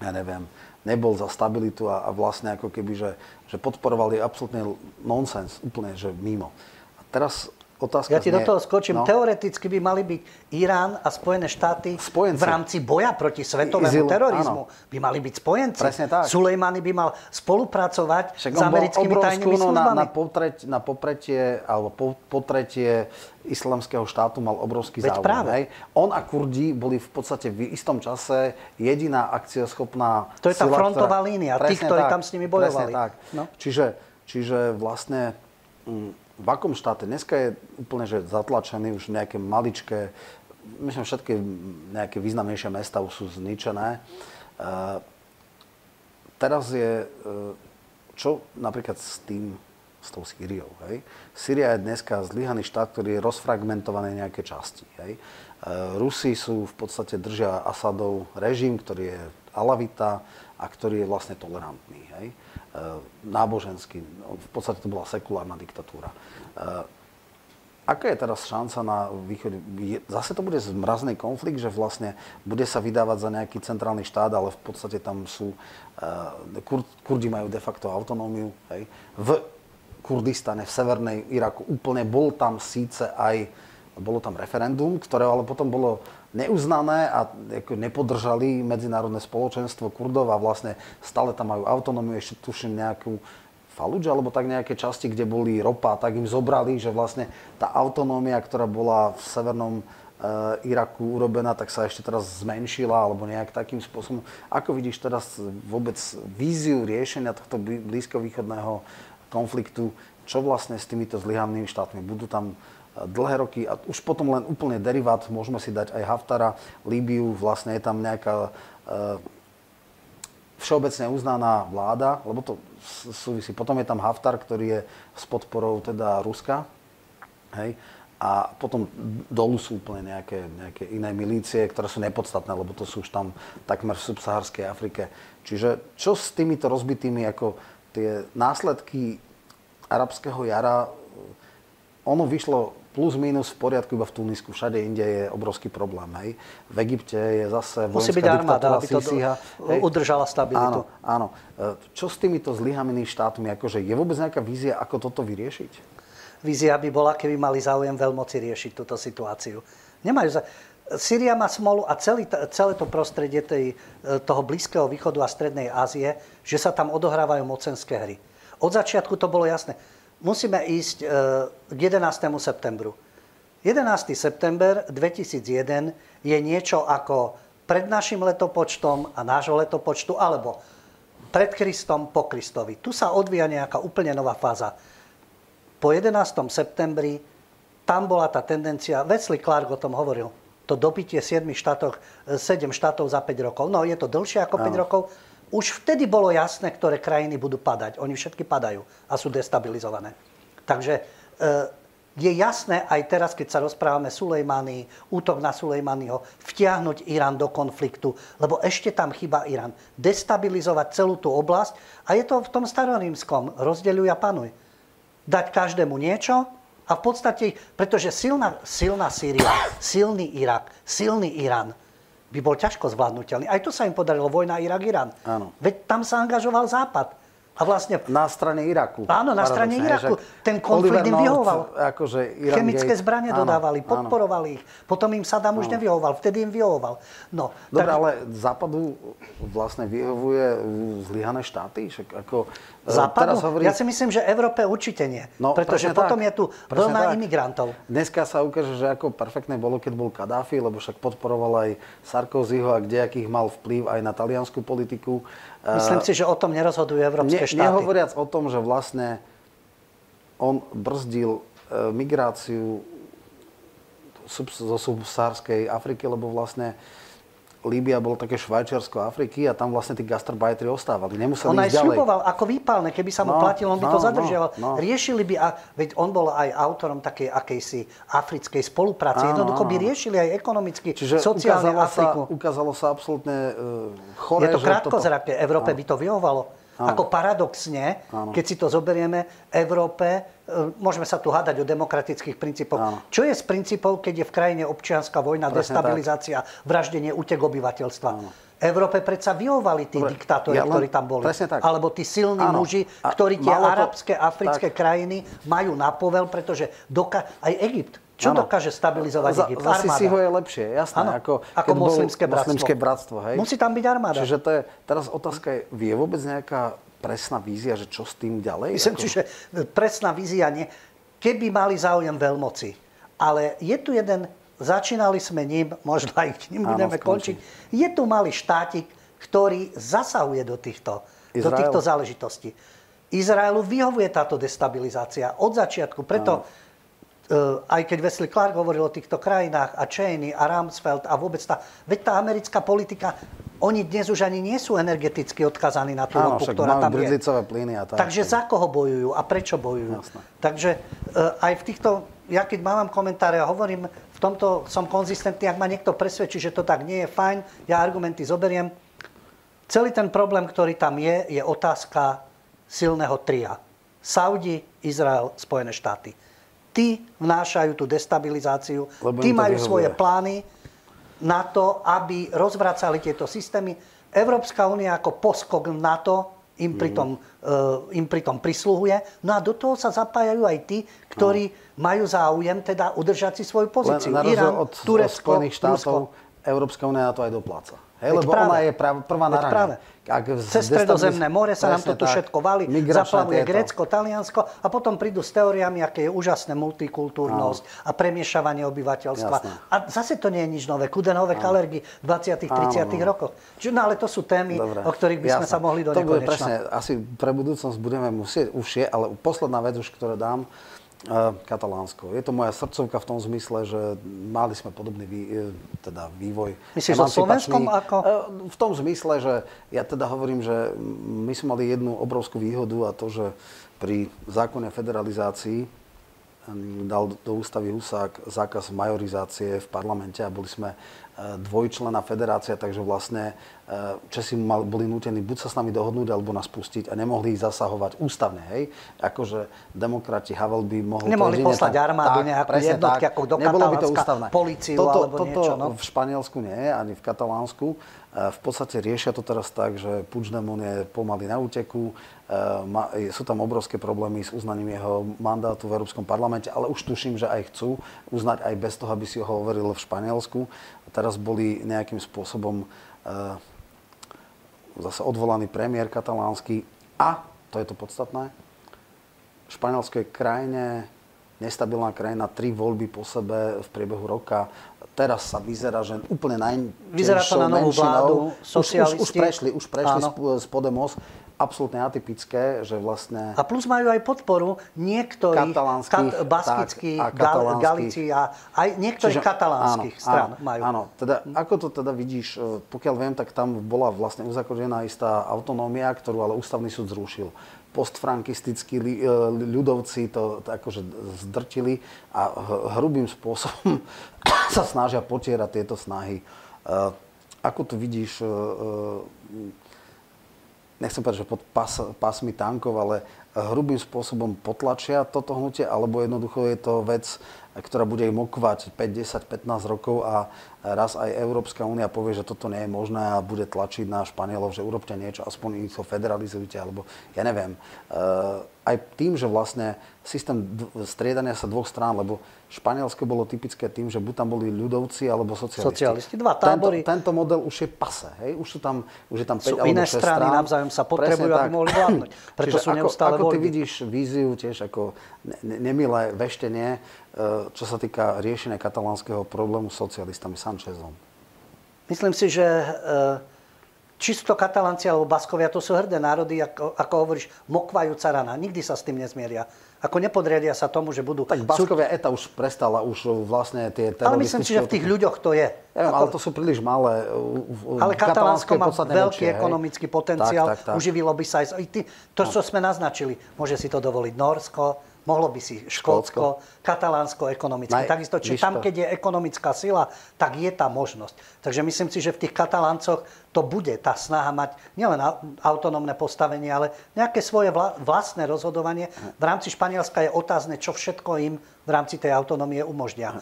ja neviem, nebol za stabilitu a, a vlastne ako keby, že, že podporovali absolútne nonsens, úplne, že mimo. A teraz Otázka ja ti znie, do toho skočím. No. Teoreticky by mali byť Irán a Spojené štáty spojenci. v rámci boja proti svetovému Izil, terorizmu. Áno. By mali byť spojenci. Presne tak. Sulejmany by mal spolupracovať Však s americkými tajnými službami. Na, na, potreť, na popretie, alebo po, potretie islamského štátu mal obrovský Veď záujem. Práve. Hej. On a Kurdi boli v podstate v istom čase jediná akcioschopná To je tá frontová ktorá... línia, tí, ktorí tak, tam s nimi bojovali. tak. No. Čiže, čiže vlastne... Mm, v akom štáte? Dneska je úplne že zatlačený už nejaké maličké, myslím, všetky nejaké významnejšie mesta už sú zničené. Uh, teraz je, uh, čo napríklad s tým, s tou Sýriou, hej? Sýria je dneska zlyhaný štát, ktorý je rozfragmentovaný nejaké časti, hej? Uh, Rusi sú v podstate držia Asadov režim, ktorý je alavita a ktorý je vlastne tolerantný. Hej? E, náboženský. V podstate to bola sekulárna diktatúra. E, aká je teraz šanca na východe? Zase to bude zmrazný konflikt, že vlastne bude sa vydávať za nejaký centrálny štát, ale v podstate tam sú... E, Kur, Kurdi majú de facto autonómiu. Hej? V Kurdistane, v severnej Iraku úplne bol tam síce aj bolo tam referendum, ktoré ale potom bolo neuznané a ako nepodržali medzinárodné spoločenstvo Kurdov a vlastne stále tam majú autonómiu, ešte tuším nejakú Faluč, alebo tak nejaké časti, kde boli ropa, tak im zobrali, že vlastne tá autonómia, ktorá bola v severnom e, Iraku urobená, tak sa ešte teraz zmenšila, alebo nejak takým spôsobom. Ako vidíš teraz vôbec víziu riešenia tohto blízkovýchodného konfliktu, čo vlastne s týmito zlyhanými štátmi? Budú tam dlhé roky a už potom len úplne derivát, môžeme si dať aj Haftara, Líbiu, vlastne je tam nejaká e, všeobecne uznaná vláda, lebo to súvisí. Potom je tam Haftar, ktorý je s podporou teda Ruska, hej, a potom dolu sú úplne nejaké, nejaké iné milície, ktoré sú nepodstatné, lebo to sú už tam takmer v subsaharskej Afrike. Čiže čo s týmito rozbitými, ako tie následky arabského jara, ono vyšlo plus minus v poriadku iba v Tunisku. Všade inde je obrovský problém. Hej. V Egypte je zase Musí byť armáda, aby to Sisiha, hej. udržala stabilitu. Áno, áno. E, čo s týmito zlyhanými štátmi? Akože je vôbec nejaká vízia, ako toto vyriešiť? Vízia by bola, keby mali záujem veľmoci riešiť túto situáciu. Nemajú za... Syria má smolu a celý, celé to prostredie tej, e, toho Blízkeho východu a Strednej Ázie, že sa tam odohrávajú mocenské hry. Od začiatku to bolo jasné musíme ísť e, k 11. septembru. 11. september 2001 je niečo ako pred našim letopočtom a nášho letopočtu, alebo pred Kristom, po Kristovi. Tu sa odvíja nejaká úplne nová fáza. Po 11. septembri tam bola tá tendencia, Wesley Clark o tom hovoril, to dobitie 7 štátov, 7 štátov za 5 rokov. No je to dlhšie ako 5 no. rokov, už vtedy bolo jasné, ktoré krajiny budú padať. Oni všetky padajú a sú destabilizované. Takže e, je jasné aj teraz, keď sa rozprávame Sulejmany, útok na Sulejmanyho, vtiahnuť Irán do konfliktu, lebo ešte tam chýba Irán. Destabilizovať celú tú oblasť a je to v tom starorímskom rozdeľuj a panuj. Dať každému niečo a v podstate, pretože silná, silná Sýria, silný Irak, silný Irán, by bol ťažko zvládnutelný. Aj to sa im podarilo, vojna Irak-Irán. Veď tam sa angažoval Západ. A vlastne... Na strane Iraku. Áno, na strane Iraku. Ten konflikt im vyhovoval. Akože Iran Chemické Gate. zbranie áno, dodávali, podporovali áno. ich. Potom im Saddam áno. už nevyhovoval, vtedy im vyhovoval. No, Dobre, tak... ale Západu vlastne vyhovuje zlyhané štáty? Však ako, e, Západu? Teraz hovorí... Ja si myslím, že Európe určite nie. No, pretože potom tak. je tu vlna imigrantov. Dneska sa ukáže, že ako perfektné bolo, keď bol Kadáfi, lebo však podporoval aj Sarkozyho a kdejakých mal vplyv aj na taliansku politiku. Myslím si, že o tom nerozhodujú európske ne, štáty. Nehovoriac o tom, že vlastne on brzdil e, migráciu zo subsárskej Afriky, lebo vlastne Líbia bolo také Švajčiarsko Afriky a tam vlastne tí gastarbajteri ostávali. Nemuseli on aj sľuboval ako výpalné, keby sa mu no, platilo, on by no, to zadržiaval. No, no. Riešili by, a, veď on bol aj autorom takej akejsi africkej spolupráce. Áno, Jednoducho by riešili aj ekonomicky, Čiže sociálne Afriku. Sa, ukázalo sa absolútne uh, chore. Je to krátkozraké. Toto... Európe by to vyhovalo. Áno. Ako paradoxne, Áno. keď si to zoberieme, Európe, e, môžeme sa tu hádať o demokratických princípoch. Áno. Čo je z princípov, keď je v krajine občianská vojna, Presne destabilizácia, tak. vraždenie, útek obyvateľstva? Áno. Európe predsa vyhovali tí Dobre, diktátori, ja ktorí tam boli. Tak. Alebo tí silní Áno. muži, ktorí tie arabské, africké tak. krajiny majú na povel, pretože doka- aj Egypt čo ano. dokáže stabilizovať za, Egypt? Za ho je lepšie, jasné. Ano. Ako, ako moslimské bratstvo. moslimské bratstvo. Hej. Musí tam byť armáda. Čiže to je, teraz otázka je, vie vôbec nejaká presná vízia, že čo s tým ďalej? Myslím ako... si, že presná vízia nie. Keby mali záujem veľmoci. Ale je tu jeden, začínali sme ním, možno aj k ním budeme končiť. Je tu malý štátik, ktorý zasahuje do týchto, do týchto záležitostí. Izraelu vyhovuje táto destabilizácia od začiatku. Preto Eh, aj keď Wesley Clark hovoril o týchto krajinách a Cheney a Rumsfeld a vôbec tá, veď tá americká politika, oni dnes už ani nie sú energeticky odkazaní na tú ropu, ktorá tam je. plyny a tak. Takže za koho bojujú a prečo bojujú? Jasne. Takže uh, aj v týchto, ja keď mám komentáre a hovorím, v tomto som konzistentný, ak ma niekto presvedčí, že to tak nie je, fajn, ja argumenty zoberiem. Celý ten problém, ktorý tam je, je otázka silného tria. Saudi, Izrael, Spojené štáty. Tí vnášajú tú destabilizáciu, Lebo tí majú svoje plány na to, aby rozvracali tieto systémy. Európska únia ako poskok NATO im pritom, mm. uh, im pritom prisluhuje. No a do toho sa zapájajú aj tí, ktorí no. majú záujem teda udržať si svoju pozíciu. Len Irán, od, Turecko, od Spojených štátov Rusko. Európska únia na to aj dopláca. Hej, lebo práve, ona je prav, prvá na rane. Ak Cez stredozemné more sa nám to tu všetko valí, zaplavuje Grécko, Taliansko a potom prídu s teóriami, aké je úžasné multikultúrnosť no. a premiešavanie obyvateľstva. Jasné. A zase to nie je nič nové. Kudenové no. kalergy v 20 30 no. rokoch. No ale to sú témy, Dobre. o ktorých by Jasné. sme sa mohli do To bude presne, asi pre budúcnosť budeme musieť už je, ale posledná vec už, ktoré dám, Katalánsko. Je to moja srdcovka v tom zmysle, že mali sme podobný vý, e, teda vývoj. Myslíš so Slovenskom ako? E, v tom zmysle, že ja teda hovorím, že my sme mali jednu obrovskú výhodu a to, že pri zákone federalizácii dal do ústavy Husák zákaz majorizácie v parlamente a boli sme dvojčlená federácia, takže vlastne e, Česi mal, boli nútení buď sa s nami dohodnúť, alebo nás pustiť a nemohli ich zasahovať ústavne. Hej? Akože demokrati Havel by mohol... Nemohli poslať tam, armádu, tak, nejakú jednotky, tak. ako do Nebolo by to ústavné. policiu toto, alebo toto niečo. No? v Španielsku nie, ani v Katalánsku. E, v podstate riešia to teraz tak, že Puigdemont je pomaly na úteku, e, sú tam obrovské problémy s uznaním jeho mandátu v Európskom parlamente, ale už tuším, že aj chcú uznať aj bez toho, aby si ho hovoril v Španielsku teraz boli nejakým spôsobom uh, zase odvolaný premiér katalánsky a, to je to podstatné, Španielsko je krajine, nestabilná krajina, tri voľby po sebe v priebehu roka. Teraz sa vyzerá, že úplne najmenšou Vyzerá to na novú vládu, socialisti. Už, už, už prešli, už prešli z Podemos. Absolútne atypické, že vlastne... A plus majú aj podporu niektorých kat, baskických, tak, gal, Galícií a aj niektorých Čiže, katalánskych áno, strán áno, majú. Áno, teda ako to teda vidíš, e, pokiaľ viem, tak tam bola vlastne uzakorená istá autonómia, ktorú ale ústavný súd zrušil postfrankistickí e, ľudovci to, to akože zdrtili a hrubým spôsobom sa snažia potierať tieto snahy. E, ako tu vidíš nechcem povedať, že pod pas, pásmi tankov, ale hrubým spôsobom potlačia toto hnutie, alebo jednoducho je to vec, ktorá bude im okvať 5, 10, 15 rokov a raz aj Európska únia povie, že toto nie je možné a bude tlačiť na Španielov, že urobte niečo, aspoň ich to federalizujte, alebo ja neviem. Uh, aj tým, že vlastne systém striedania sa dvoch strán, lebo Španielsko bolo typické tým, že buď tam boli ľudovci alebo socialisti. Socialisti, dva tábory. Tento, tento model už je pase, hej? Už sú tam, už je tam 5 sú alebo iné 6 strany, strán. navzájom sa potrebujú, aby mohli vládnuť. Preto Čiže sú neustále ako, ako ty vidíš víziu tiež ako ne, nemilé veštenie, e, čo sa týka riešenia katalánskeho problému s socialistami Sanchezom? Myslím si, že e, čisto katalánci alebo baskovia, to sú hrdé národy, ako, ako hovoríš, mokvajúca rana. Nikdy sa s tým nezmieria. Ako nepodriadia sa tomu, že budú... Tak Baskovia sú... ETA už prestala, už vlastne tie Ale myslím si, že v tých ľuďoch to je. Ja ako... ale to sú príliš malé. Ale Katalánsko má veľký väčšie, ekonomický hej? potenciál. Tak, tak, tak. Uživilo by sa aj... To, čo no. sme naznačili, môže si to dovoliť Norsko, Mohlo by si Škótsko, Škótsko. Katalánsko ekonomicky. Naj, Takisto, či tam, keď je ekonomická sila, tak je tá možnosť. Takže myslím si, že v tých Kataláncoch to bude tá snaha mať nielen autonómne postavenie, ale nejaké svoje vlastné rozhodovanie. V rámci Španielska je otázne, čo všetko im v rámci tej autonómie umožnia.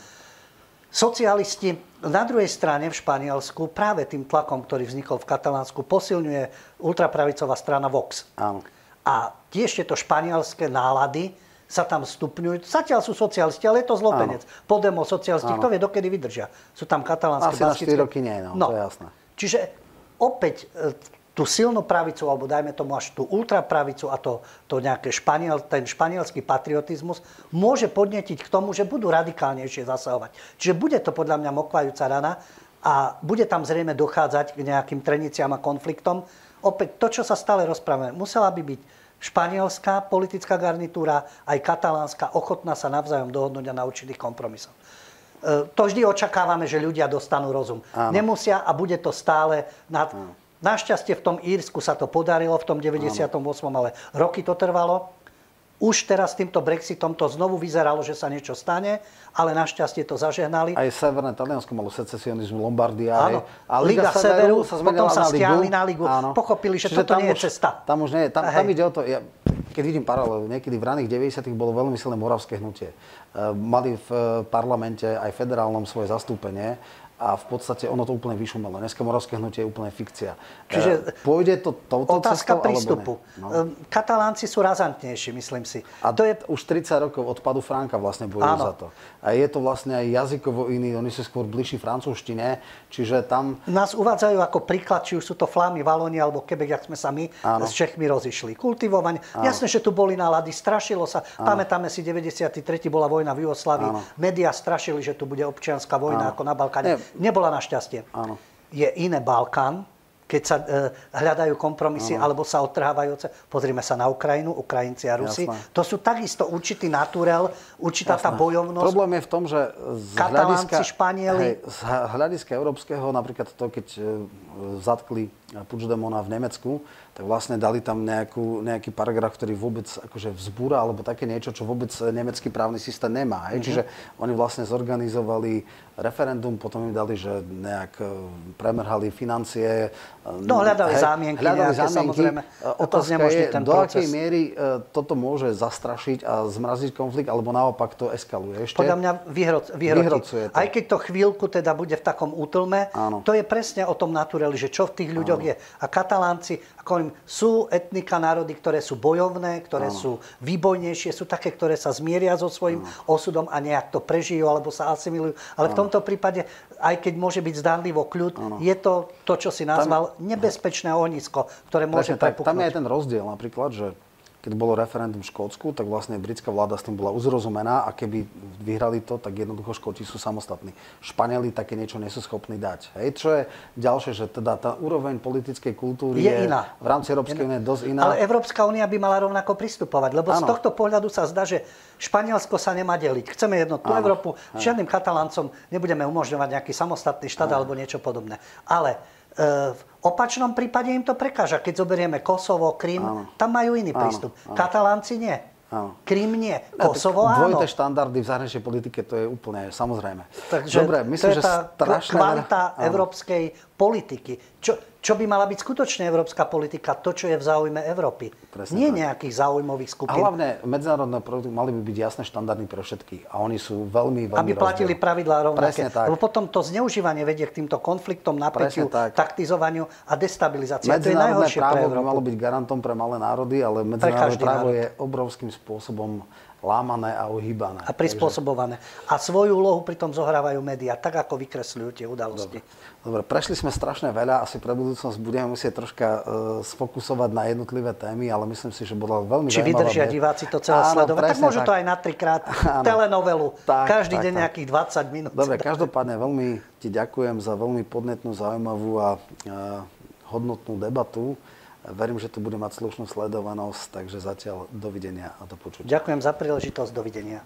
Socialisti na druhej strane v Španielsku práve tým tlakom, ktorý vznikol v Katalánsku, posilňuje ultrapravicová strana Vox. Áno. A tiež tieto španielské nálady sa tam stupňujú. Zatiaľ sú socialisti, ale je to zlobenec. Áno. Podemo socialisti, kto vie, dokedy vydržia. Sú tam katalánske, Asi na 4 roky nie, no, no, to je jasné. Čiže opäť e, tú silnú pravicu, alebo dajme tomu až tú ultrapravicu a to, to nejaké španiel, ten španielský patriotizmus môže podnetiť k tomu, že budú radikálnejšie zasahovať. Čiže bude to podľa mňa mokvajúca rana a bude tam zrejme dochádzať k nejakým treniciam a konfliktom. Opäť to, čo sa stále rozprávame, musela by byť španielská politická garnitúra, aj katalánska ochotná sa navzájom dohodnúť a na určitých kompromisoch. E, to vždy očakávame, že ľudia dostanú rozum. Áno. Nemusia a bude to stále nad... Našťastie v tom Írsku sa to podarilo, v tom 98. Áno. ale roky to trvalo. Už teraz s týmto Brexitom to znovu vyzeralo, že sa niečo stane, ale našťastie to zažehnali. Aj Severné Taliansko malo secesionizmu Lombardia. Áno. A Liga, Liga Severu, sa potom sa stiahli na Ligu. Áno. Pochopili, že Čiže toto nie je cesta. Tam už nie je. Tam, tam ide o to, ja, keď vidím paralelu, niekedy v raných 90 bolo veľmi silné moravské hnutie. E, mali v e, parlamente aj federálnom svoje zastúpenie a v podstate ono to úplne vyšumelo. Dneska moravské hnutie je úplne fikcia. Čiže e, Pôjde to touto otázka cestou, prístupu. No. Katalánci sú razantnejší, myslím si. A to je už 30 rokov od padu Franka vlastne bojujú za to. A je to vlastne aj jazykovo iný, oni sú skôr bližší francúzštine, čiže tam... Nás uvádzajú ako príklad, či už sú to Flámy, Valóni alebo Quebec, jak sme sa my Áno. s Čechmi rozišli. Kultivovanie. Áno. Jasné, že tu boli nálady, strašilo sa. Áno. Pamätáme si, 93. bola vojna v Jugoslávii. Média strašili, že tu bude občianská vojna Áno. ako na Balkáne. Nie, Nebola našťastie. Áno. Je iné Balkán, keď sa e, hľadajú kompromisy ano. alebo sa odtrhávajú. Pozrime sa na Ukrajinu, Ukrajinci a Rusi. Jasné. To sú takisto určitý naturel, určitá Jasné. tá bojovnosť. Problém je v tom, že z hľadiska, Španieli. Hej, z hľadiska európskeho, napríklad to, keď e, zatkli Puigdemona v Nemecku, tak vlastne dali tam nejakú, nejaký paragraf, ktorý vôbec akože vzbúra, alebo také niečo, čo vôbec nemecký právny systém nemá. Mm-hmm. Čiže oni vlastne zorganizovali referendum, potom im dali, že nejak e, premerhali financie. No, hľadali hej, zámienky hľadali nejaké, zámienky. samozrejme. Otázka je, ten do proces. akej miery toto môže zastrašiť a zmraziť konflikt, alebo naopak to eskaluje ešte? Podľa mňa vyhro, vyhrotí. Aj keď to chvíľku teda bude v takom útlme, Áno. to je presne o tom natureli, že čo v tých ľuďoch Áno. je. A Katalánci, ako sú etnika, národy, ktoré sú bojovné, ktoré ano. sú výbojnejšie, sú také, ktoré sa zmieria so svojím ano. osudom a nejak to prežijú alebo sa asimilujú. Ale ano. v tomto prípade, aj keď môže byť zdánlivo kľud, ano. je to to, čo si nazval tam, nebezpečné ohnisko, ktoré môže tak, Tam je aj ten rozdiel napríklad, že keď bolo referendum v Škótsku, tak vlastne britská vláda s tým bola uzrozumená a keby vyhrali to, tak jednoducho Škóti sú samostatní. Španieli také niečo nie sú schopní dať. Hej, čo je ďalšie, že teda tá úroveň politickej kultúry je, je iná. v rámci Európskej únie dosť iná. Ale Európska únia by mala rovnako pristupovať, lebo ano. z tohto pohľadu sa zdá, že Španielsko sa nemá deliť. Chceme jednotnú Európu, žiadnym kataláncom nebudeme umožňovať nejaký samostatný štát ano. alebo niečo podobné. Ale v opačnom prípade im to prekáža. Keď zoberieme Kosovo, Krym, áno. tam majú iný áno, prístup. Áno. Katalánci nie. Áno. Krym nie. Kosovo áno. Dvojité štandardy v zahraničnej politike, to je úplne samozrejme. Takže Dobre, myslím, to je tá že kvalita európskej politiky. Čo, čo by mala byť skutočne európska politika, to, čo je v záujme Európy. Presne Nie tak. nejakých záujmových skupín. A hlavne medzinárodné produkty mali by byť jasné štandardy pre všetkých. A oni sú veľmi, veľmi Aby platili pravidlá rovnaké. Presne tak. Lebo potom to zneužívanie vedie k týmto konfliktom, napätiu, tak. taktizovaniu a destabilizácii. Medzinárodné to je právo by malo byť garantom pre malé národy, ale medzinárodné právo národ. je obrovským spôsobom lámané a ohýbané. A prispôsobované. Takže... A svoju úlohu pritom zohrávajú médiá, tak ako vykresľujú tie udalosti. Dobre. Dobre, prešli sme strašne veľa, asi pre budúcnosť budeme musieť troška uh, sfokusovať na jednotlivé témy, ale myslím si, že bola veľmi Či vydržia vydržia diváci to celé Áno, sledovať, tak môžu tak. to aj na trikrát telenovelu, tak, každý tak, deň tak. nejakých 20 minút. Dobre, každopádne veľmi ti ďakujem za veľmi podnetnú, zaujímavú a uh, hodnotnú debatu. Verím, že to bude mať slušnú sledovanosť, takže zatiaľ dovidenia a do počutia. Ďakujem za príležitosť, dovidenia.